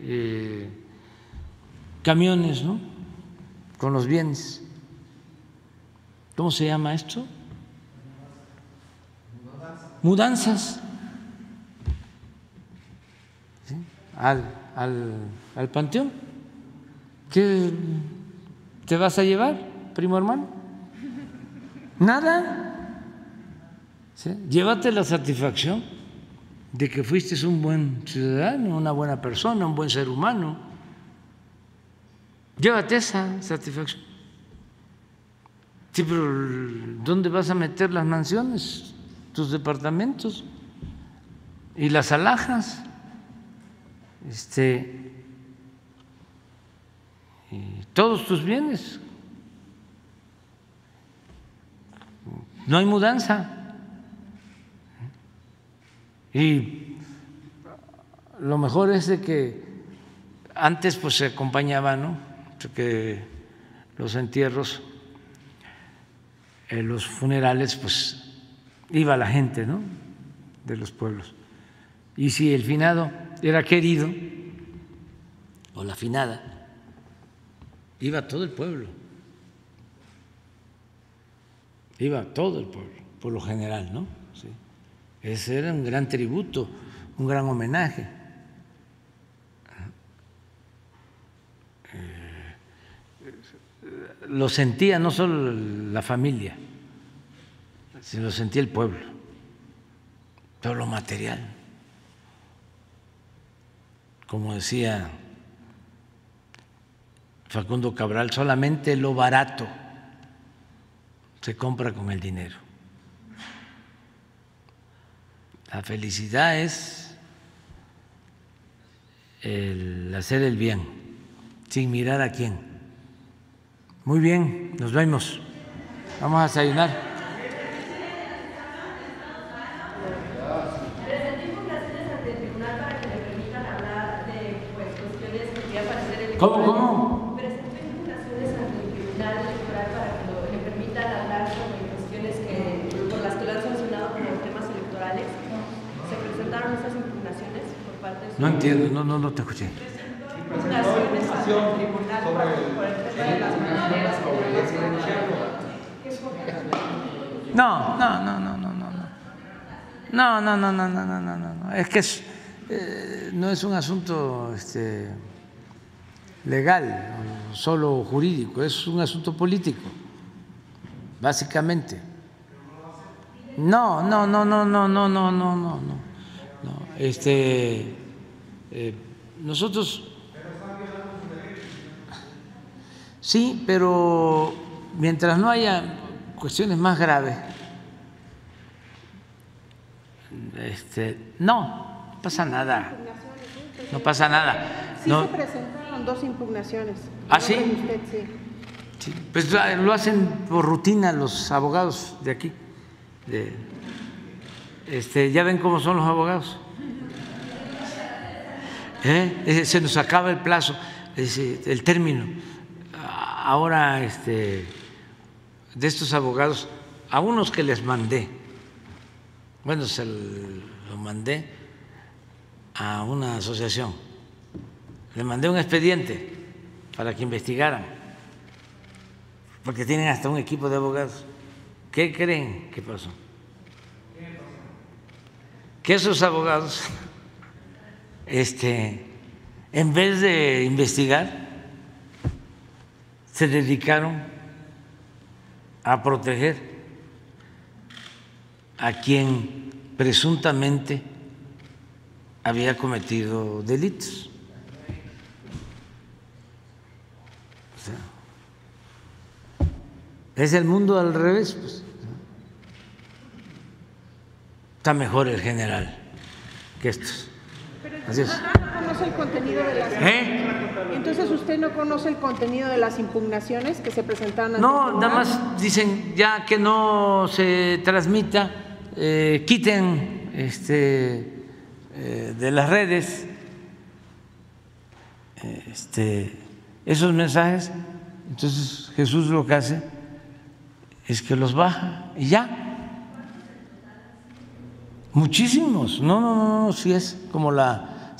eh, camiones ¿no? con los bienes? ¿Cómo se llama esto? Mudanzas. Al, al, al panteón. ¿Qué te vas a llevar, primo hermano? Nada. Llévate la satisfacción de que fuiste un buen ciudadano, una buena persona, un buen ser humano. Llévate esa satisfacción. Sí, pero ¿dónde vas a meter las mansiones, tus departamentos y las alhajas? Este, y todos tus bienes. No hay mudanza. Y lo mejor es de que antes pues se acompañaba, ¿no? Los entierros, en los funerales, pues iba la gente, ¿no? De los pueblos. Y si el finado era querido, o la finada, iba todo el pueblo. Iba todo el pueblo, por lo general, ¿no? Ese era un gran tributo, un gran homenaje. Eh, lo sentía no solo la familia, sino lo sentía el pueblo, todo lo material. Como decía Facundo Cabral, solamente lo barato se compra con el dinero. La felicidad es el hacer el bien, sin mirar a quién. Muy bien, nos vemos. Vamos a desayunar. ¿Cómo, cómo? Presentó impugnaciones ante el Tribunal Electoral para que lo- le permitan hablar sobre cuestiones que, por las que lo han sancionado como temas electorales. ¿Se presentaron esas impugnaciones por parte de su No entiendo, no, no, no te escuché. No, no, no, no, no, no, no. No, no, no, no, no, no, no. Es que es, eh, no es un asunto este, legal, solo jurídico, es un asunto político, básicamente. No, no, no, no, no, no, no, no, no. no. Este, eh, nosotros Sí, pero mientras no haya cuestiones más graves, este, no, no pasa nada. No pasa nada. Sí No, se presentaron dos impugnaciones. ¿Ah, sí? Nombre de Usted, sí. sí, pues lo hacen por rutina los abogados de aquí. de- este, ya ven cómo son los abogados. ¿Eh? Se nos acaba el plazo, el término. Ahora, este, de estos abogados, a unos que les mandé, bueno, se lo mandé a una asociación, le mandé un expediente para que investigaran, porque tienen hasta un equipo de abogados. ¿Qué creen que pasó? Que esos abogados, este, en vez de investigar, se dedicaron a proteger a quien presuntamente había cometido delitos. Es el mundo al revés. Pues. Está mejor el general que estos. Así es. No conoce el contenido de las ¿Eh? Entonces usted no conoce el contenido de las impugnaciones que se presentaron No, nada más dicen ya que no se transmita, eh, quiten este, eh, de las redes este, esos mensajes. Entonces Jesús lo que hace es que los baja y ya. Muchísimos. No, no, no, no, si es como la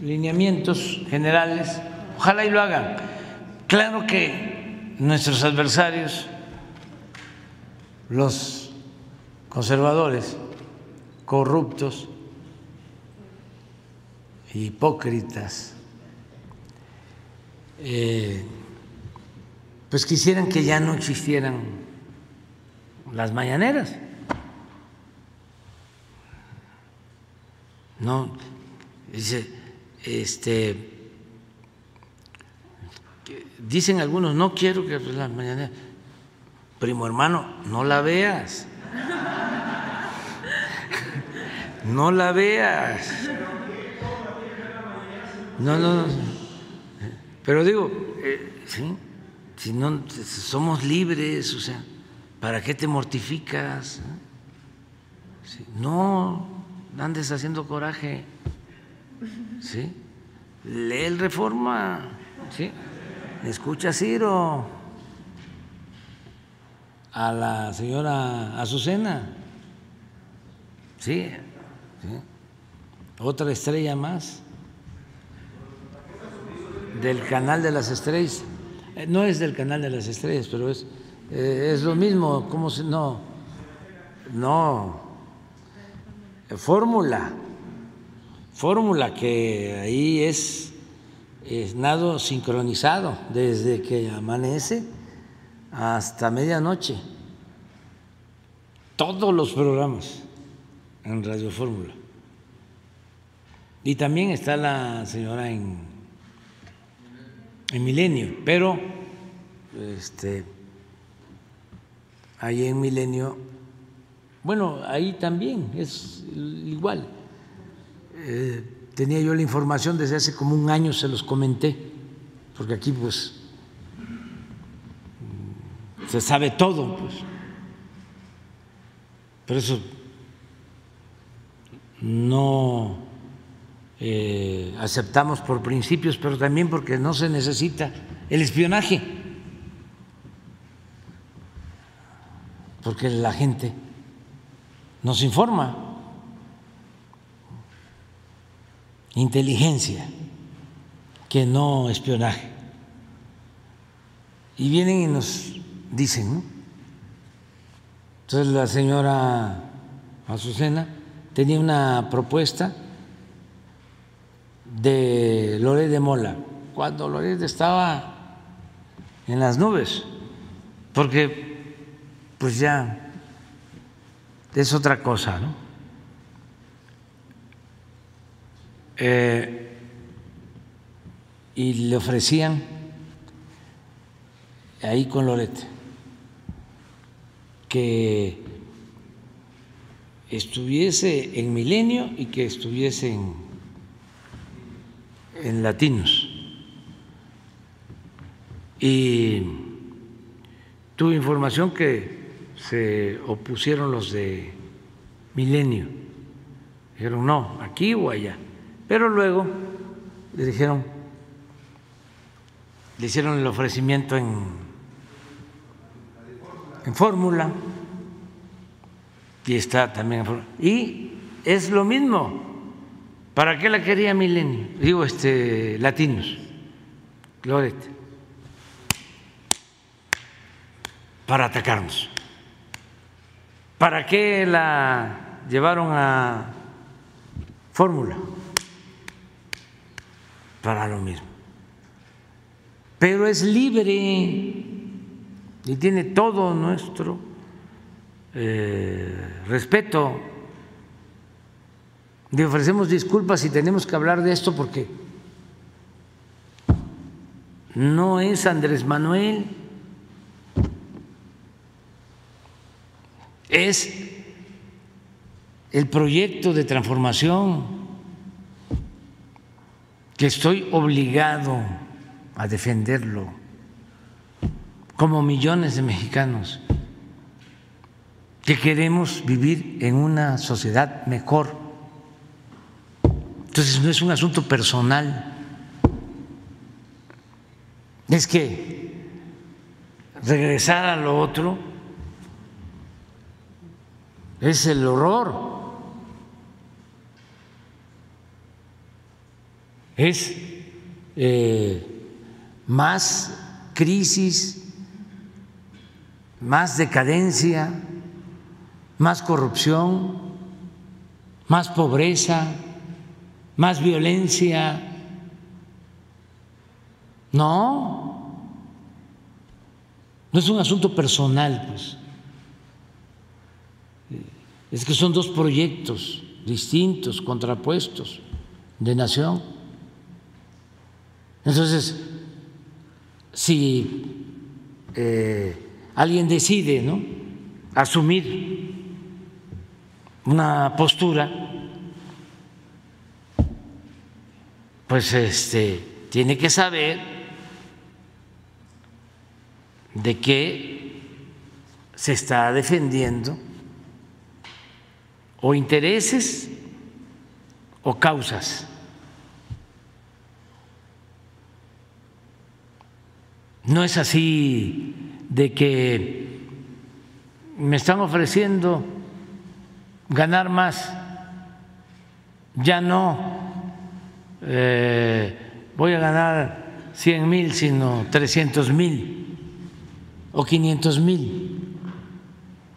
Lineamientos. generales. Ojalá y lo hagan. Claro que nuestros adversarios, los conservadores, corruptos, hipócritas, eh, pues quisieran que ya no existieran las mañaneras. No, dice, este, dicen algunos, no quiero que las mañaneras, primo hermano, no la veas. No la veas. No, no, no. Pero digo, eh, si no somos libres, o sea, ¿para qué te mortificas? No andes haciendo coraje. ¿Sí? Lee el reforma. ¿Sí? Escucha Ciro a la señora Azucena. Sí, sí. Otra estrella más del canal de las estrellas. Eh, no es del canal de las estrellas, pero es, eh, es lo mismo. ¿Cómo se.? No, no. Fórmula. Fórmula que ahí es, es nado sincronizado desde que amanece hasta medianoche. Todos los programas en Radio Fórmula. Y también está la señora en, en Milenio, pero este, ahí en Milenio, bueno, ahí también es igual. Eh, tenía yo la información desde hace como un año, se los comenté, porque aquí pues se sabe todo, pues. Por eso no eh, aceptamos por principios, pero también porque no se necesita el espionaje, porque la gente nos informa. Inteligencia, que no espionaje. Y vienen y nos dicen, ¿no? Entonces la señora Azucena tenía una propuesta de Loret de Mola, cuando Loret estaba en las nubes, porque pues ya es otra cosa, ¿no? Eh, y le ofrecían ahí con Loret que estuviese en Milenio y que estuviese en, en Latinos. Y tuve información que se opusieron los de Milenio. Dijeron, no, aquí o allá. Pero luego le dijeron, le hicieron el ofrecimiento en en fórmula y está también en fórmula. Y es lo mismo. ¿Para qué la quería Milenio? Digo, este, latinos. Loret. Para atacarnos. ¿Para qué la llevaron a fórmula? Para lo mismo. Pero es libre y tiene todo nuestro eh, respeto. Le ofrecemos disculpas si tenemos que hablar de esto porque no es Andrés Manuel, es el proyecto de transformación que estoy obligado a defenderlo como millones de mexicanos que queremos vivir en una sociedad mejor. Entonces no es un asunto personal, es que regresar a lo otro es el horror, es eh, más crisis más decadencia, más corrupción, más pobreza, más violencia. No, no es un asunto personal, pues. Es que son dos proyectos distintos, contrapuestos, de nación. Entonces, si eh, alguien decide ¿no? asumir una postura, pues este tiene que saber de qué se está defendiendo o intereses o causas. No es así de que me están ofreciendo ganar más, ya no eh, voy a ganar 100 mil, sino 300 mil o 500 mil.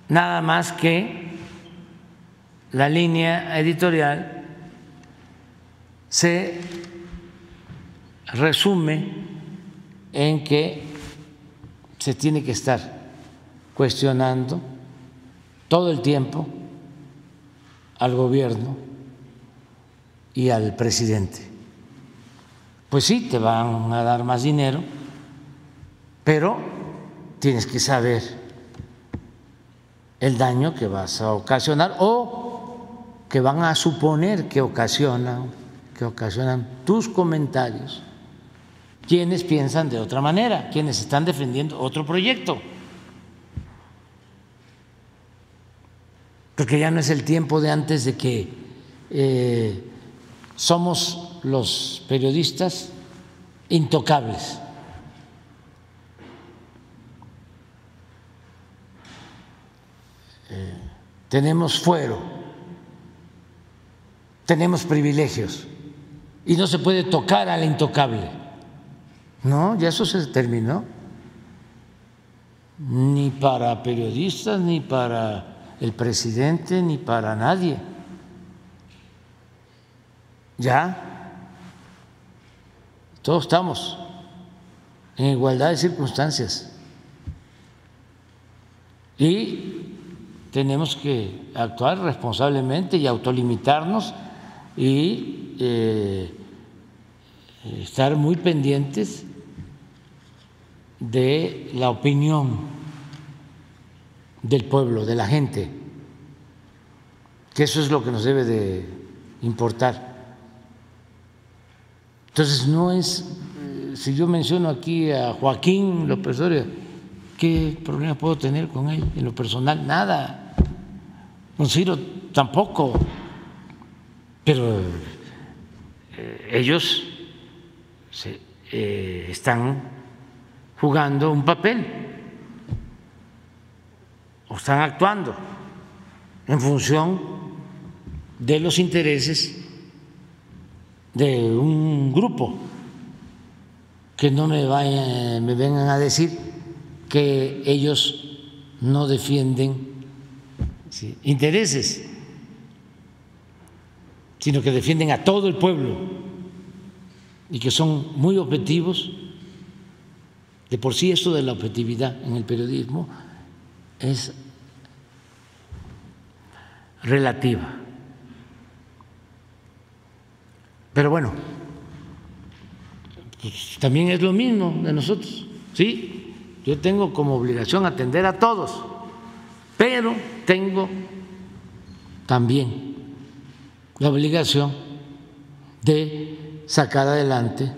Nada más que la línea editorial se resume en que se tiene que estar cuestionando todo el tiempo al gobierno y al presidente. Pues sí, te van a dar más dinero, pero tienes que saber el daño que vas a ocasionar o que van a suponer que ocasionan, que ocasionan tus comentarios quienes piensan de otra manera, quienes están defendiendo otro proyecto. Porque ya no es el tiempo de antes de que eh, somos los periodistas intocables. Eh, tenemos fuero, tenemos privilegios y no se puede tocar al intocable. No, ya eso se terminó. Ni para periodistas, ni para el presidente, ni para nadie. Ya. Todos estamos en igualdad de circunstancias. Y tenemos que actuar responsablemente y autolimitarnos y eh, estar muy pendientes de la opinión del pueblo, de la gente, que eso es lo que nos debe de importar. Entonces no es, eh, si yo menciono aquí a Joaquín López Doria, ¿qué problema puedo tener con él en lo personal? Nada. Con Ciro tampoco. Pero eh, ellos eh, están jugando un papel. O están actuando en función de los intereses de un grupo que no me, vayan, me vengan a decir que ellos no defienden intereses, sino que defienden a todo el pueblo y que son muy objetivos de por sí esto de la objetividad en el periodismo es relativa. Pero bueno, pues también es lo mismo de nosotros, ¿sí? Yo tengo como obligación atender a todos, pero tengo también la obligación de sacar adelante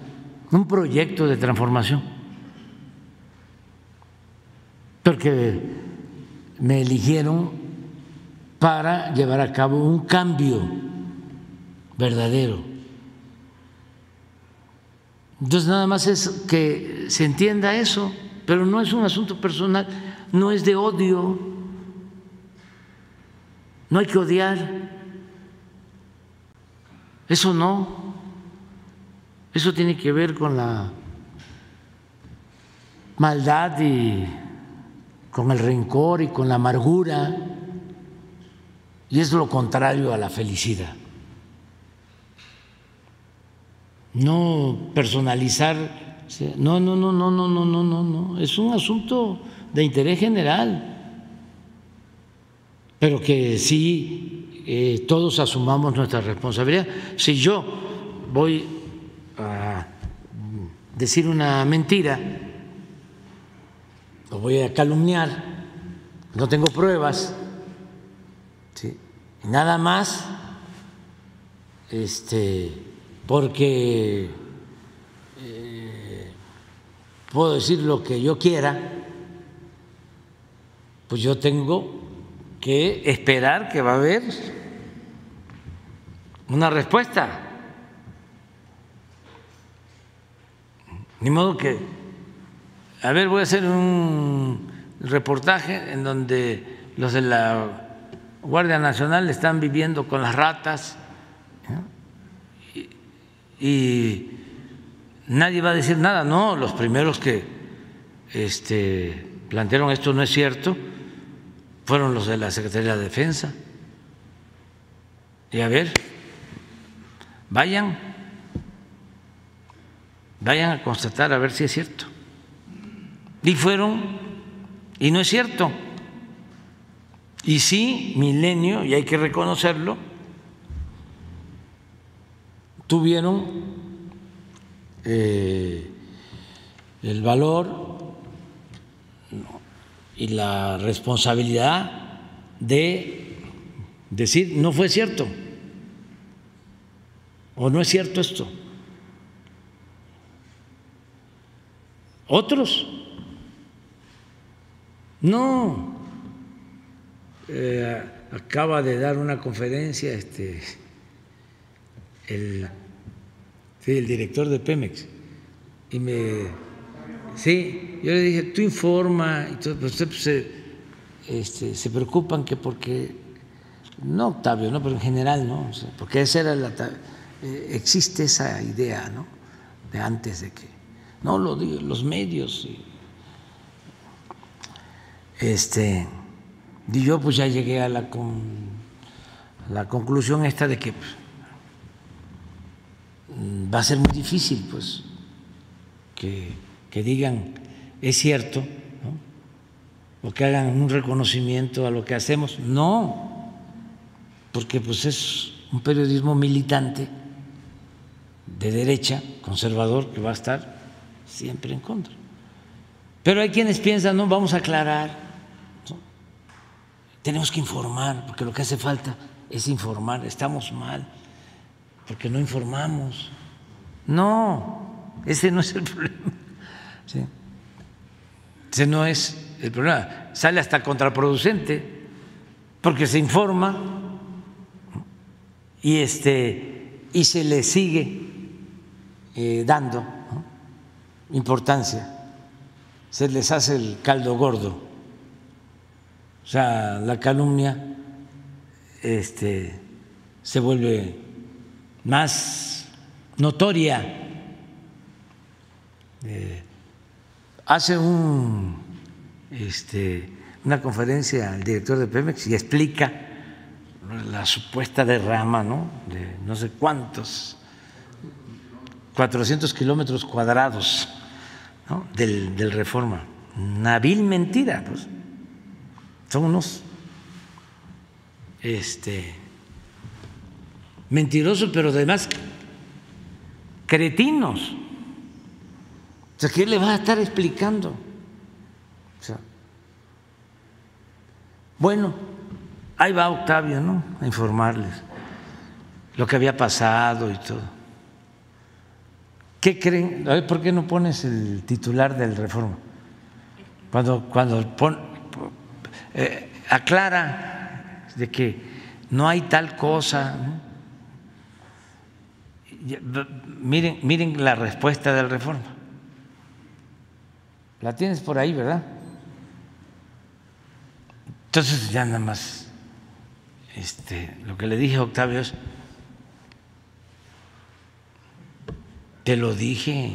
un proyecto de transformación porque me eligieron para llevar a cabo un cambio verdadero. Entonces nada más es que se entienda eso, pero no es un asunto personal, no es de odio, no hay que odiar, eso no, eso tiene que ver con la maldad y con el rencor y con la amargura, y es lo contrario a la felicidad. No personalizar, no, no, no, no, no, no, no, no, no, es un asunto de interés general, pero que sí eh, todos asumamos nuestra responsabilidad. Si yo voy a decir una mentira, lo voy a calumniar, no tengo pruebas, nada más este, porque eh, puedo decir lo que yo quiera, pues yo tengo que esperar que va a haber una respuesta. Ni modo que, a ver, voy a hacer un reportaje en donde los de la Guardia Nacional están viviendo con las ratas y, nadie va a decir nada. No, los primeros que este, plantearon esto no es cierto fueron los de la Secretaría de Defensa. Y a ver, vayan vayan a constatar a ver si es cierto. Y fueron, y no es cierto. Y sí, Milenio, y hay que reconocerlo, tuvieron eh, el valor y la responsabilidad de decir, no fue cierto, o no es cierto esto. Otros no. Eh, acaba de dar una conferencia este, el, el director de Pemex y me sí yo le dije tú informa y todo, pues, se, este, se preocupan que porque no Octavio no pero en general no porque esa era la eh, existe esa idea no de antes de que no lo los medios. Este, y yo pues ya llegué a la, la conclusión esta de que pues, va a ser muy difícil pues que, que digan es cierto o que hagan un reconocimiento a lo que hacemos. No, porque pues es un periodismo militante de derecha, conservador, que va a estar siempre en contra. Pero hay quienes piensan, no, vamos a aclarar, tenemos que informar, porque lo que hace falta es informar, estamos mal, porque no informamos. No, ese no es el [laughs] problema. Ese no es el problema. Sale hasta contraproducente, porque se informa y, este, y se le sigue eh, dando importancia, se les hace el caldo gordo. O sea, la calumnia este, se vuelve más notoria. Eh, hace un, este, una conferencia el director de Pemex y explica la supuesta derrama ¿no? de no sé cuántos, 400 kilómetros cuadrados del, reforma. Una vil mentira, pues. Son unos este, mentirosos, pero además cretinos. O sea, ¿qué le va a estar explicando? Bueno, ahí va Octavio, ¿no? A informarles lo que había pasado y todo. ¿Qué creen? ¿por qué no pones el titular del reforma? Cuando, cuando eh, aclara de que no hay tal cosa. Miren, miren la respuesta del reforma. La tienes por ahí, ¿verdad? Entonces ya nada más este, lo que le dije a Octavio es Te lo dije.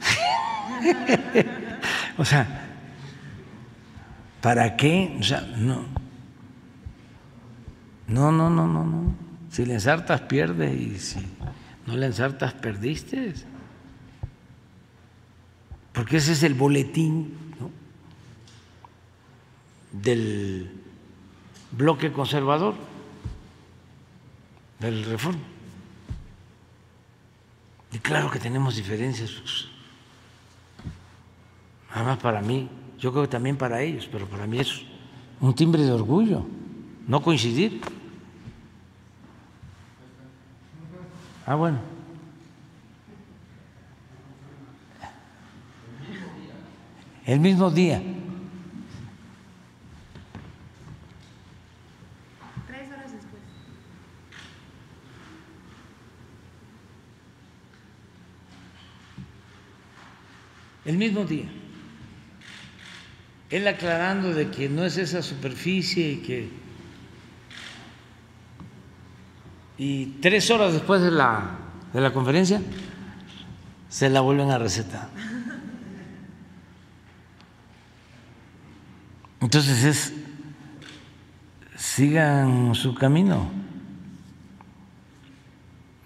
[laughs] o sea, ¿Para qué? O sea, no. No, no, no, no, no. Si le ensartas, pierdes y si no le ensartas, perdiste. Porque ese es el boletín ¿no? del bloque conservador, del reforma. Y claro que tenemos diferencias. Además, para mí, yo creo que también para ellos, pero para mí es un timbre de orgullo no coincidir. Ah, bueno. El mismo día. Tres horas después. El mismo día. Él aclarando de que no es esa superficie y que... Y tres horas después de la, de la conferencia se la vuelven a recetar. Entonces es, sigan su camino.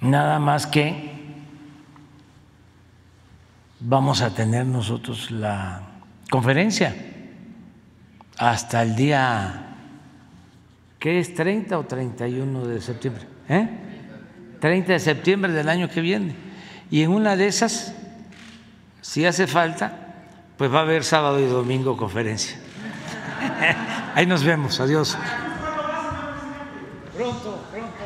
Nada más que vamos a tener nosotros la conferencia hasta el día, ¿qué es? 30 o 31 de septiembre. ¿Eh? 30 de septiembre del año que viene. Y en una de esas, si hace falta, pues va a haber sábado y domingo conferencia. [laughs] Ahí nos vemos, adiós. Pronto, pronto.